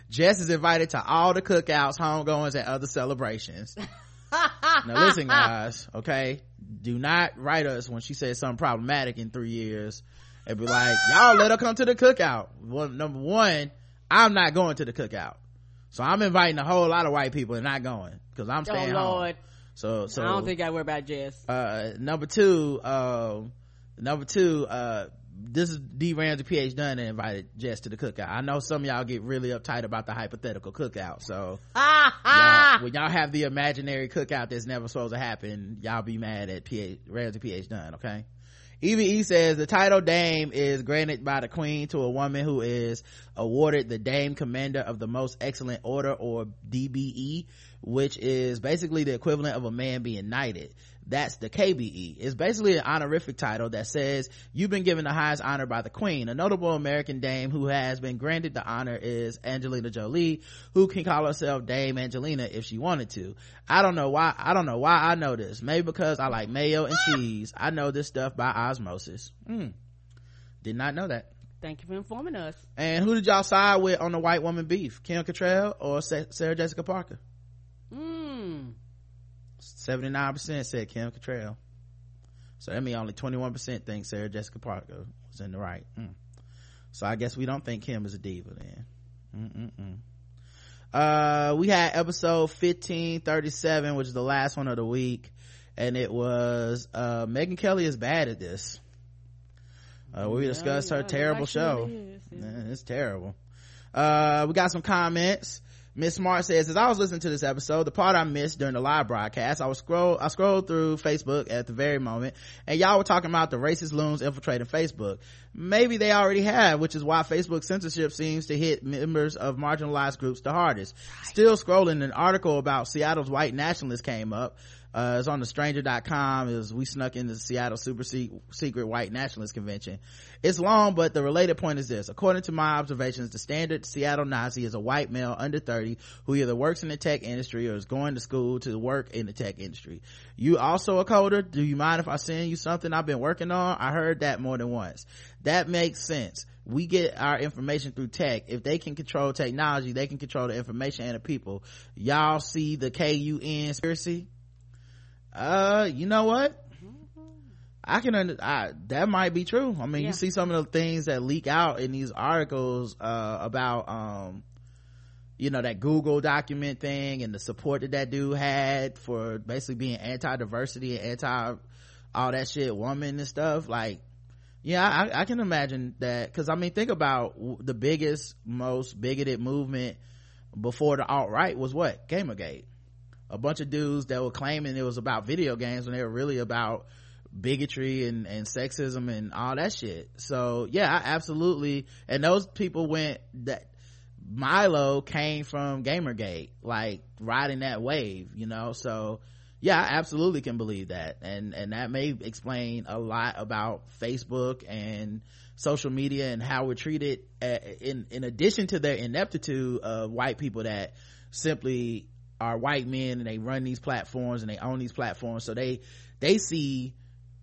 Jess is invited to all the cookouts, homegoings, and other celebrations. now listen, guys, okay? Do not write us when she says something problematic in three years and be like, ah! y'all let her come to the cookout. Well, number one, I'm not going to the cookout. So I'm inviting a whole lot of white people and not going because I'm Oh, staying home. So, so I don't think I worry about Jess. uh number two um number two uh this is D Ramsey PH Dunn that invited Jess to the cookout. I know some of y'all get really uptight about the hypothetical cookout. So y'all, when y'all have the imaginary cookout that's never supposed to happen, y'all be mad at PH Ramsey PH Dunn, okay? Evie E says the title Dame is granted by the Queen to a woman who is awarded the Dame Commander of the Most Excellent Order or DBE, which is basically the equivalent of a man being knighted. That's the KBE. It's basically an honorific title that says you've been given the highest honor by the Queen. A notable American dame who has been granted the honor is Angelina Jolie, who can call herself Dame Angelina if she wanted to. I don't know why, I don't know why I know this. Maybe because I like mayo and cheese. I know this stuff by osmosis. Hmm. Did not know that. Thank you for informing us. And who did y'all side with on the white woman beef? Kim Cattrall or Sarah Jessica Parker? Mm. 79% said Kim Cattrall. So that means only 21% think Sarah Jessica Parker was in the right. Mm. So I guess we don't think Kim is a diva then. Mm-mm-mm. Uh, we had episode 1537, which is the last one of the week. And it was, uh, Megyn Kelly is bad at this. Uh, we discussed yeah, her terrible show. is, yeah. Yeah, it's terrible. Uh, we got some comments. Miss Smart says, as I was listening to this episode, the part I missed during the live broadcast, I was scroll, I scrolled through Facebook at the very moment, and y'all were talking about the racist loons infiltrating Facebook. Maybe they already have, which is why Facebook censorship seems to hit members of marginalized groups the hardest. Still scrolling, an article about Seattle's white nationalists came up. Uh, it's on the stranger.com is we snuck into the Seattle super secret white nationalist convention. It's long, but the related point is this. According to my observations, the standard Seattle Nazi is a white male under 30 who either works in the tech industry or is going to school to work in the tech industry. You also a coder? Do you mind if I send you something I've been working on? I heard that more than once. That makes sense. We get our information through tech. If they can control technology, they can control the information and the people. Y'all see the KUN conspiracy? Uh you know what? I can under I, that might be true. I mean Yeah. you see some of the things that leak out in these articles uh about um you know that google document thing and the support that that dude had for basically being anti-diversity and anti all that shit woman and stuff. Like yeah i, I can imagine that. Because i mean think about the biggest most bigoted movement before the alt-right was what? Gamergate a bunch of dudes that were claiming it was about video games when they were really about bigotry and, and sexism and all that shit. So yeah, I absolutely, and those people went that Milo came from Gamergate, like riding that wave, you know, so yeah, I absolutely can believe that. And, and that may explain a lot about Facebook and social media and how we're treated uh, in, in addition to their ineptitude of white people that simply are white men and they run these platforms and they own these platforms. So they they see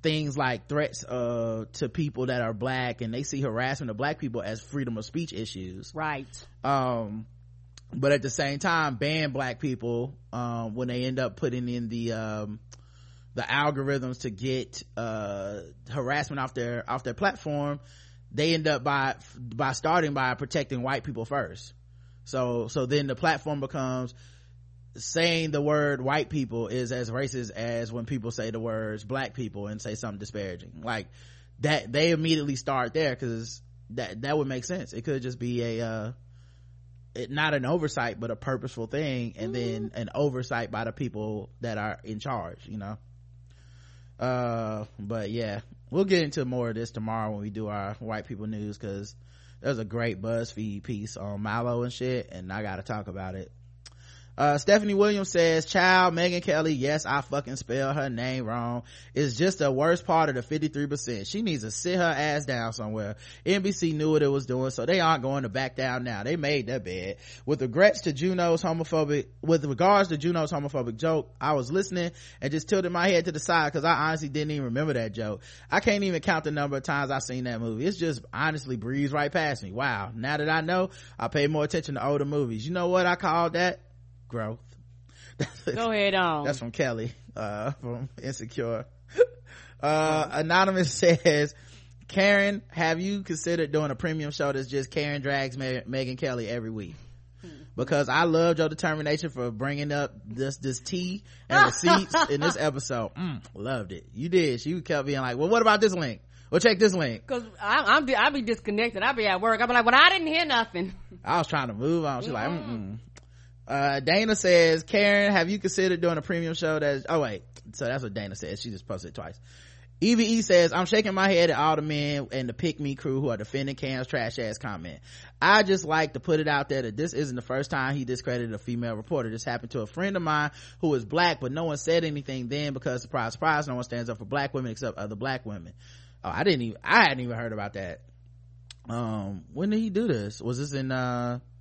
things like threats uh to people that are black and they see harassment of black people as freedom of speech issues. Right. um but at the same time ban black people um when they end up putting in the um the algorithms to get uh harassment off their off their platform they end up by by starting by protecting white people first. So so then the platform becomes saying the word white people is as racist as when people say the words black people and say something disparaging. Like that they immediately start there because that that would make sense. It could just be a uh it, not an oversight but a purposeful thing and then an oversight by the people that are in charge you know? Uh but yeah we'll get into more of this tomorrow when we do our white people news because there's a great buzzfeed piece on milo and shit and i gotta talk about it uh, Stephanie Williams says, child, Megyn Kelly, yes, I fucking spell her name wrong. It's just the worst part of the 53%. She needs to sit her ass down somewhere. NBC knew what it was doing, so they aren't going to back down now. They made their bed. With regrets to Juno's homophobic, with regards to Juno's homophobic joke, I was listening and just tilted my head to the side because I honestly didn't even remember that joke. I can't even count the number of times I've seen that movie. It's just honestly breezed right past me. Wow. Now that I know, I pay more attention to older movies. You know what I call that? Growth. Go ahead on. That's from Kelly, uh, from Insecure. Uh, Anonymous says, Karen, have you considered doing a premium show that's just Karen drags Me- Megyn Kelly every week? Because I loved your determination for bringing up this, this tea and the receipts in this episode. Mm, loved it. You did. She kept being like, well, what about this link? Well, check this link. Cause I, I'm, I be disconnected. I be at work. I be like, well, I didn't hear nothing. I was trying to move on. She's like, mm uh dana says karen have you considered doing a premium show that's oh wait. So that's what dana says. She just posted it twice. Eve says i'm shaking my head at all the men and the pick me crew who are defending cam's trash ass comment. I just like to put it out there that this isn't the first time he discredited a female reporter. This happened to a friend of mine who is black but no one said anything then because surprise surprise no one stands up for black women except other black women. Oh i didn't even i hadn't even heard about that. Um when did he do this? Was this in uh Was?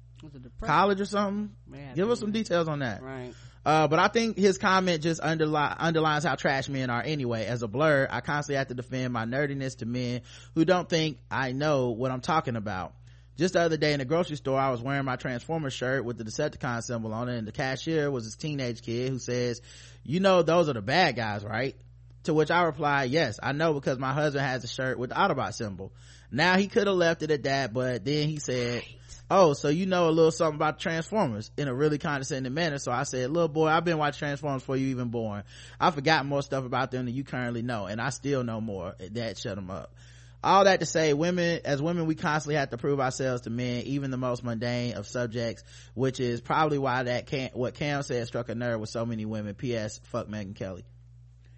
College or something Man, give us some details on that Right. Uh, but I think his comment just underli- underlines how trash men are anyway. As a blerd, I constantly have to defend my nerdiness to men who don't think I know what I'm talking about. Just the other day in the grocery store, I was wearing my Transformer shirt with the Decepticon symbol on it, and the cashier was this teenage kid who says, you know, those are the bad guys, right? To which I replied, yes, I know because my husband has a shirt with the Autobot symbol. Now he could have left it at that, but then he said, oh, so you know a little something about Transformers in a really condescending manner. So I said, little boy, I've been watching Transformers before you even born. I forgot more stuff about them than you currently know, and I still know more. That shut him up. All that to say, women, as women, we constantly have to prove ourselves to men, even the most mundane of subjects, which is probably why that can't what Cam said struck a nerve with so many women. P.S. Fuck Megyn Kelly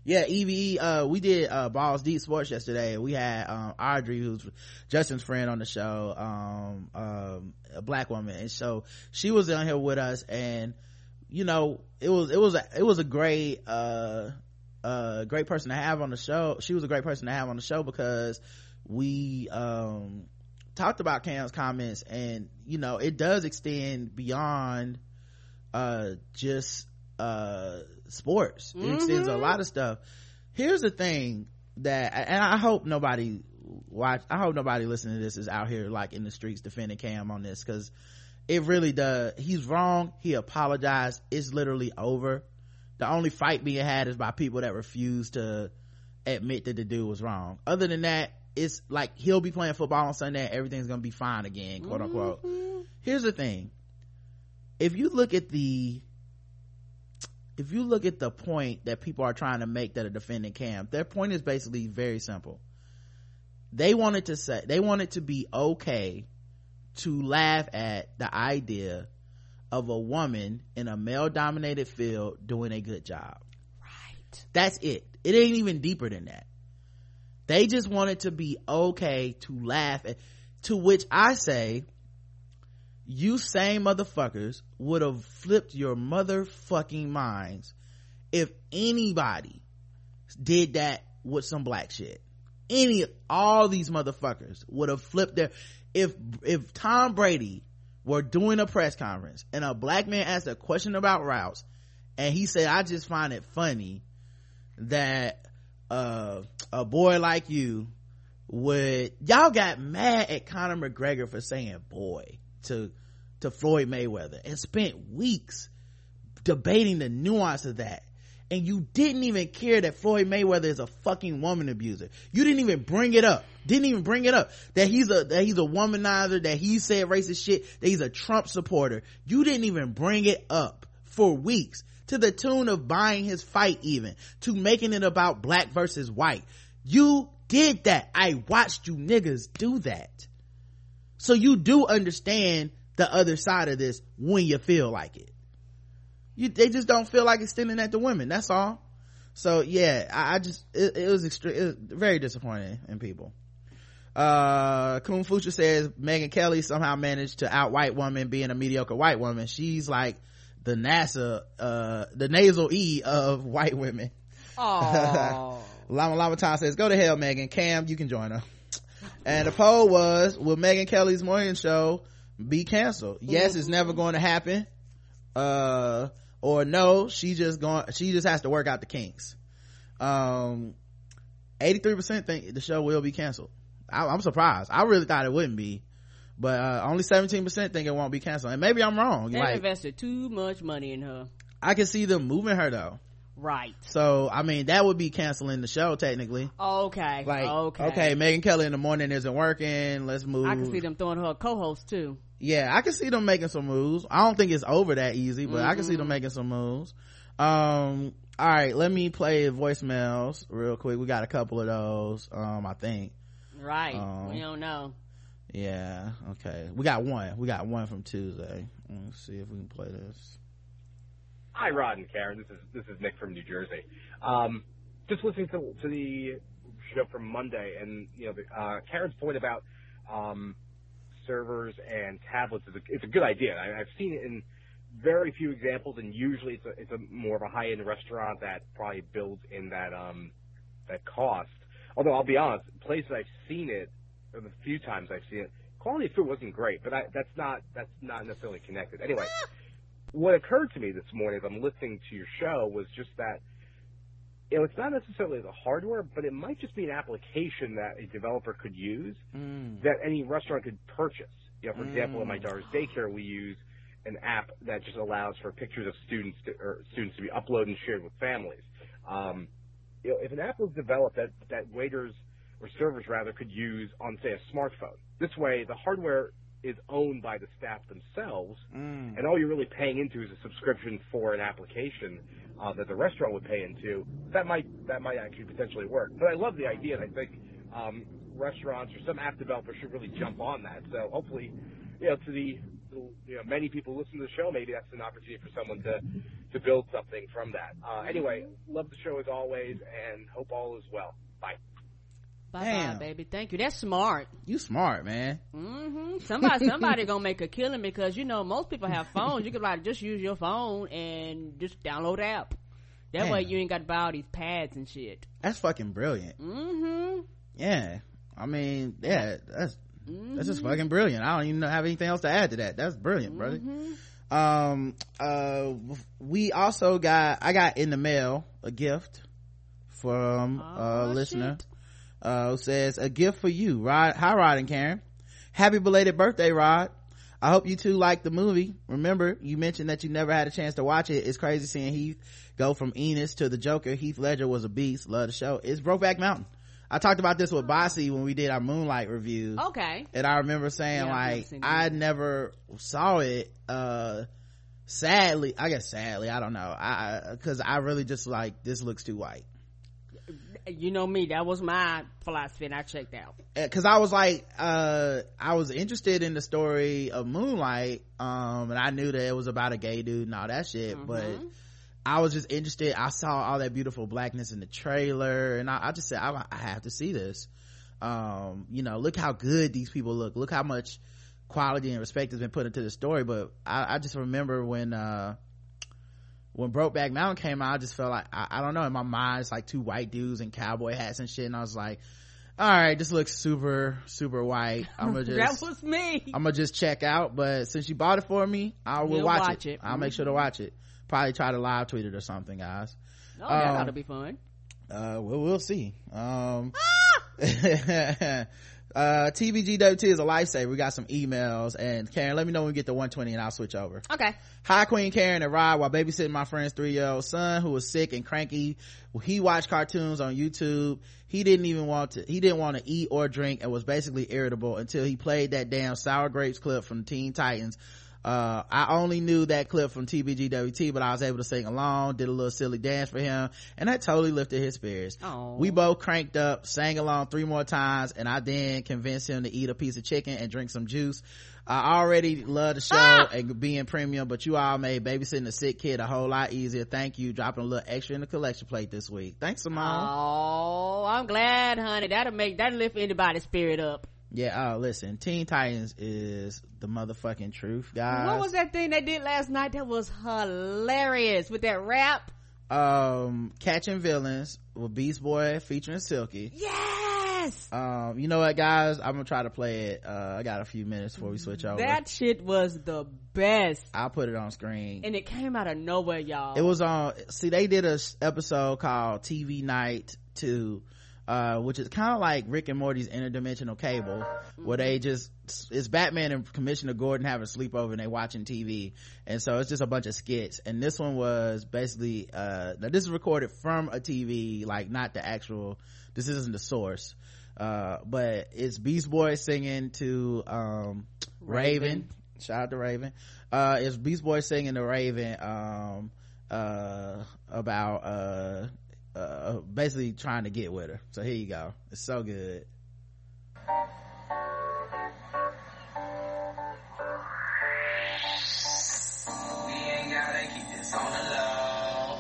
yeah eve uh we did uh balls deep sports yesterday. We had um audrey who's justin's friend on the show um um a black woman. And so she was on here with us and you know it was it was a it was a great uh uh great person to have on the show. She was a great person to have on the show because we um talked about cam's comments and you know it does extend beyond uh just uh sports. It extends a lot mm-hmm. of stuff. Here's the thing that and i hope nobody watch i hope nobody listening to this is out here like in the streets defending cam on this because it really does. He's wrong. He apologized. It's literally over. The only fight being had is by people that refuse to admit that the dude was wrong. Other than that it's like he'll be playing football on sunday and everything's gonna be fine again quote unquote. Mm-hmm. Here's the thing. If you look at the if you look at the point that people are trying to make that a defending Cam, their point is basically very simple. They wanted to say, they wanted to be okay to laugh at the idea of a woman in a male dominated field doing a good job. Right. That's it. It ain't even deeper than that. They just wanted to be okay to laugh at, to which I say, you same motherfuckers would have flipped your motherfucking minds if anybody did that with some black shit. Any, all these motherfuckers would have flipped their, if, if Tom Brady were doing a press conference and a black man asked a question about routes and he said, I just find it funny that, uh, a boy like you would, y'all got mad at Conor McGregor for saying boy to to Floyd Mayweather and spent weeks debating the nuance of that. And you didn't even care that Floyd Mayweather is a fucking woman abuser. You didn't even bring it up. Didn't even bring it up. That he's a, that he's a womanizer, that he said racist shit, that he's a Trump supporter. You didn't even bring it up for weeks to the tune of buying his fight even to making it about black versus white. You did that. I watched you niggas do that. So you do understand the other side of this when you feel like it. You, they just don't feel like extending that to women. That's all. So yeah, I, I just, it, it was extreme, it was very disappointing in people. Uh, Kung Fucha says Megyn Kelly somehow managed to out white woman being a mediocre white woman. She's like the NASA, uh, the nasal E of white women. Oh. Lama Lama Tom says, go to hell, Megyn. Cam, you can join her. And the poll was, will Megyn Kelly's morning show be canceled? Yes, it's never going to happen. Uh, or no, she just going, she just has to work out the kinks. Um, 83% think the show will be canceled. I, I'm surprised. I really thought it wouldn't be. But, uh, only 17% think it won't be canceled. And maybe I'm wrong. They like, invested too much money in her. I can see them moving her though. Right. So, I mean, that would be canceling the show technically. Okay. Like, okay. okay, Megyn Kelly in the morning isn't working. Let's move. I can see them throwing her a co-host too. Yeah, I can see them making some moves. I don't think it's over that easy, but I can see them making some moves. Um, all right, let me play voicemails real quick. We got a couple of those. Um, I think. Right. Um, we don't know. Yeah. Okay. We got one. We got one from Tuesday. Let's see if we can play this. Hi, Rod and Karen. This is this is Nick from New Jersey. Um, just listening to, to the show from Monday, and you know, the, uh, Karen's point about um, servers and tablets is a, it's a good idea. I, I've seen it in very few examples, and usually it's a, it's a more of a high end restaurant that probably builds in that um, that cost. Although I'll be honest, places I've seen it, or the few times I've seen it, quality of food wasn't great, but I, that's not that's not necessarily connected. Anyway, what occurred to me this morning as I'm listening to your show was just that, you know, it's not necessarily the hardware, but it might just be an application that a developer could use Mm. that any restaurant could purchase. You know, for example, at my daughter's daycare, we use an app that just allows for pictures of students to, or students to be uploaded and shared with families. Um, you know, if an app was developed that, that waiters or servers rather could use on, say, a smartphone, this way the hardware is owned by the staff themselves, Mm. and all you're really paying into is a subscription for an application uh, that the restaurant would pay into. That might that might actually potentially work. But I love the idea, and I think um, restaurants or some app developers should really jump on that. So hopefully, you know, to the you know many people listen to the show, maybe that's an opportunity for someone to to build something from that. Uh, anyway, love the show as always, and hope all is well. Bye. Bye bye, Damn. baby. Thank you. That's smart. You smart, man. Mm-hmm. Somebody, somebody gonna make a killing because you know most people have phones. You could like just use your phone and just download the app. That way you ain't got to buy all these pads and shit. That's fucking brilliant. Mm-hmm. Yeah. I mean, yeah, that's that's just Mm-hmm. fucking brilliant. I don't even have anything else to add to that. That's brilliant, brother. Mm-hmm. Um, uh, we also got, I got in the mail a gift from a Oh, listener, shit. Uh, says, a gift for you, Rod. Hi, Rod and Karen. Happy belated birthday, Rod. I hope you two like the movie. Remember, you mentioned that you never had a chance to watch it. It's crazy seeing Heath go from Ennis to the Joker. Heath Ledger was a beast. Love the show. It's Brokeback Mountain. I talked about this with Bossy when we did our Moonlight review. Okay. and I remember saying Yeah, like I never saw it uh sadly I guess sadly I don't know I because I really just like this looks too white You know me. That was my philosophy, and I checked out. because I was like uh I was interested in the story of Moonlight um and I knew that it was about a gay dude and all that shit but Mm-hmm. I was just interested I saw all that beautiful blackness in the trailer and I, I just said I, I have to see this um you know look how good these people look look how much quality and respect has been put into the story but I, I just remember when uh when Brokeback Mountain came out, I just felt like I, I don't know in my mind it's like two white dudes in cowboy hats and shit, and I was like, all right, this looks super super white. I'm gonna just that was me. I'm gonna just check out. But since you bought it for me, I will You'll watch, watch it. it. I'll make sure to watch it. Probably try to live tweet it or something, guys. oh, that um, ought to be fun. Uh, well, we'll see. Um, uh, TBGWT is a lifesaver. We got some emails and Karen, let me know when we get to 120 and I'll switch over. Okay. Hi, Queen Karen and Rod. While babysitting my friend's three-year-old son who was sick and cranky, he watched cartoons on YouTube. He didn't even want to, he didn't want to eat or drink and was basically irritable until he played that damn Sour Grapes clip from Teen Titans. Uh, I only knew that clip from TBGWT, but I was able to sing along, did a little silly dance for him, and that totally lifted his spirits. Aw. We both cranked up, sang along three more times, and I then convinced him to eat a piece of chicken and drink some juice. I already love the show Ah! and being premium, but you all made babysitting a sick kid a whole lot easier. Thank you. Dropping a little extra in the collection plate this week. Thanks, Simone. Oh, I'm glad, honey. That'll make that'll lift anybody's spirit up. Yeah, uh, listen, Teen Titans is the motherfucking truth, guys. What was that thing they did last night? That was hilarious with that rap. Um, Catching Villains with Beast Boy featuring Silky. Yes, Um, you know what, guys? I'm gonna try to play it. Uh, I got a few minutes before we switch over. that shit was the best, I'll put it on screen. and it came out of nowhere, y'all. it was on see they did a episode called tv night 2 uh which is kind of like rick and morty's interdimensional cable where they just it's batman and commissioner gordon having a sleepover and they watching tv and so it's just a bunch of skits. And this one was basically uh now this is recorded from a tv like not the actual this isn't the source. Uh but it's beast boy singing to um raven, Raven. shout out to raven. Uh it's beast boy singing to raven um uh about uh basically trying to get with her so here you go it's so good We ain't gotta keep this on the low.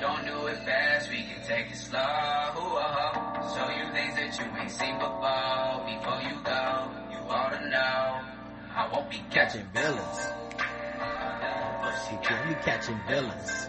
Don't do it fast, we can take it slow. Show you things that you ain't seen before. Before you go, you ought to know. I won't be catching villains catching villains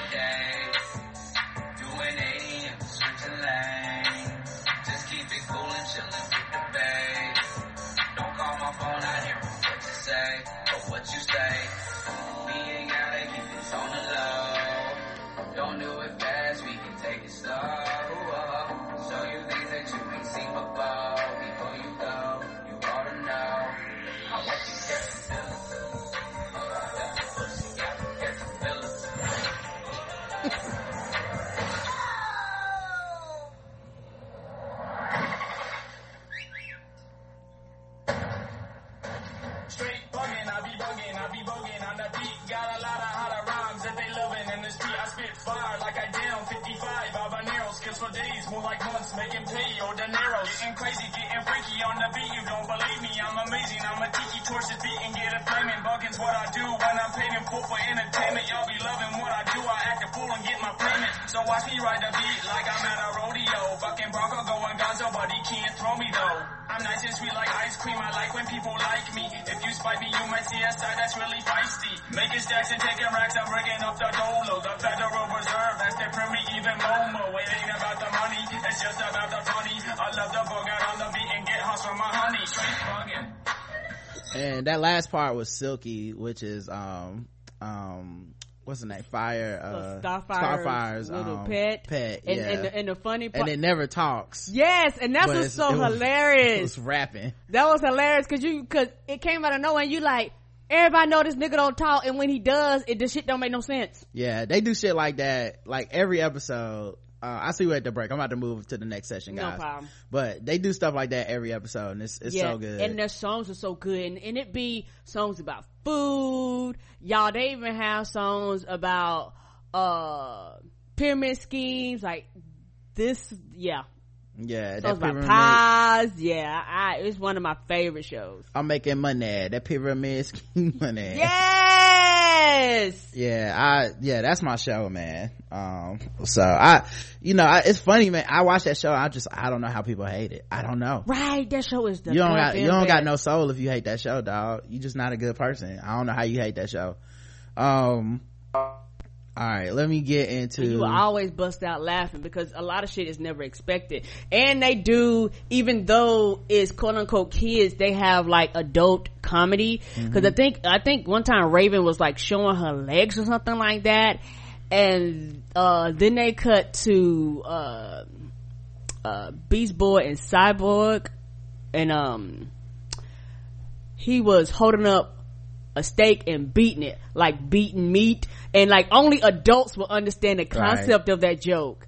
that last part was silky which is um um what's the name fire uh Starfire's starfire's little um, pet. pet And, yeah and, the, and the funny part. and it never talks yes, and that's what's so it was- hilarious. it was rapping That was hilarious because you because it came out of nowhere and you like everybody know this nigga don't talk and when he does it the shit don't make no sense. yeah they do shit like that like every episode uh, I see you at the break. I'm about to move to the next session, guys. No problem. But they do stuff like that every episode, and it's it's so good. And their songs are so good and, and it be songs about food. Y'all they even have songs about uh pyramid schemes like this yeah. Yeah, Songs that pyramid. pies. Yeah, I it's one of my favorite shows. I'm making money. That pyramid scheme money. Yes. yeah i yeah that's my show man um so i you know I, it's funny man i watch that show i just i don't know how people hate it i don't know Right, that show is the you don't got you don't got no soul if you hate that show dog you just not a good person i don't know how you hate that show um all right let me get into you always bust out laughing because a lot of shit is never expected. And they do even though it's quote unquote kids they have like adult comedy. Because i think i think one time raven was like showing her legs or something like that. And uh then they cut to uh uh beast boy and cyborg. And um he was holding up a steak and beating it like beating meat and like only adults will understand the concept of that joke.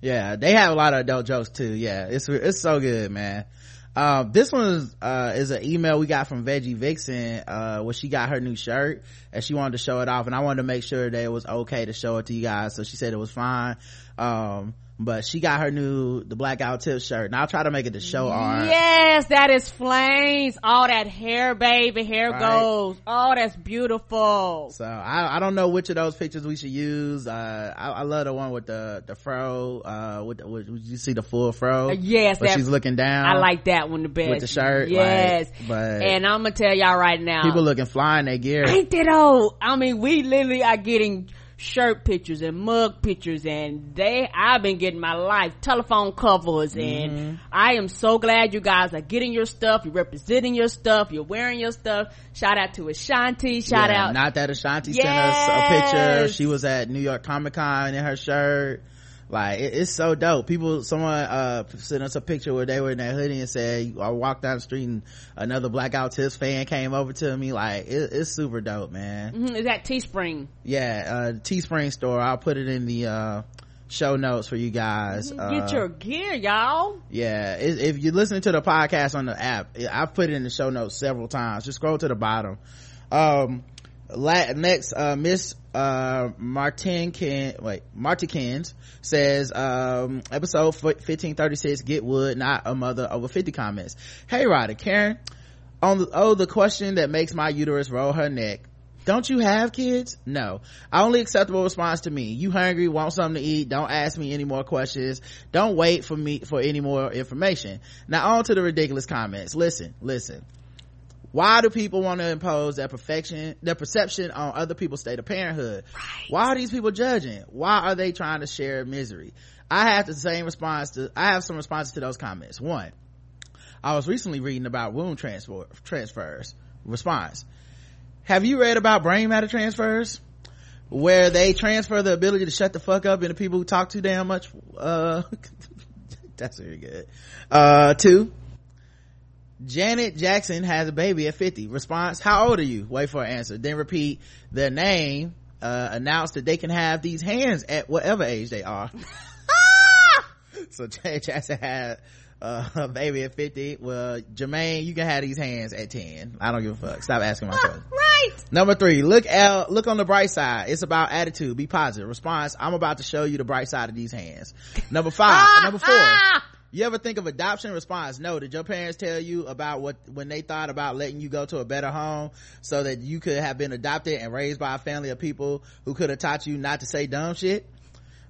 Yeah they have a lot of adult jokes too. Yeah it's it's so good man. Um this one is uh is an email we got from veggie vixen uh where she got her new shirt and she wanted to show it off and i wanted to make sure that it was okay to show it to you guys so she said it was fine. Um but she got her new the blackout tip shirt and i'll try to make it the show art yes that is flames all that hair baby hair Right. goes oh that's beautiful so I, I don't know which of those pictures we should use. Uh, I, I love the one with the the fro. Uh, with, the, with you see the full fro. Uh, yes, where that- she's looking down. i like that one the best with the shirt. like, yes but and i'm gonna tell y'all right now people looking fly in their gear. Ain't that old? I mean, we literally are getting shirt pictures and mug pictures and they, I've been getting my life, telephone covers and Mm-hmm. I am so glad you guys are getting your stuff, you're representing your stuff, you're wearing your stuff. Shout out to Ashanti, shout Yeah, out. Not that Ashanti sent us a picture. She was at New York Comic Con in her shirt. Like it, it's so dope. People, someone uh sent us a picture where they were in that hoodie and said, "I walked down the street and another Blackout Tips fan came over to me." Like it, it's super dope, man. Mhm, Is that Teespring? yeah uh teespring store i'll put it in the uh show notes for you guys uh, Get your gear, y'all. yeah if, if you're listening to the podcast on the app i've put it in the show notes several times just scroll to the bottom um la- next uh miss uh martin ken wait martikins says um episode 1536 get wood not a mother over 50 comments. Hey Ryder karen on the oh the question that makes my uterus roll her neck. Don't you have kids? No. Only acceptable response to me. You hungry want something to eat? Don't ask me any more questions. Don't wait for me for any more information. Now on to the ridiculous comments. Listen listen why do people want to impose their perfection their perception on other people's state of parenthood why are these people judging why are they trying to share misery i have the same response to i have some responses to those comments one I was recently reading about womb transfer transfers. Response. Have you read about brain matter transfers? where they transfer the ability to shut the fuck up into people who talk too damn much. Uh, that's very good. Uh, two, Janet Jackson has a baby at 50. Response, how old are you? Wait for an answer. Then repeat their name, uh, announce that they can have these hands at whatever age they are. so Janet Jackson had uh, a baby at 50. Well, Jermaine, you can have these hands at 10. I don't give a fuck. Stop asking my questions. right Number three, look out, look on the bright side. It's about attitude. Be positive. Response, I'm about to show you the bright side of these hands. Number five, number four. You ever think of adoption? Response, no. Did your parents tell you about what, when they thought about letting you go to a better home so that you could have been adopted and raised by a family of people who could have taught you not to say dumb shit?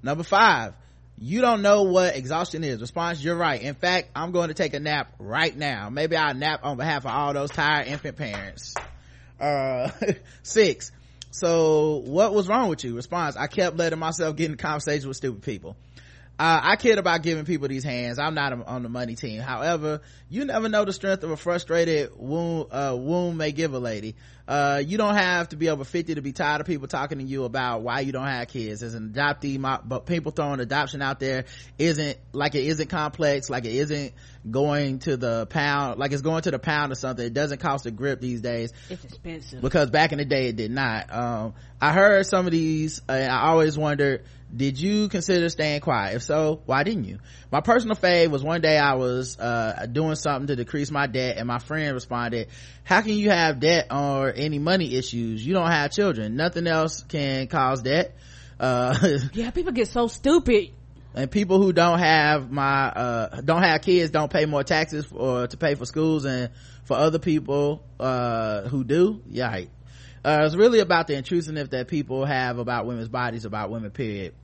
Number five, you don't know what exhaustion is. Response, you're right. In fact, I'm going to take a nap right now. Maybe I'll nap on behalf of all those tired infant parents. Uh, six. So what was wrong with you? Response, I kept letting myself get in conversations with stupid people. Uh, I kid about giving people these hands. I'm not on the money team. However, you never know the strength of a frustrated womb, uh, womb may give a lady. Uh, you don't have to be over 50 to be tired of people talking to you about why you don't have kids. As an adoptee, my, but people throwing adoption out there isn't, like it isn't complex, like it isn't going to the pound, like it's going to the pound or something. It doesn't cost a grip these days. It's expensive. Because back in the day it did not. Um, I heard some of these, and I always wondered, did you consider staying quiet? If so, why didn't you? My personal fave was one day I was, uh, doing something to decrease my debt and my friend responded, how can you have debt or any money issues? You don't have children. Nothing else can cause debt. Uh, yeah, people get so stupid. And people who don't have my, uh, don't have kids don't pay more taxes or to pay for schools and for other people, uh, who do. Yikes. Uh, it's really about the intrusiveness that people have about women's bodies, about women, period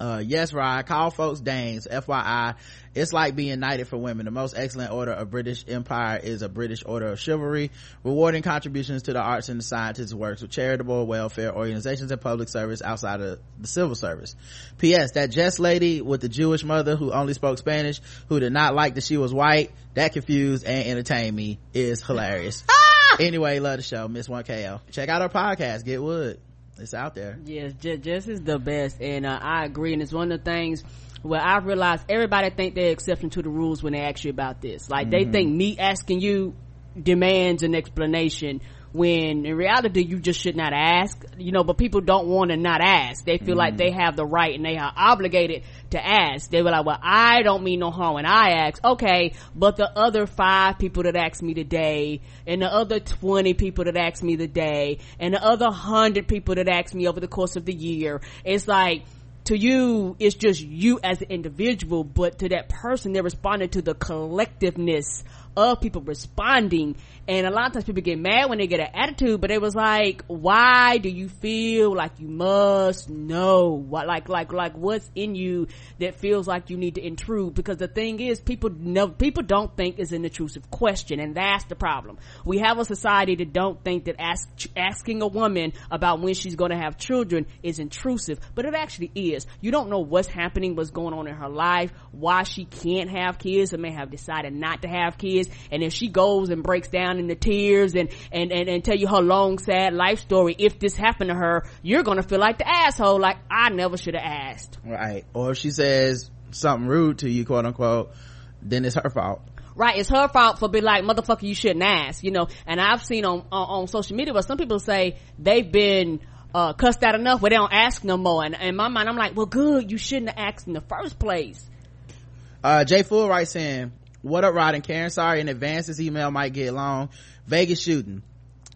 uh yes rod call folks dames fyi it's like being knighted for women. The most excellent order of british empire is a british order of chivalry rewarding contributions to the arts and the sciences works with charitable welfare organizations and public service outside of the civil service. Ps that jess lady with the jewish mother who only spoke spanish who did not like that she was white that confused and entertained me is hilarious. Anyway love the show miss 1ko check out our podcast get wood it's out there yes jess is the best and uh, i agree and it's one of the things where i realized everybody think they're exception to the rules when they ask you about this like mm-hmm. they think me asking you demands an explanation when in reality you just should not ask you know but people don't want to not ask. They feel mm. like they have the right and they are obligated to ask. They were like well i don't mean no harm when i ask. Okay but the other five people that asked me today and the other 20 people that asked me today and the other 100 people that asked me over the course of the year it's like to you it's just you as an individual but to that person they're responding to the collectiveness of people responding. And a lot of times people get mad when they get an attitude but it was like why do you feel like you must know? What like like like what's in you that feels like you need to intrude? Because the thing is people know people don't think is an intrusive question and that's the problem. We have a society that don't think that ask, asking a woman about when she's going to have children is intrusive but it actually is. You don't know what's happening what's going on in her life why she can't have kids or may have decided not to have kids and if she goes and breaks down into tears and, and, and, and tell you her long sad life story, if this happened to her, you're gonna feel like the asshole, like, I never should have asked. Right. Or if she says something rude to you, quote unquote, then it's her fault right it's her fault for being like motherfucker you shouldn't ask you know and i've seen on on, on social media where some people say they've been uh, cussed out enough where they don't ask no more and in my mind i'm like well good you shouldn't have asked in the first place uh jay full writes in what up rod and karen? Sorry in advance this email might get long. Vegas shooting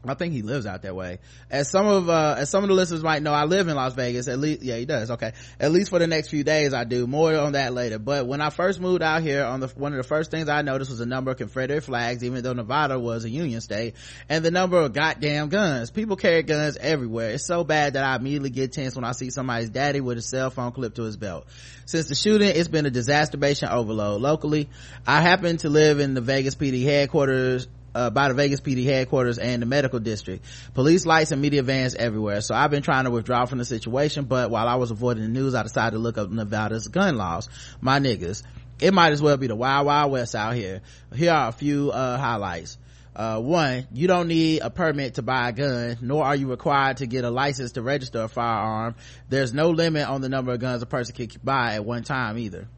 I think he lives out that way. As some of, uh, as some of the listeners might know, I live in Las Vegas. At least, yeah, he does. Okay. At least for the next few days, I do. More on that later. But when I first moved out here, on the, one of the first things I noticed was a number of Confederate flags, even though Nevada was a Union state, and the number of goddamn guns. People carry guns everywhere. It's so bad that I immediately get tense when I see somebody's daddy with a cell phone clipped to his belt. Since the shooting, it's been a disasterbation overload. Locally, I happen to live in the Vegas PD headquarters uh, by the Vegas PD headquarters and the medical district. Police lights and media vans everywhere. So I've been trying to withdraw from the situation, but while I was avoiding the news, I decided to look up Nevada's gun laws. My niggas. It might as well be the wild wild west out here. Here are a few, uh, highlights. uh, one, you don't need a permit to buy a gun, nor are you required to get a license to register a firearm. There's no limit on the number of guns a person can buy at one time either.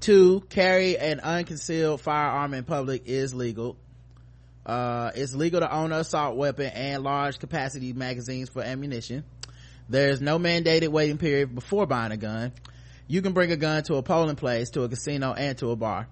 Two, carry an unconcealed firearm in public is legal. Uh, it's legal to own an assault weapon and large capacity magazines for ammunition. There's no mandated waiting period before buying a gun. You can bring a gun to a polling place, to a casino, and to a bar.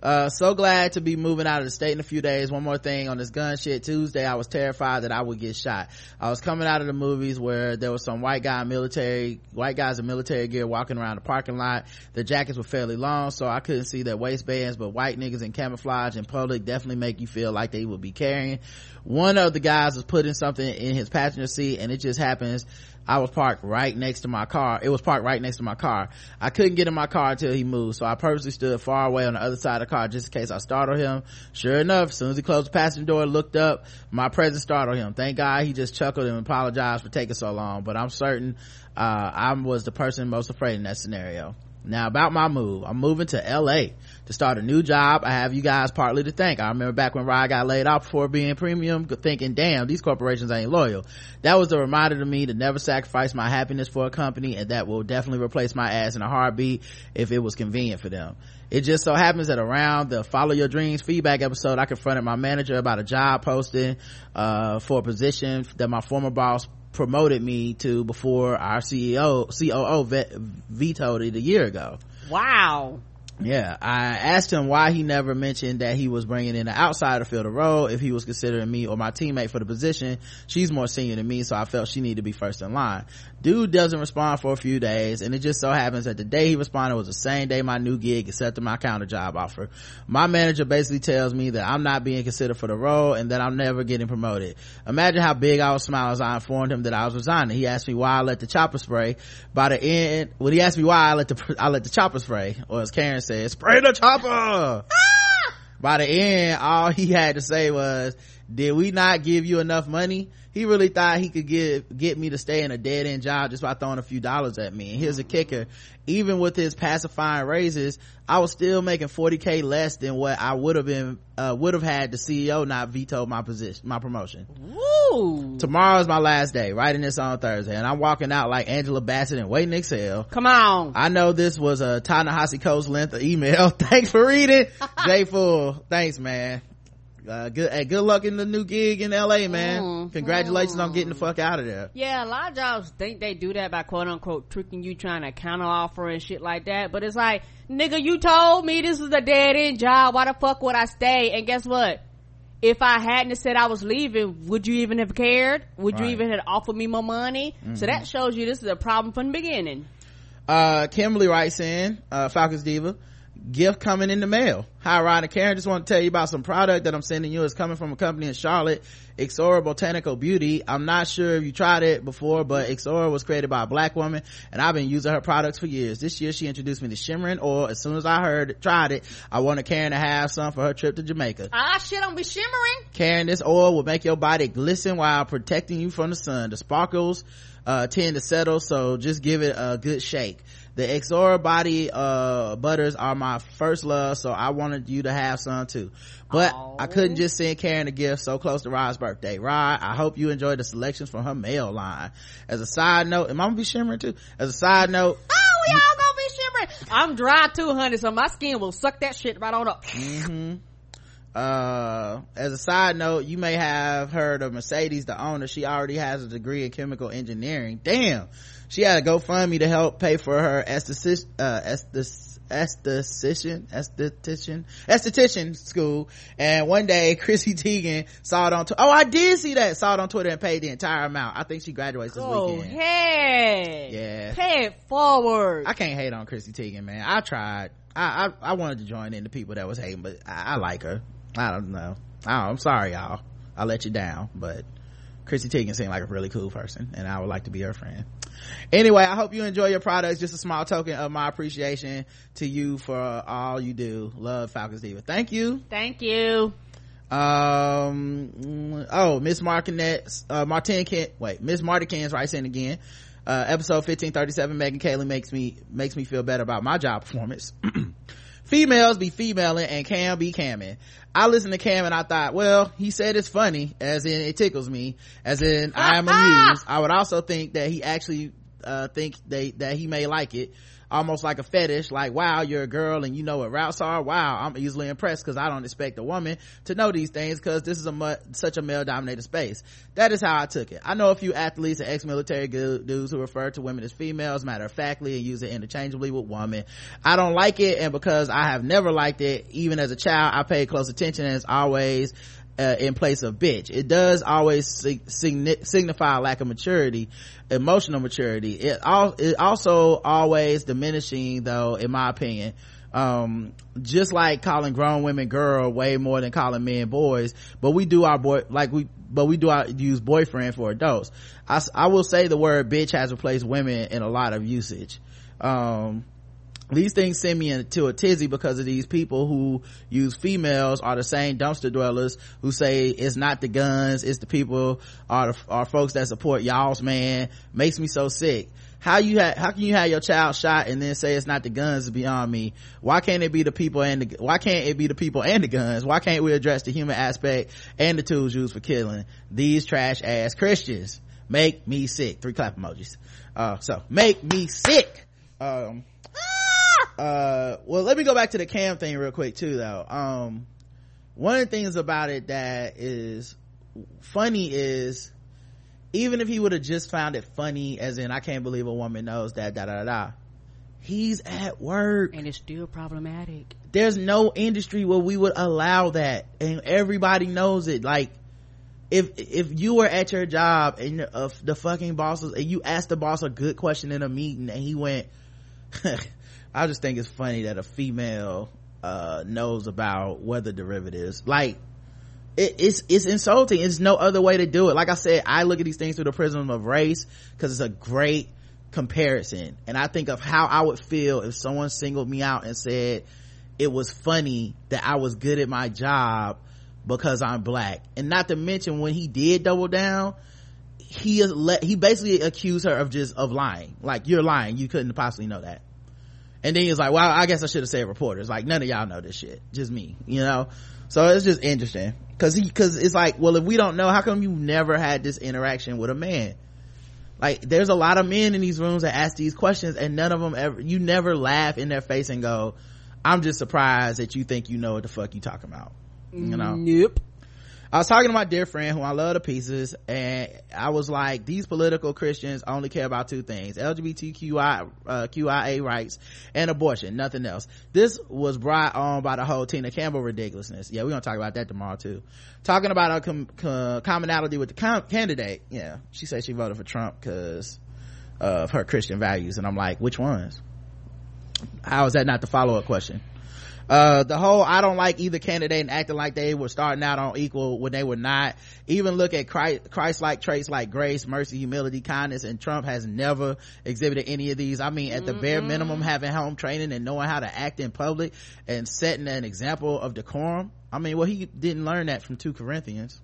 Uh, so glad to be moving out of the state in a few days. One more thing on this gun shit. Tuesday, I was terrified that I would get shot. I was coming out of the movies where there was some white guy military, white guys in military gear walking around the parking lot. The jackets were fairly long, so I couldn't see their waistbands, but white niggas in camouflage in public definitely make you feel like they would be carrying. One of the guys was putting something in his passenger seat and it just happens I was parked right next to my car. It was parked right next to my car. I couldn't get in my car until he moved, so I purposely stood far away on the other side of the car just in case I startled him. Sure enough, as soon as he closed the passenger door and looked up, my presence startled him. Thank God he just chuckled and apologized for taking so long, but I'm certain, uh, I was the person most afraid in that scenario. Now about my move, I'm moving to LA to start a new job. I have you guys partly to thank. I remember back when Rod got laid off before being premium, thinking, damn, these corporations ain't loyal. That was the reminder to me to never sacrifice my happiness for a company and that will definitely replace my ass in a heartbeat if it was convenient for them. It just so happens that around the follow your dreams feedback episode, I confronted my manager about a job posting, uh, for a position that my former boss promoted me to before our CEO, COO vet, vetoed it a year ago. Wow. Yeah, I asked him why he never mentioned that he was bringing in an outsider to fill the role if he was considering me or my teammate for the position. She's more senior than me, so I felt she needed to be first in line. Dude doesn't respond for a few days, and it just so happens that the day he responded was the same day my new gig accepted my counter job offer. My manager basically tells me that I'm not being considered for the role and that I'm never getting promoted. Imagine how big I was smiling as I informed him that I was resigning. He asked me why I let the chopper spray. By the end, when he asked me why I let the I let the chopper spray, or as Karen said, spray the chopper. Ah! By the end, all he had to say was, did we not give you enough money? He really thought he could get, get me to stay in a dead end job just by throwing a few dollars at me. And here's a kicker. Even with his pacifying raises, I was still making 40k less than what I would have been, uh, would have had the CEO not veto my position, my promotion. Woo! Tomorrow is my last day, writing this on Thursday, and I'm walking out like Angela Bassett and waiting exhale. Come on. I know this was a Ta-Nehisi Coates length of email. Thanks for reading. Jay Fool. Thanks, man. Uh, good, hey, good luck in the new gig in LA, man. Mm, Congratulations on getting the fuck out of there. Yeah, a lot of jobs think they do that by quote unquote tricking you, trying to counter offer and shit like that. But it's like, nigga, you told me this was a dead end job. Why the fuck would I stay? And guess what? If I hadn't said I was leaving, would you even have cared? Would you even have offered me more money? So Mhm. that shows you this is a problem from the beginning. Uh, Kimberly writes in, uh, Falcons Diva, gift coming in the mail. Hi, Rod and Karen. Just want to tell you about some product that I'm sending you. It's coming from a company in Charlotte, Exora Botanical Beauty. I'm not sure if you tried it before, but Exora was created by a black woman and I've been using her products for years. This year she introduced me to shimmering oil. As soon as I heard, tried it, I wanted Karen to have some for her trip to Jamaica. Ah, shit, I'm be shimmering. Karen, this oil will make your body glisten while protecting you from the sun. The sparkles, uh, tend to settle, so just give it a good shake. The Exora body, uh, butters are my first love, so I wanted you to have some too. But I couldn't just send Karen a gift so close to Rod's birthday. Rod, I hope you enjoyed the selections from her male line. As a side note, am I gonna be shimmering too? As a side note, Oh, we all gonna be shimmering. I'm dry too, honey, so my skin will suck that shit right on up. hmm uh as a side note you may have heard of mercedes the owner she already has a degree in chemical engineering damn she had a gofundme to help pay for her esthetician uh esthetician esthetician esthetician school and one day chrissy teigen saw it on tw- oh i did see that saw it on twitter and paid the entire amount i think she graduates this Go weekend ahead. Yeah. Pay it forward. I can't hate on Chrissy Teigen, man. I tried. I, I, I wanted to join in the people that was hating, but I, I like her. I don't know. I, I'm sorry, y'all. I let you down, but Chrissy Teigen seemed like a really cool person, and I would like to be her friend. Anyway, I hope you enjoy your products. Just a small token of my appreciation to you for all you do. Love Falcons Diva. Thank you. Thank you. Um, oh, Miss Martinet, uh, Martin Kent, wait, Miss Martikins writes in again. Uh, episode 1537, Megyn Kelly makes me, makes me feel better about my job performance. females be femaling and cam be camming. I listened to cam and i thought well he said it's funny as in it tickles me as in i am amused. I would also think that he actually uh think they that he may like it almost like a fetish like wow you're a girl and you know what routes are. Wow i'm easily impressed because i don't expect a woman to know these things because this is a such a male dominated space. That is how i took it. I know a few athletes and ex-military dudes who refer to women as females matter of factly and use it interchangeably with woman i don't like it and because i have never liked it even as a child i paid close attention and it's always uh, in place of bitch. It does always sig- signi- signify a lack of maturity, emotional maturity. It, al- it also always diminishing though, in my opinion. Um, just like calling grown women girl way more than calling men boys, but we do our boy, like we, but we do our, use boyfriend for adults. I will say the word bitch has replaced women in a lot of usage. Um, these things send me into a tizzy because of these people who use females are the same dumpster dwellers who say it's not the guns it's the people are the, are folks that support y'all's man. Makes me so sick. How you ha- how can you have your child shot and then say it's not the guns beyond me? Why can't it be the people and the why can't it be the people and the guns? Why can't we address the human aspect and the tools used for killing? These trash ass christians make me sick. Three clap emojis. Uh so make me sick. Um uh well let me go back to the cam thing real quick too though. Um one of the things about it that is funny is even if he would have just found it funny as in i can't believe a woman knows that da da da da he's at work. And it's still problematic. There's no industry where we would allow that and everybody knows it. Like if if you were at your job and uh, the fucking bosses and you asked the boss a good question in a meeting and he went i just think it's funny that a female uh knows about weather derivatives like it, it's it's insulting. It's no other way to do it. Like i said i look at these things through the prism of race because it's a great comparison. And i think of how i would feel if someone singled me out and said it was funny that i was good at my job because i'm black. And not to mention when he did double down he let he basically accused her of just of lying. Like you're lying. You couldn't possibly know that and then he was like well i guess i should have said reporters. Like none of y'all know this shit. Just me you know? So it's just interesting. Because he because it's like well if we don't know how come you never had this interaction with a man? Like there's a lot of men in these rooms that ask these questions and none of them ever you never laugh in their face and go i'm just surprised that you think you know what the fuck you talking about. You know? Nope. I was talking to my dear friend who I love to pieces and I was like, these political Christians only care about two things, LGBTQI, uh, QIA rights and abortion, nothing else. This was brought on by the whole Tina Campbell ridiculousness. Yeah, we're gonna talk about that tomorrow too. Talking about a com- com- commonality with the com- candidate. Yeah, she said she voted for Trump because of her Christian values and I'm like, which ones? How is that not the follow-up question? Uh the whole i don't like either candidate and acting like they were starting out on equal when they were not. Even look at christ like traits like grace mercy humility kindness and trump has never exhibited any of these. I mean at the bare minimum having home training and knowing how to act in public and setting an example of decorum. I mean well he didn't learn that from 2 corinthians.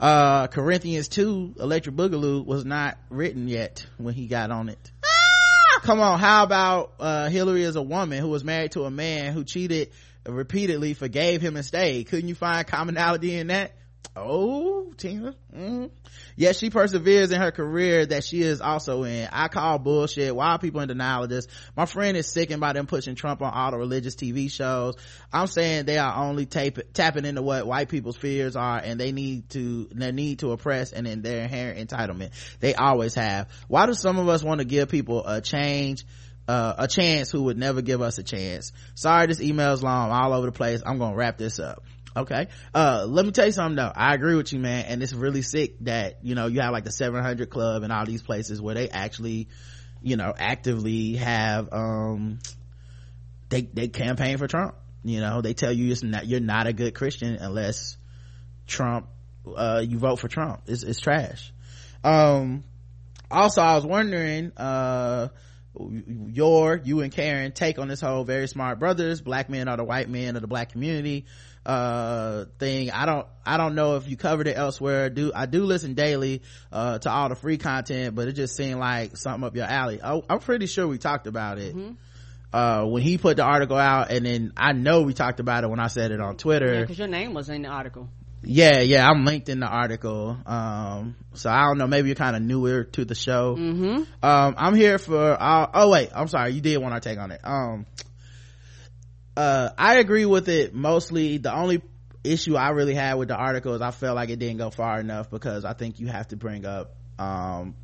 Uh corinthians 2 electric boogaloo was not written yet when he got on it come on how about uh hillary is a woman who was married to a man who cheated repeatedly forgave him and stayed? Couldn't you find commonality in that oh tina. Mm. yes she perseveres in her career that she is also in. I call bullshit. Why are people in denial of this? My friend is sickened by them pushing trump on all the religious tv shows. I'm saying they are only tapping into what white people's fears are and they need to their need to oppress and in their inherent entitlement. They always have. Why do some of us want to give people a change uh, a chance who would never give us a chance? Sorry this email is long all over the place. I'm gonna wrap this up okay. Uh let me tell you something though. I agree with you man. And it's really sick that you know you have like the 700 club and all these places where they actually you know actively have um they they campaign for trump. You know they tell you it's not you're not a good christian unless trump uh you vote for trump. It's, it's trash. Um also i was wondering uh your you and karen take on this whole very smart brothas black men are the white men of the black community uh thing. I don't i don't know if you covered it elsewhere. Do i do listen daily uh to all the free content but it just seemed like something up your alley. I, i'm pretty sure we talked about it uh when he put the article out and then i know we talked about it when i said it on twitter. Because your name was in the article. Yeah yeah i'm linked in the article um so i don't know maybe you're kind of newer to the show. Mm-hmm. um i'm here for uh, oh wait i'm sorry you did want our take on it. Um uh i agree with it mostly. The only issue i really had with the article is i felt like it didn't go far enough because i think you have to bring up um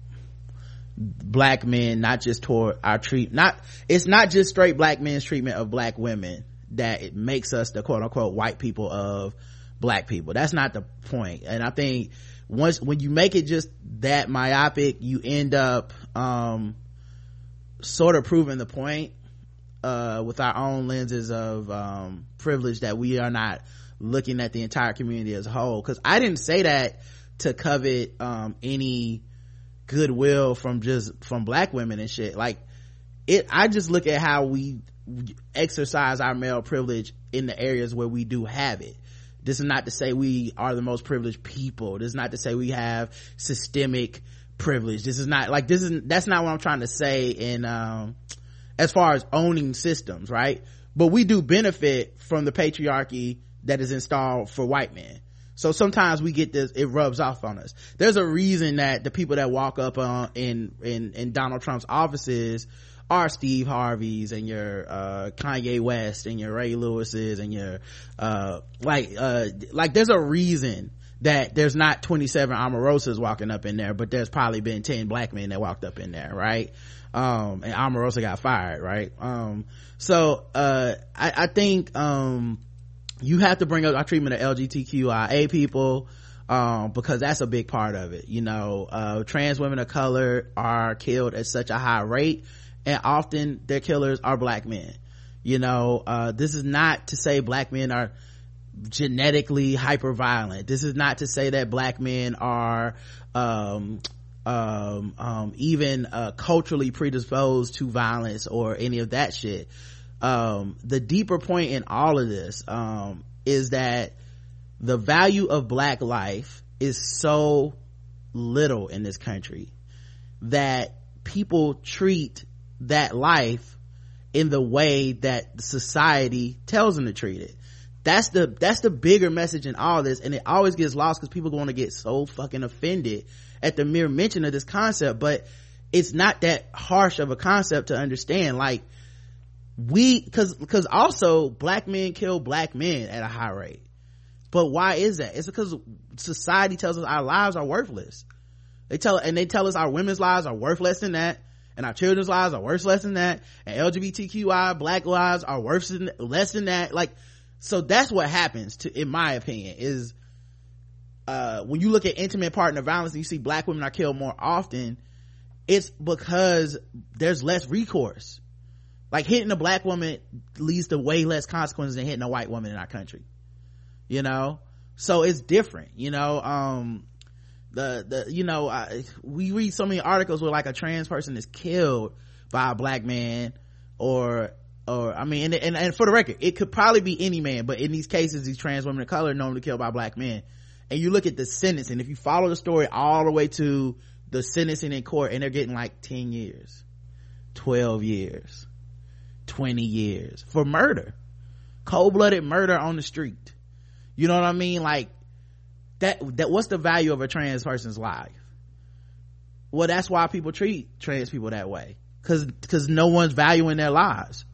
black men not just toward our treat not it's not just straight black men's treatment of black women that it makes us the quote unquote white people of black people. That's not the point. and i think once when you make it just that myopic you end up um sort of proving the point uh with our own lenses of um privilege that we are not looking at the entire community as a whole. Because i didn't say that to covet um any goodwill from just from black women and shit. Like it i just look at how we exercise our male privilege in the areas where we do have it. This is not to say we are the most privileged people. This is not to say we have systemic privilege. This is not like this is that's not what i'm trying to say in um as far as owning systems right? But we do benefit from the patriarchy that is installed for white men. So sometimes we get this it rubs off on us. There's a reason that the people that walk up uh, in in in donald trump's offices are steve harveys and your uh, kanye west and your ray Lewis's and your uh, like uh, like there's a reason that there's not 27 Omarosas walking up in there, but there's probably been 10 black men that walked up in there, right? Um, and Omarosa got fired, right? Um, so, uh, I, I think, um, you have to bring up our treatment of LGBTQIA people, um, because that's a big part of it. You know, uh, trans women of color are killed at such a high rate, and often their killers are black men. You know, uh, this is not to say black men are genetically hyper violent. This is not to say that black men are, um, um, um, even, uh, culturally predisposed to violence or any of that shit. Um, the deeper point in all of this, um, is that the value of black life is so little in this country that people treat that life in the way that society tells them to treat it that's the that's the bigger message in all this and it always gets lost because people going to get so fucking offended at the mere mention of this concept but it's not that harsh of a concept to understand like we because because also black men kill black men at a high rate. But why is that? It's because society tells us our lives are worthless. They tell and they tell us our women's lives are worth less than that and our children's lives are worth less than that and lgbtqi black lives are worse than less than that. Like so that's what happens to in my opinion is uh when you look at intimate partner violence and you see black women are killed more often it's because there's less recourse. Like hitting a black woman leads to way less consequences than hitting a white woman in our country you know? So it's different you know? Um the the you know I, we read so many articles where like a trans person is killed by a black man or or I mean, and, and, and for the record, it could probably be any man, but in these cases, these trans women of color normally killed by black men. And you look at the sentencing, if you follow the story all the way to the sentencing in court, and they're getting like 10 years, 12 years, 20 years for murder. Cold-blooded murder on the street. You know what I mean? Like, that, that, what's the value of a trans person's life? Well, that's why people treat trans people that way. Cause, cause no one's valuing their lives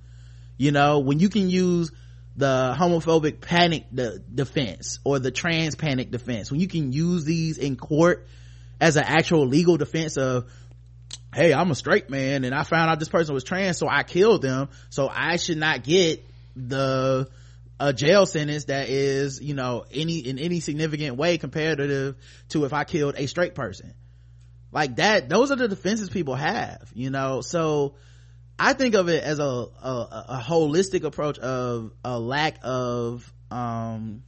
you know when you can use the homophobic panic de- defense or the trans panic defense when you can use these in court as an actual legal defense of hey i'm a straight man and i found out this person was trans so i killed them. So i should not get the a jail sentence that is you know any in any significant way comparative to if i killed a straight person. Like that those are the defenses people have you know? So I think of it as a, a, a holistic approach of a lack of um,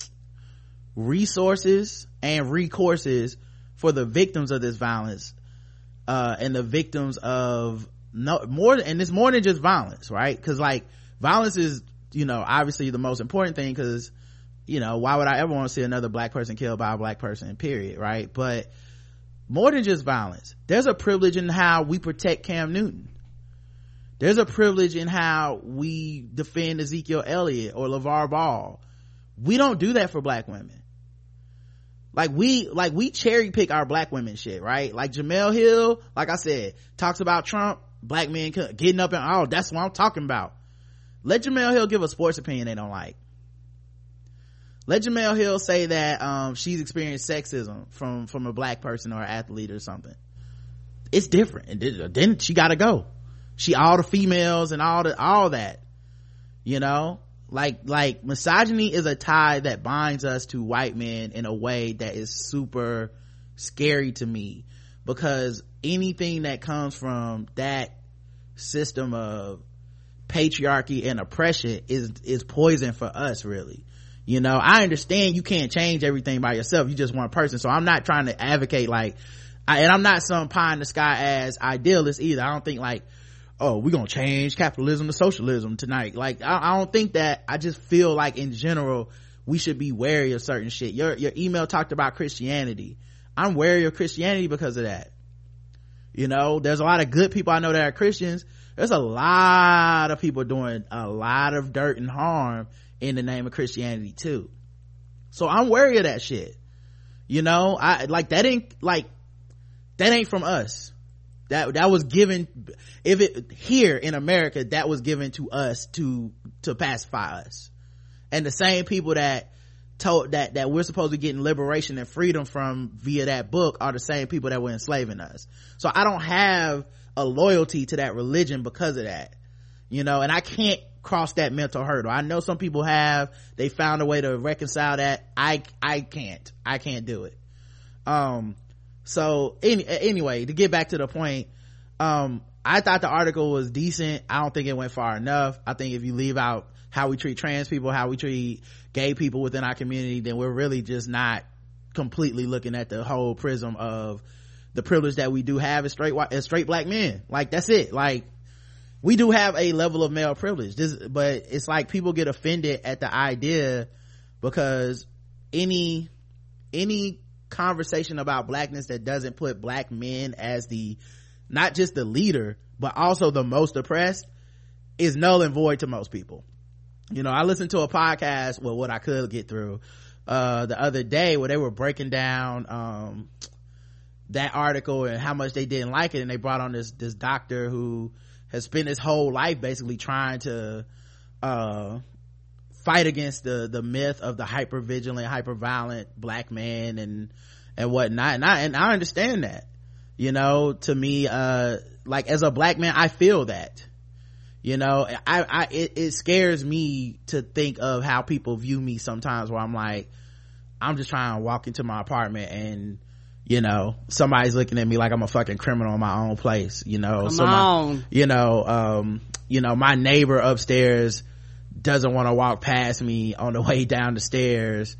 resources and recourses for the victims of this violence uh, and the victims of no more and it's more than just violence right? Because like violence is you know obviously the most important thing because you know why would i ever want to see another black person killed by a black person period right? But more than just violence there's a privilege in how we protect cam newton there's a privilege in how we defend ezekiel elliott or LaVar Ball. We don't do that for black women. Like we like we cherry pick our black women shit right? Like Jemele Hill like i said talks about trump black men getting up and oh that's what i'm talking about. Let Jemele Hill give a sports opinion they don't like. Let Jemele Hill say that um, she's experienced sexism from from a black person or athlete or something. It's different. And then she gotta go she all the females and all the all that you know? Like like misogyny is a tie that binds us to white men in a way that is super scary to me. Because anything that comes from that system of patriarchy and oppression is is poison for us really. You know i understand you can't change everything by yourself. You just one person. So i'm not trying to advocate like I, and i'm not some pie in the sky as idealist either. I don't think like oh we're gonna change capitalism to socialism tonight. Like I, I, don't think that. I just feel like in general we should be wary of certain shit. Your your email talked about christianity. I'm wary of christianity because of that. You know there's a lot of good people i know that are christians. There's a lot of people doing a lot of dirt and harm in the name of christianity too. So i'm wary of that shit. You know i like that ain't like that ain't from us that that was given if it here in america that was given to us to to pacify us. And the same people that told that that we're supposed to get liberation and freedom from via that book are the same people that were enslaving us. So i don't have a loyalty to that religion because of that. You know and i can't cross that mental hurdle. I know some people have they found a way to reconcile that. I i can't. I can't do it. Um so any, anyway to get back to the point um i thought the article was decent. I don't think it went far enough. I think if you leave out how we treat trans people how we treat gay people within our community then we're really just not completely looking at the whole prism of the privilege that we do have as straight white as straight black men. Like that's it. Like we do have a level of male privilege. This but it's like people get offended at the idea because any any conversation about blackness that doesn't put black men as the not just the leader but also the most oppressed is null and void to most people. You know i listened to a podcast well what i could get through uh the other day where they were breaking down um that article and how much they didn't like it. And they brought on this this doctor who has spent his whole life basically trying to uh fight against the the myth of the hyper vigilant hyper violent black man and and whatnot. And i and i understand that. You know to me uh like as a black man i feel that. You know i i it, it scares me to think of how people view me sometimes where i'm like i'm just trying to walk into my apartment and you know somebody's looking at me like i'm a fucking criminal in my own place you know. Come Somebody- on. you know um you know my neighbor upstairs doesn't want to walk past me on the way down the stairs.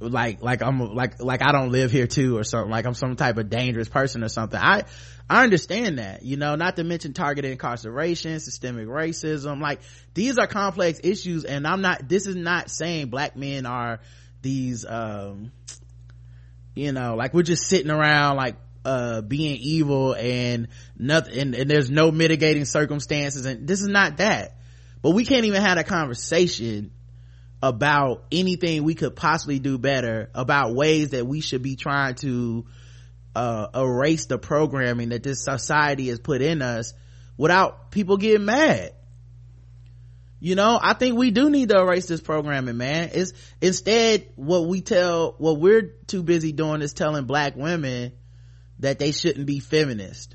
Like like i'm like like i don't live here too or something. Like i'm some type of dangerous person or something. I i understand that you know not to mention targeted incarceration systemic racism. Like these are complex issues and i'm not this is not saying black men are these um you know like we're just sitting around like uh being evil and nothing and, and there's no mitigating circumstances and this is not that but we can't even have a conversation about anything we could possibly do better about ways that we should be trying to uh erase the programming that this society has put in us without people getting mad. You know i think we do need to erase this programming man. It's instead what we tell what we're too busy doing is telling black women that they shouldn't be feminist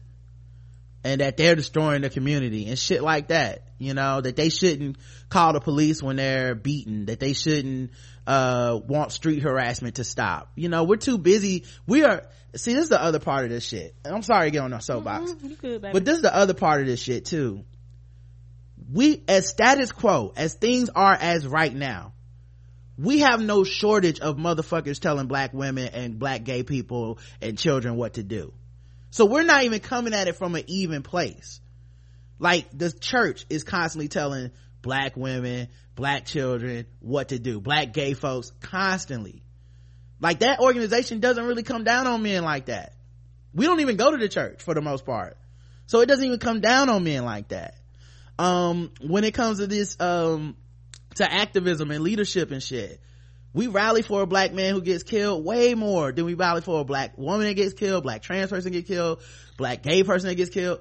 and that they're destroying the community and shit like that you know that they shouldn't call the police when they're beaten that they shouldn't uh want street harassment to stop. You know we're too busy. We are see this is the other part of this shit. I'm sorry to get on our soapbox. Baby. but this is the other part of this shit too. We as status quo as things are as right now we have no shortage of motherfuckers telling black women and black gay people and children what to do. So we're not even coming at it from an even place like the church is constantly telling black women black children what to do black gay folks constantly. Like that organization doesn't really come down on men like that. We don't even go to the church for the most part. So it doesn't even come down on men like that. Um when it comes to this um to activism and leadership and shit we rally for a black man who gets killed way more than we rally for a black woman that gets killed black trans person get killed black gay person that gets killed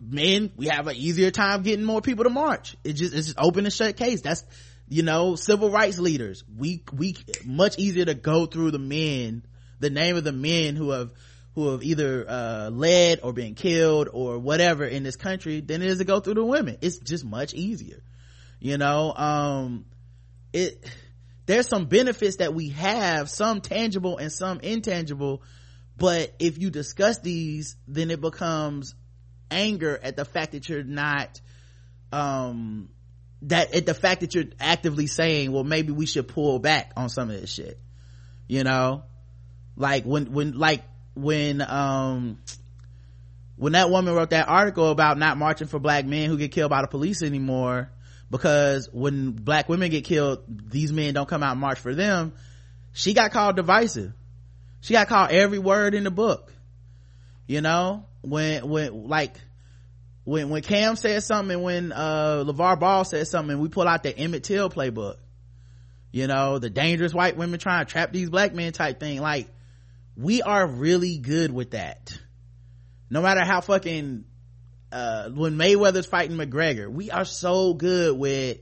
men we have an easier time getting more people to march. It just it's just open and shut case. That's you know civil rights leaders. We we much easier to go through the men the name of the men who have who have either uh, led or been killed or whatever in this country than it is to go through the women. It's just much easier. You know um it there's some benefits that we have some tangible and some intangible but if you discuss these then it becomes anger at the fact that you're not um that at the fact that you're actively saying well maybe we should pull back on some of this shit you know? Like when when like when um when that woman wrote that article about not marching for black men who get killed by the police anymore because when black women get killed these men don't come out and march for them she got called divisive. She got called every word in the book you know when when like when when cam said something when uh LaVar Ball said something we pull out the emmett till playbook you know the dangerous white women trying to trap these black men type thing like we are really good with that. No matter how fucking uh when mayweather's fighting mcgregor we are so good with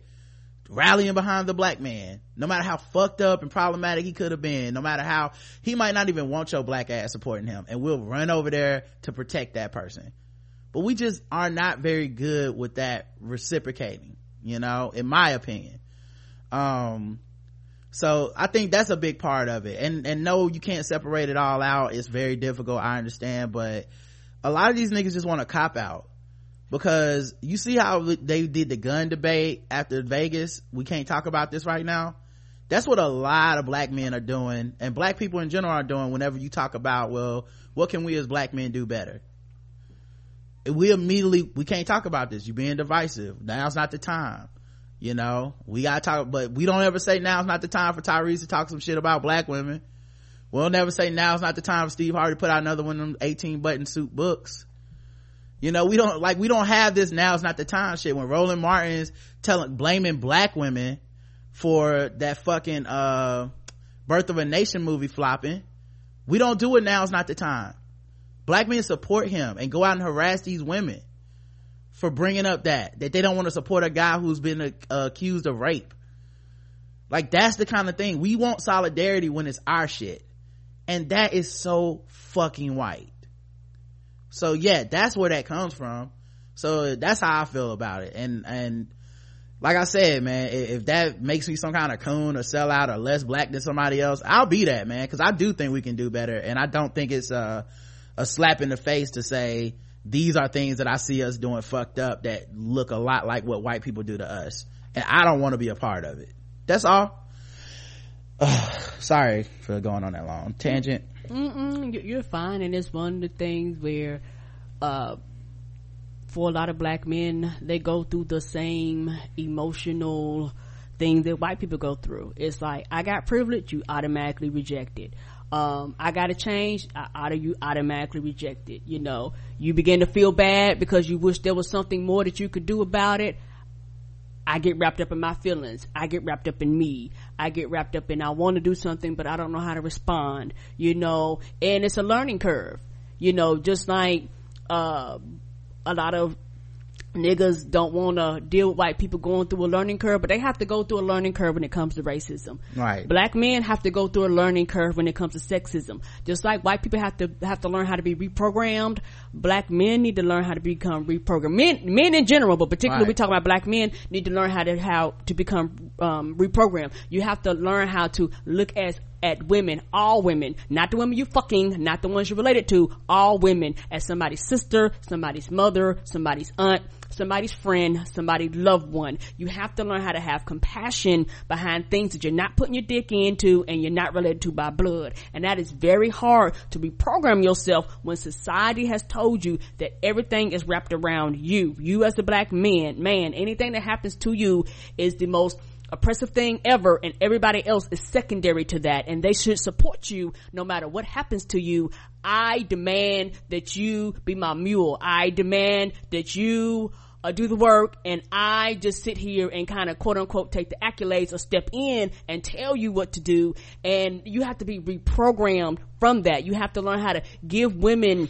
rallying behind the black man no matter how fucked up and problematic he could have been no matter how he might not even want your black ass supporting him and we'll run over there to protect that person. But we just are not very good with that reciprocating you know in my opinion. Um so i think that's a big part of it. And and no you can't separate it all out. It's very difficult i understand but a lot of these niggas just want to cop out because you see how they did the gun debate after vegas? We can't talk about this right now. That's what a lot of black men are doing and black people in general are doing whenever you talk about well what can we as black men do better? We immediately we can't talk about this. You're being divisive. Now's not the time. You know we gotta talk but we don't ever say now's not the time for tyrese to talk some shit about black women. We'll never say now's not the time for steve harvey to put out another one of them 18 button suit books you know we don't like we don't have this now. It's not the time shit. When roland martin's telling blaming black women for that fucking uh birth of a nation movie flopping we don't do it now. It's not the time. Black men support him and go out and harass these women for bringing up that that they don't want to support a guy who's been uh, accused of rape. Like that's the kind of thing. We want solidarity when it's our shit. And that is so fucking white so yeah that's where that comes from so that's how i feel about it and and like i said man if that makes me some kind of coon or sellout or less black than somebody else i'll be that man because i do think we can do better and i don't think it's uh a slap in the face to say these are things that I see us doing fucked up that look a lot like what white people do to us. And I don't want to be a part of it. That's all. Ugh, sorry for going on that long tangent. Mm-mm, you're fine. And it's one of the things where, uh, for a lot of black men, they go through the same emotional things that white people go through. It's like, I got privilege, you automatically reject it um, I gotta change, I, auto, you automatically reject it. You know, you begin to feel bad because you wish there was something more that you could do about it. I get wrapped up in my feelings. I get wrapped up in me. I get wrapped up in I want to do something, but I don't know how to respond, you know, and it's a learning curve, you know, just like, uh, a lot of niggas don't want to deal with white people going through a learning curve, but they have to go through a learning curve when it comes to racism. Right. Black men have to go through a learning curve when it comes to sexism. Just like white people have to have to learn how to be reprogrammed, black men need to learn how to become reprogrammed. Men, men in general, but particularly right. we talk about black men need to learn how to how to become um, reprogrammed. You have to learn how to look as at women, all women, not the women you fucking, not the ones you're related to, all women as somebody's sister, somebody's mother, somebody's aunt, somebody's friend, somebody's loved one. You have to learn how to have compassion behind things that you're not putting your dick into and you're not related to by blood. And that is very hard to reprogram yourself when society has told you that everything is wrapped around you. You as the black man, man, anything that happens to you is the most oppressive thing ever and everybody else is secondary to that and they should support you no matter what happens to you. I demand that you be my mule. I demand that you uh, do the work and I just sit here and kind of quote unquote take the accolades or step in and tell you what to do. And you have to be reprogrammed from that. You have to learn how to give women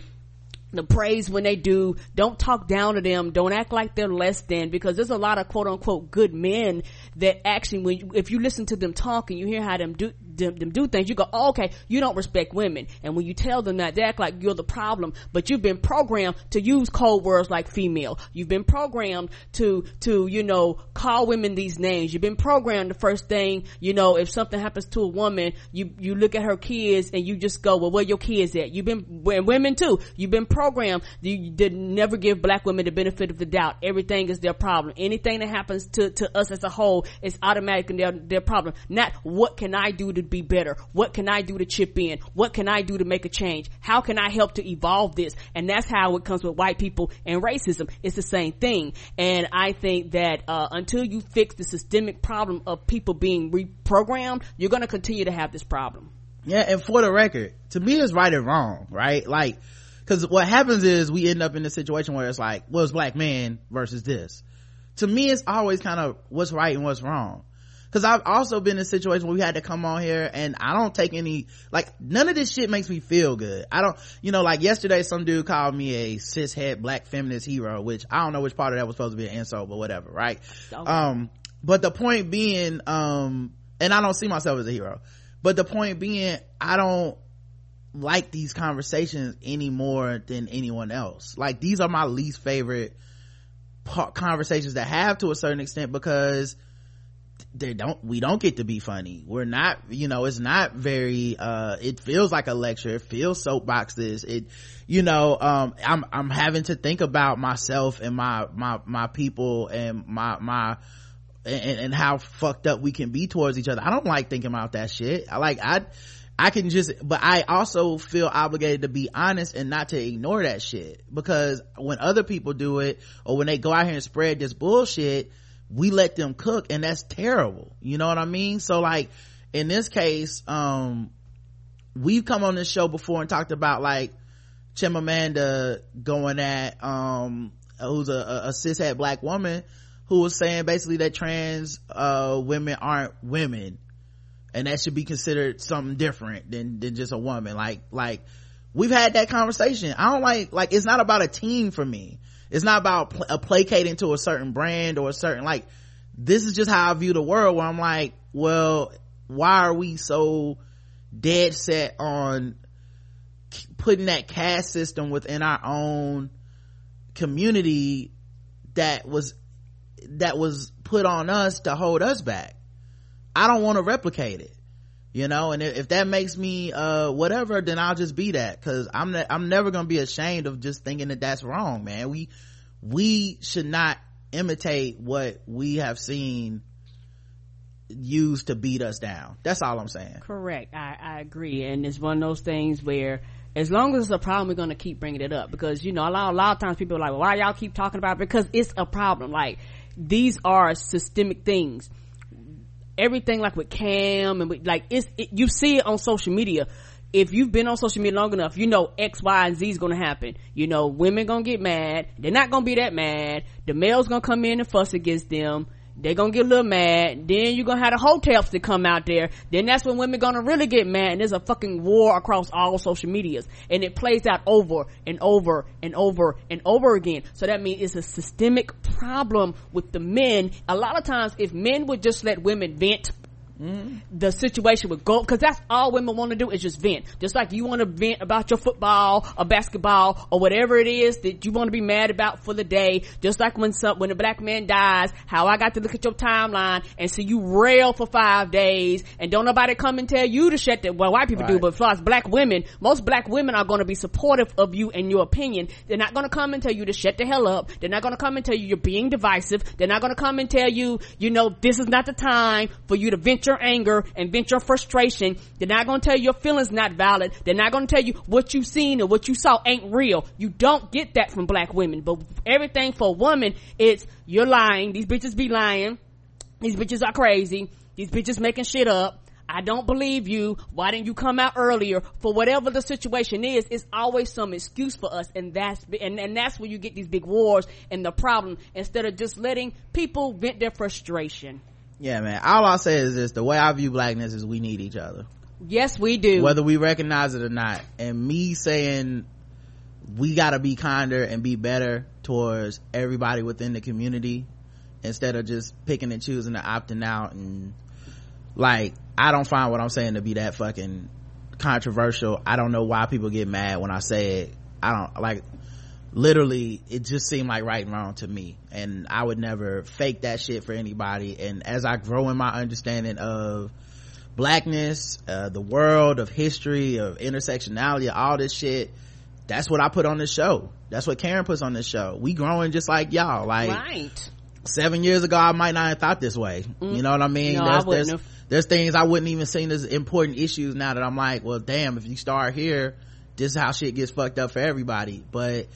the praise when they do. Don't talk down to them. Don't act like they're less than because there's a lot of quote unquote good men that actually, when you, if you listen to them talk and you hear how them do them, them do things, you go, oh, okay, you don't respect women. And when you tell them that, they act like you're the problem. But you've been programmed to use code words like female. You've been programmed to to you know call women these names. You've been programmed the first thing you know if something happens to a woman, you you look at her kids and you just go, well, where your kids at? You've been and women too. You've been programmed. Program you did never give black women the benefit of the doubt. Everything is their problem. Anything that happens to to us as a whole is automatically their their problem. Not what can I do to be better? What can I do to chip in? What can I do to make a change? How can I help to evolve this? And that's how it comes with white people and racism. It's the same thing. And I think that uh, until you fix the systemic problem of people being reprogrammed, you're going to continue to have this problem. Yeah, and for the record, to me it's right and wrong, right? Like, cause what happens is we end up in a situation where it's like, well, it's black man versus this. To me, it's always kind of what's right and what's wrong. Cause I've also been in a situation where we had to come on here and I don't take any, like, none of this shit makes me feel good. I don't, you know, like yesterday some dude called me a cishet black feminist hero, which I don't know which part of that was supposed to be an insult, but whatever, right? Okay. Um, but the point being, um, and I don't see myself as a hero, but the point being, I don't like these conversations any more than anyone else. Like, these are my least favorite conversations to have to a certain extent because they don't we don't get to be funny. We're not you know it's not very uh it feels like a lecture. It feels soapboxes. It you know um i'm i'm having to think about myself and my my my people and my my and, and how fucked up we can be towards each other. I don't like thinking about that shit. I like i I can just, but I also feel obligated to be honest and not to ignore that shit. Because when other people do it or when they go out here and spread this bullshit, we let them cook and that's terrible. You know what i mean? So like in this case um we've come on this show before and talked about like chimamanda going at um who's a, a, cishet black woman who was saying basically that trans uh women aren't women and that should be considered something different than than just a woman. Like like we've had that conversation. I don't like like it's not about a team for me. It's not about pl- placating to a certain brand or a certain like this is just how i view the world where i'm like well why are we so dead set on putting that caste system within our own community that was that was put on us to hold us back i don't want to replicate it you know and if, that makes me uh whatever then i'll just be that because i'm ne- i'm never gonna be ashamed of just thinking that that's wrong man we we should not imitate what we have seen used to beat us down that's all i'm saying Correct. I, I agree. And it's one of those things where as long as it's a problem, we're going to keep bringing it up because, you know, a lot, a lot of times people are like, well, why y'all keep talking about it? Because it's a problem. Like, these are systemic things. Everything like with Cam and with, like, it's, it, you see it on social media. If you've been on social media long enough, you know X, Y, and Z is gonna happen. You know, women gonna get mad. They're not gonna be that mad. The male's gonna come in and fuss against them they're gonna get a little mad. Then you're gonna have the hoteps to come out there. Then that's when women gonna really get mad. And there's a fucking war across all social medias. And it plays out over and over and over and over again. So that means it's a systemic problem with the men. A lot of times if men would just let women vent the situation would go because that's all women want to do is just vent. Just like you want to vent about your football or basketball or whatever it is that you want to be mad about for the day. Just like when some when a black man dies how i got to look at your timeline and see you rail for five days and don't nobody come and tell you to shut that well white people do but as black women most black women are going to be supportive of you and your opinion. They're not going to come and tell you to shut the hell up. They're not going to come and tell you you're being divisive. They're not going to come and tell you you know this is not the time for you to vent your anger and vent your frustration they're not going to tell you your feelings not valid they're not going to tell you what you've seen or what you saw ain't real you don't get that from black women but everything for a woman it's you're lying these bitches be lying these bitches are crazy these bitches making shit up I I don't believe you. Why didn't you come out earlier? For whatever the situation is, it's always some excuse for us. And that's, and, and that's where you get these big wars and the problem instead of just letting people vent their frustration. Yeah, man. All I'll say is this: the way I view blackness is we need each other. Yes, we do. whether we recognize it or not and me saying we gotta be kinder and be better towards everybody within the community instead of just picking and choosing and opting out and like i don't find what i'm saying to be that fucking controversial i don't know why people get mad when i say it i don't like literally it just seemed like right and wrong to me. And i would never fake that shit for anybody. And as i grow in my understanding of blackness uh, the world of history of intersectionality all this shit that's what i put on this show. That's what karen puts on this show. We growing just like y'all. Like right. seven years ago i might not have thought this way. You know what i mean? No, there's, wouldn't there's, there's things i wouldn't even seen as important issues now that i'm like well damn if you start here this is how shit gets fucked up for everybody. But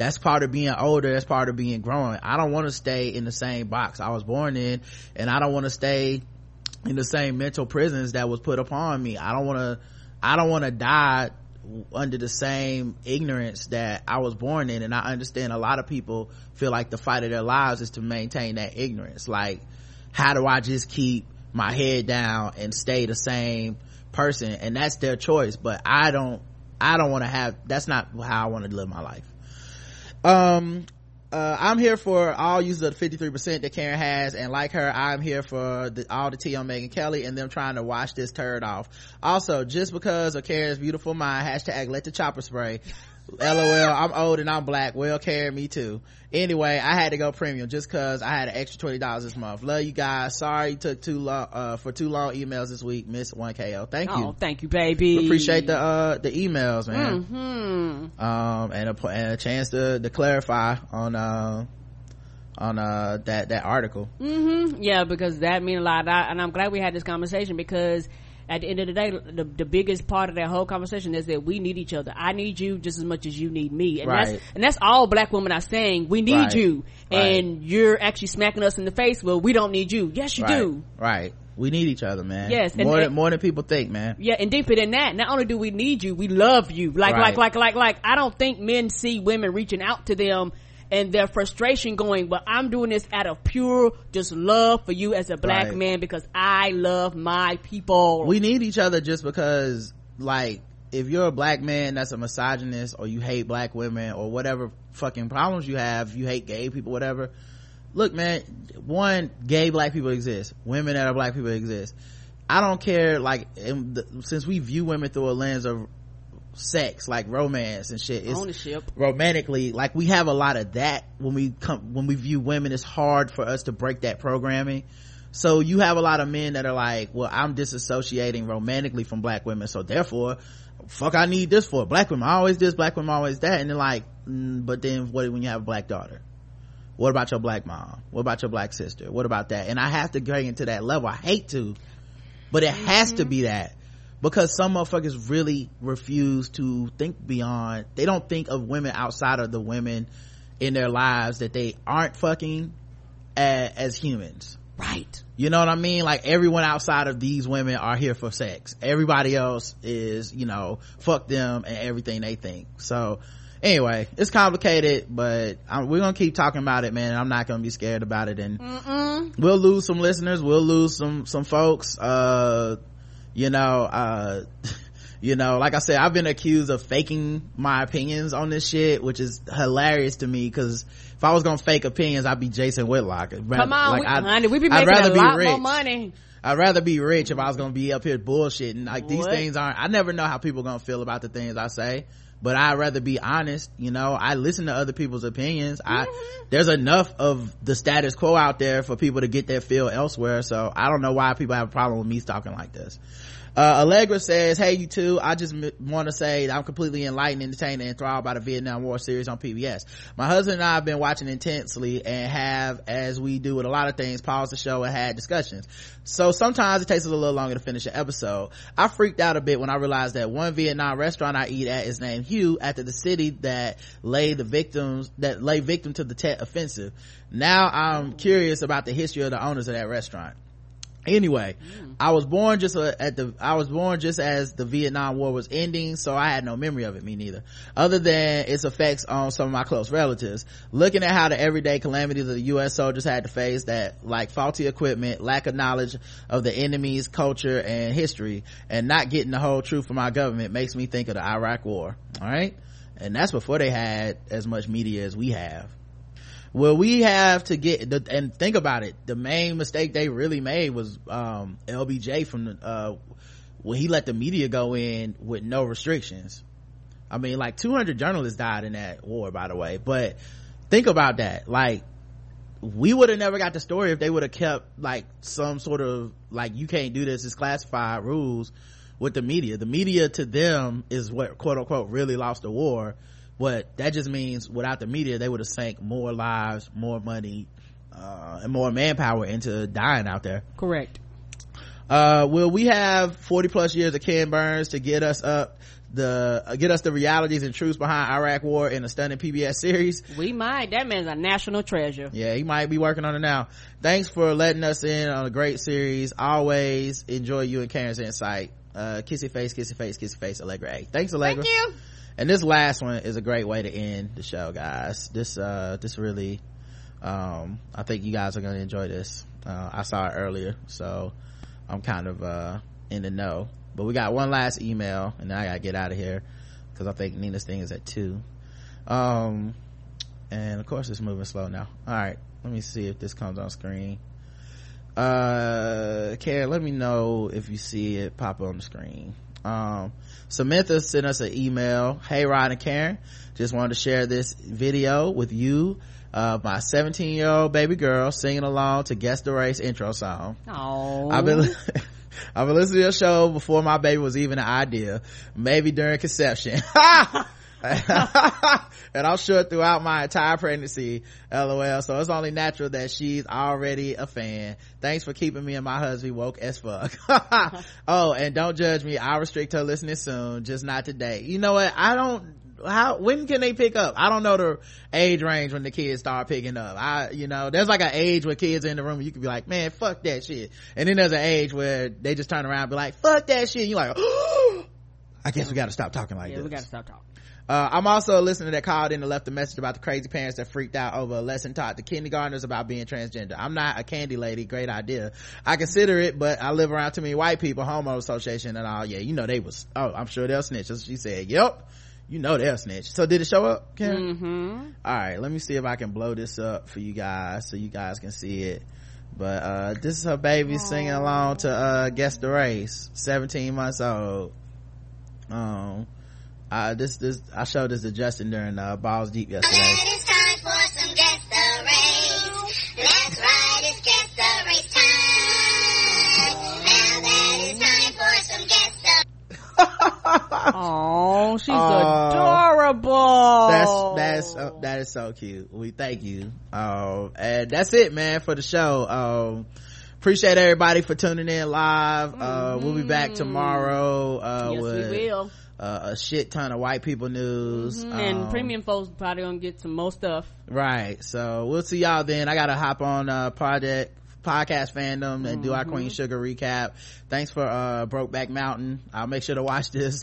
that's part of being older. That's part of being growing. I don't want to stay in the same box i was born in and i don't want to stay in the same mental prisons that was put upon me. I don't want to i don't want to die under the same ignorance that i was born in. And i understand a lot of people feel like the fight of their lives is to maintain that ignorance. Like how do i just keep my head down and stay the same person? And that's their choice. But i don't i don't want to have that's not how i want to live my life um uh, I'm here for all users of the 53% that Karen has, and like her, I'm here for the, all the tea on Megyn Kelly and them trying to wash this turd off. Also, just because of Karen's beautiful mind, hashtag let the chopper spray. LOL, I'm old and I'm black. Well, Karen, me too. Anyway, I had to go premium just cause I had an extra $20 this month. Love you guys. Sorry you took too long, uh, for too long emails this week. Miss 1KO. Thank you. Oh, thank you, baby. Appreciate the, uh, the emails, man hmm um and a, and a chance to, to clarify on uh on uh that that article hmm Yeah, because that mean a lot. I, and I'm glad we had this conversation because at the end of the day, the, the biggest part of that whole conversation is that we need each other. I need you just as much as you need me. And Right. that's, and that's all black women are saying. We need Right. you. Right. And you're actually smacking us in the face. Well, we don't need you. Yes, you right do. right we need each other man Yes, and- more than more than people think man Yeah, and deeper than that, not only do we need you, we love you. Like, Right. like, like, like, like, I don't think men see women reaching out to them and their frustration going, but I'm doing this out of pure just love for you as a black Right. man because I love my people. we need each other just because like if you're a black man that's a misogynist or you hate black women or whatever fucking problems you have you hate gay people whatever look man one gay black people exist women that are black people exist i don't care like since we view women through a lens of sex like romance and shit. It's Ownership. romantically like we have a lot of that when we come when we view women. It's hard for us to break that programming. So you have a lot of men that are like well i'm disassociating romantically from black women so therefore fuck i need this for. Black women I always this black women always that. And they're like mm, but then what when you have a black daughter? What about your black mom? What about your black sister? What about that? And i have to get into that level. I hate to but it has to be that because some motherfuckers really refuse to think beyond they don't think of women outside of the women in their lives that they aren't fucking as, as humans. Right. you know what i mean? Like everyone outside of these women are here for sex. Everybody else is you know fuck them and everything they think. So anyway it's complicated but i we're gonna keep talking about it man. I'm not gonna be scared about it. And Mm-mm. we'll lose some listeners. We'll lose some some folks. Uh you know uh you know like i said i've been accused of faking my opinions on this shit which is hilarious to me because if i was gonna fake opinions i'd be jason whitlock rather- Come on, like, we, I'd- honey, we be making rather a be lot rich. more money. I'd rather be rich if I was gonna be up here bullshitting. Like these things aren't, I never know how people gonna feel about the things I say, but I'd rather be honest, you know, I listen to other people's opinions. I, Mm-hmm. there's enough of the status quo out there for people to get their feel elsewhere, so I don't know why people have a problem with me talking like this. Uh, Allegra says, hey, you two, I just m- want to say that I'm completely enlightened, entertained, and enthralled by the Vietnam War series on PBS. My husband and I have been watching intensely and have, as we do with a lot of things, paused the show and had discussions. So sometimes it takes us a little longer to finish an episode. I freaked out a bit when I realized that one Vietnam restaurant I eat at is named Hue after the city that lay the victims, that lay victim to the Tet offensive. Now I'm curious about the history of the owners of that restaurant. Anyway i was born just uh, at the i was born just as the vietnam war was ending so i had no memory of it me neither. Other than its effects on some of my close relatives. Looking at how the everyday calamities of the u.s soldiers had to face that like faulty equipment lack of knowledge of the enemy's culture and history and not getting the whole truth from our government makes me think of the iraq war all right and that's before they had as much media as we have well we have to get the, and think about it. The main mistake they really made was um lbj from the uh when he let the media go in with no restrictions. I mean like 200 journalists died in that war by the way. But think about that. Like we would have never got the story if they would have kept like some sort of like you can't do this it's classified rules with the media. The media to them is what quote unquote really lost the war but that just means without the media they would have sank more lives more money uh, and more manpower into dying out there. Correct. Uh will we have 40 plus years of ken burns to get us up the uh, get us the realities and truths behind iraq war in a stunning pbs series. We might. That man's a national treasure. Yeah he might be working on it now. Thanks for letting us in on a great series. Always enjoy you and karen's insight. Uh kissy face kissy face kissy face allegra a. Thanks allegra. Thank you and this last one is a great way to end the show guys. This uh this really um i think you guys are gonna enjoy this. Uh i saw it earlier so i'm kind of uh in the know. But we got one last email and i gotta get out of here because i think nina's thing is at two. Um and of course it's moving slow now. All right let me see if this comes on screen. Uh karen let me know if you see it pop on the screen. Um samantha sent us an email. Hey rod and karen. Just wanted to share this video with you of my 17 year old baby girl singing along to guess the race intro song. Oh i've been I've been listening to your show before my baby was even an idea. Maybe during conception. and I'm sure throughout my entire pregnancy, lol. So it's only natural that she's already a fan. Thanks for keeping me and my husband woke as fuck. oh, and don't judge me. I'll restrict her listening soon, just not today. You know what? I don't, how, when can they pick up? I don't know the age range when the kids start picking up. I, you know, there's like an age where kids in the room, you could be like, man, fuck that shit. And then there's an age where they just turn around and be like, fuck that shit. And you're like, I guess we gotta stop talking like yeah, this. we gotta stop talking uh, I'm also a listener that called in and left a message about the crazy parents that freaked out over a lesson taught to kindergartners about being transgender. I'm not a candy lady. Great idea. I consider it, but I live around too many white people, homo association and all. Yeah, you know they was, oh, I'm sure they'll snitch. She said, yep. You know they'll snitch. So did it show up, Karen? Mm-hmm. All right, let me see if I can blow this up for you guys so you guys can see it. But, uh, this is her baby Aww. singing along to, uh, Guess the Race. 17 months old. Um, uh, this, this, I showed this to Justin during, uh, Balls Deep yesterday. It's time for some Guess the Race. That's right, it's Guess the Race time. Now that it's time for some Guess the Oh, she's adorable. That's, that's, uh, that is so cute. We thank you. Um, and that's it, man, for the show. Um, appreciate everybody for tuning in live. Uh, we'll be back tomorrow, uh, yes, with, we will. Uh, a shit ton of white people news. Mm-hmm. and premium folks probably gonna get some more stuff. Right. So we'll see y'all then. I gotta hop on uh project podcast fandom and mm-hmm. do our queen sugar recap. Thanks for uh brokeback mountain. I'll make sure to watch this.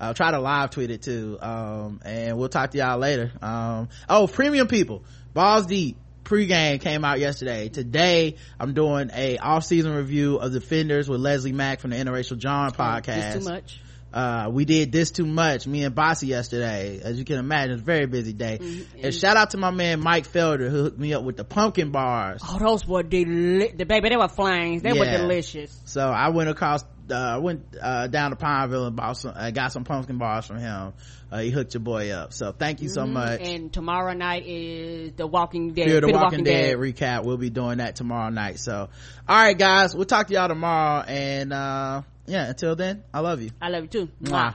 I'll try to live tweet it too. Um and we'll talk to y'all later. Um oh premium people. Balls deep pregame came out yesterday. Today i'm doing a off-season review of defenders with Leslie Mac from the interracial john podcast Just too much uh, we did this too much me and bossy yesterday. As you can imagine it's a very busy day. Mm-hmm. and shout out to my man mike felder who hooked me up with the pumpkin bars. Oh those were deli- the baby they were flames. They yeah. were delicious. So i went across uh, I went uh, down to pineville and bought some uh, got some pumpkin bars from him. Uh, he hooked your boy up. So thank you so mm-hmm. much. And tomorrow night is the walking dead Fear the walking, walking dead, dead. recap. We'll be doing that tomorrow night. So all right guys we'll talk to y'all tomorrow and uh yeah until then i love you. I love you too. Mwah.